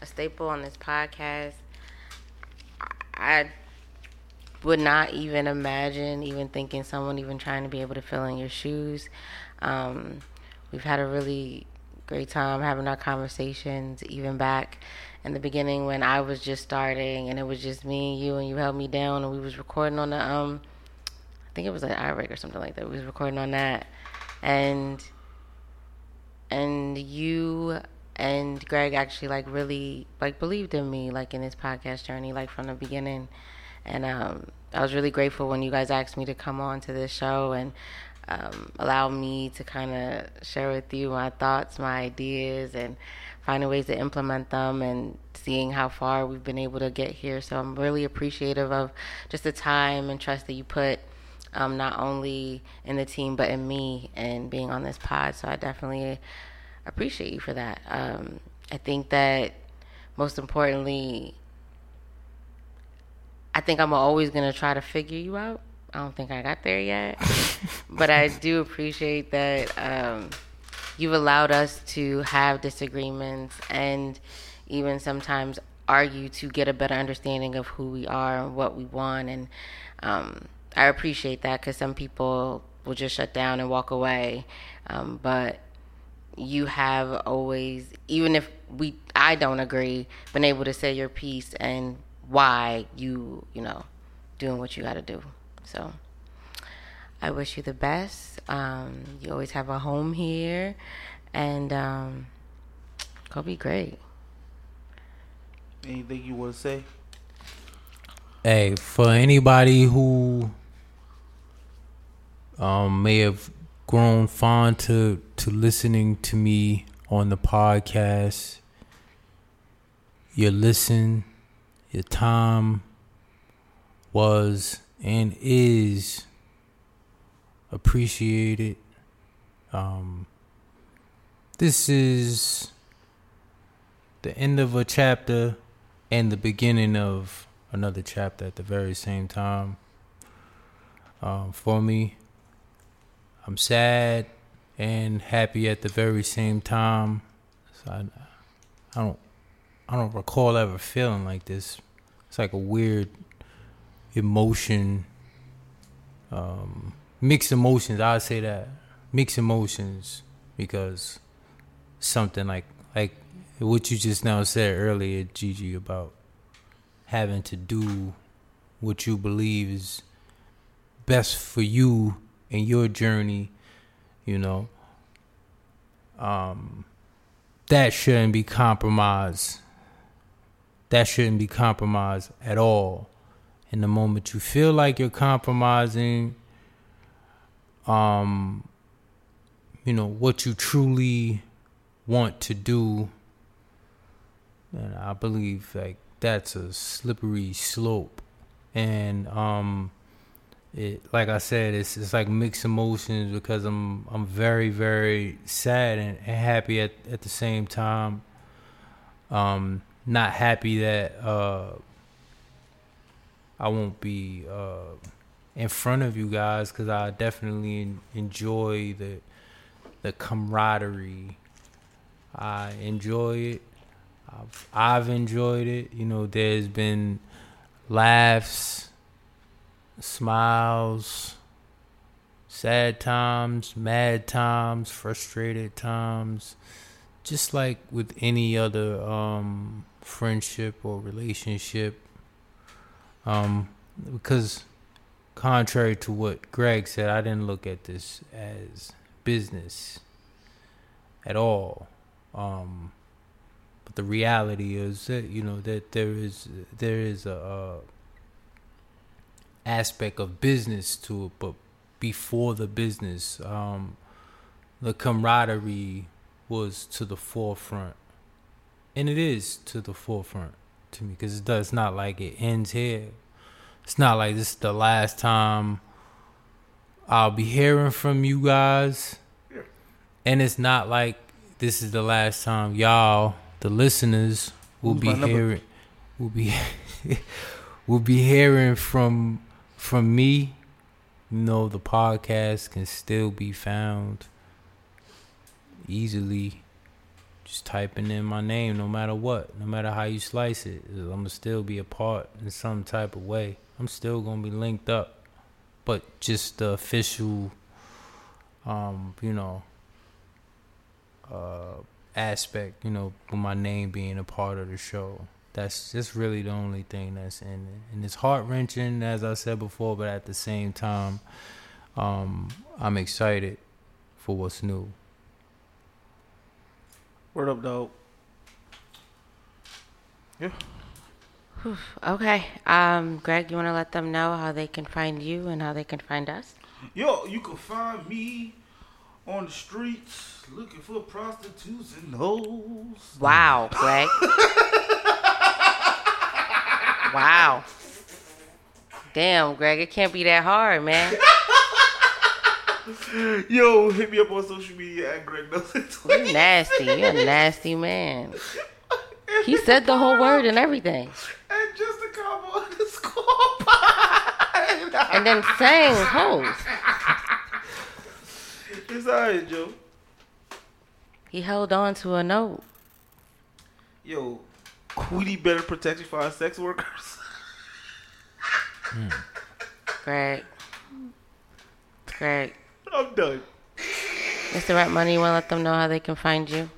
a staple on this podcast. I would not even imagine even thinking someone even trying to be able to fill in your shoes. Um, we've had a really great time having our conversations, even back in the beginning when I was just starting and it was just me and you and you held me down and we was recording on the um I think it was an iRig or something like that. We was recording on that and and you and Greg actually like really like believed in me like in this podcast journey like from the beginning and um I was really grateful when you guys asked me to come on to this show and um, allow me to kind of share with you my thoughts, my ideas, and finding ways to implement them and seeing how far we've been able to get here. So I'm really appreciative of just the time and trust that you put um, not only in the team but in me and being on this pod. So I definitely appreciate you for that. Um, I think that most importantly, I think I'm always gonna try to figure you out. I don't think I got there yet, but I do appreciate that um, you've allowed us to have disagreements and even sometimes argue to get a better understanding of who we are and what we want. And um, I appreciate that because some people will just shut down and walk away, um, but you have always even if we I don't agree been able to say your piece and why you you know doing what you got to do. So I wish you the best. Um, you always have a home here. And um, go be great. Anything you want to say? Hey, for anybody who um may have grown fond to to listening to me on the podcast, your listen, your time was and is appreciated. Um, this is the end of a chapter and the beginning of another chapter at the very same time. Um, for me, I'm sad and happy at the very same time. So I, I don't, I don't recall ever feeling like this. It's like a weird emotion, um, mixed emotions. I'd say that mixed emotions because something like like what you just now said earlier, Gigi, about having to do what you believe is best for you in your journey, you know, um, that shouldn't be compromised. That shouldn't be compromised at all. In the moment you feel like you're compromising, um, you know, what you truly want to do, and I believe like that's a slippery slope. And um it like I said, it's it's like mixed emotions because I'm I'm very, very sad and, happy at, at the same time. Um not happy that uh I won't be uh in front of you guys because I definitely enjoy the the camaraderie. I enjoy it. I've, I've enjoyed it. You know, there's been laughs, smiles, sad times, mad times, frustrated times, just like with any other um, friendship or relationship. Um, because contrary to what Greg said, I didn't look at this as business at all. Um, but the reality is that you know that there is there is a, a aspect of business to it, but before the business, um, the camaraderie was to the forefront, and it is to the forefront to me because it does not like it ends here. It's not like this is the last time I'll be hearing from you guys, and it's not like this is the last time y'all, the listeners, will Who's be hearing, will be, will be hearing from from me. You know, the podcast can still be found easily. Just typing in my name, no matter what, no matter how you slice it, I'm gonna still be a part in some type of way. I'm still gonna be linked up, but just the official, um, you know, uh, aspect, you know, with my name being a part of the show. That's just really the only thing that's in it, and it's heart wrenching, as I said before, but at the same time, um, I'm excited for what's new. Word up, dog. Okay. Um, Greg, you want to let them know how they can find you and how they can find us? Yo, you can find me on the streets looking for prostitutes and hoes. Wow, Greg. wow. Damn, Greg, it can't be that hard, man. Yo, hit me up on social media at Greg Nelson. You nasty. You're a nasty man. He said the whole word and everything. And just a convo underscore pod. And then sang hoes. It's alright, Joe. He held on to a note. Yo, Queenie better protect you for our sex workers. Hmm. Greg. Greg. I'm done. Mr. Rent Money, you want to let them know how they can find you?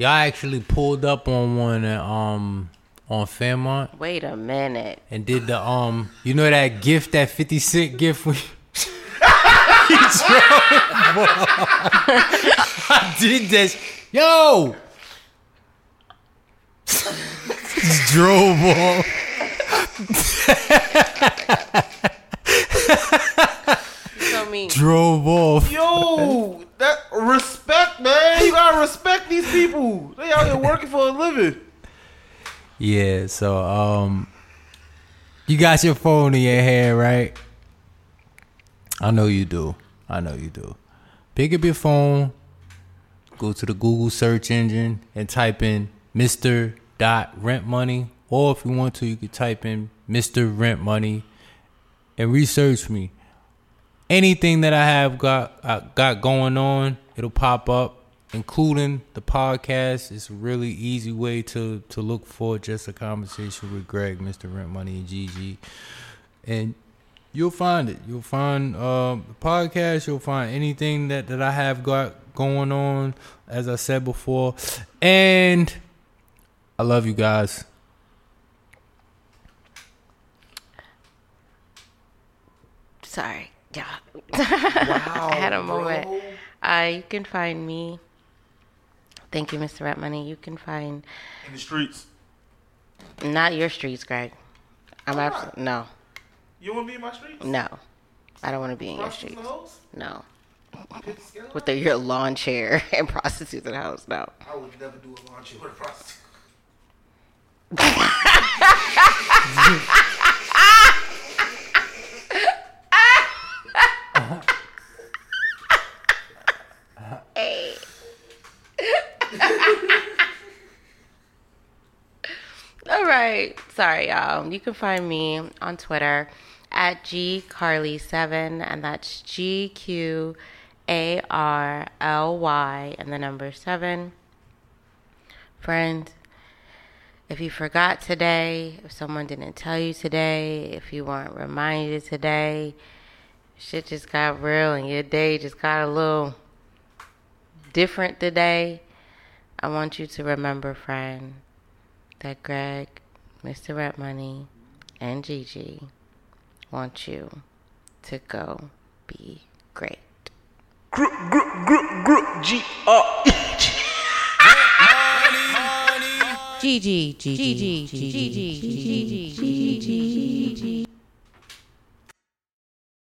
Y'all actually pulled up on one at, um on Fairmont Wait a minute. and did the um you know that gift that 50 cent gift we He drove off. I did this yo Just drove off So mean. drove off Yo, that respect, man. You gotta respect these people. They out here working for a living. Yeah, so um you got your phone in your hand, right? I know you do. I know you do. Pick up your phone, go to the Google search engine and type in Mr. Dot Rent Money. Or if you want to, you could type in Mr. Rent Money and research me. Anything that I have got uh, got going on, it'll pop up, including the podcast. It's a really easy way to to look for just a conversation with Greg, Mr. Rent Money, and Gigi, and you'll find it. You'll find um, the podcast. You'll find anything that that I have got going on. As I said before, and I love you guys. Sorry. Yeah. Wow. I had a bro. moment. Uh, you can find me. Thank you, Mr. Rap Money. You can find In the streets. not your streets, Greg. I'm Why absolutely no, You want to be in my streets? no. I don't want to be in your streets. No, Pick the scale with the, your lawn chair and prostitutes in the house. No. I would never do a launch with a prostitute. All right. Sorry, y'all. You can find me on Twitter at GQarly7, and that's G Q A R L Y, and the number seven. Friend, if you forgot today, if someone didn't tell you today, if you weren't reminded today, shit just got real and your day just got a little different today, I want you to remember, friend, that Greg, Mr. Rap Money, and Gigi want you to go be great. Group, group, group, group, G R E G. Gigi, Gigi, Gigi, Gigi, Gigi, Gigi, Gigi.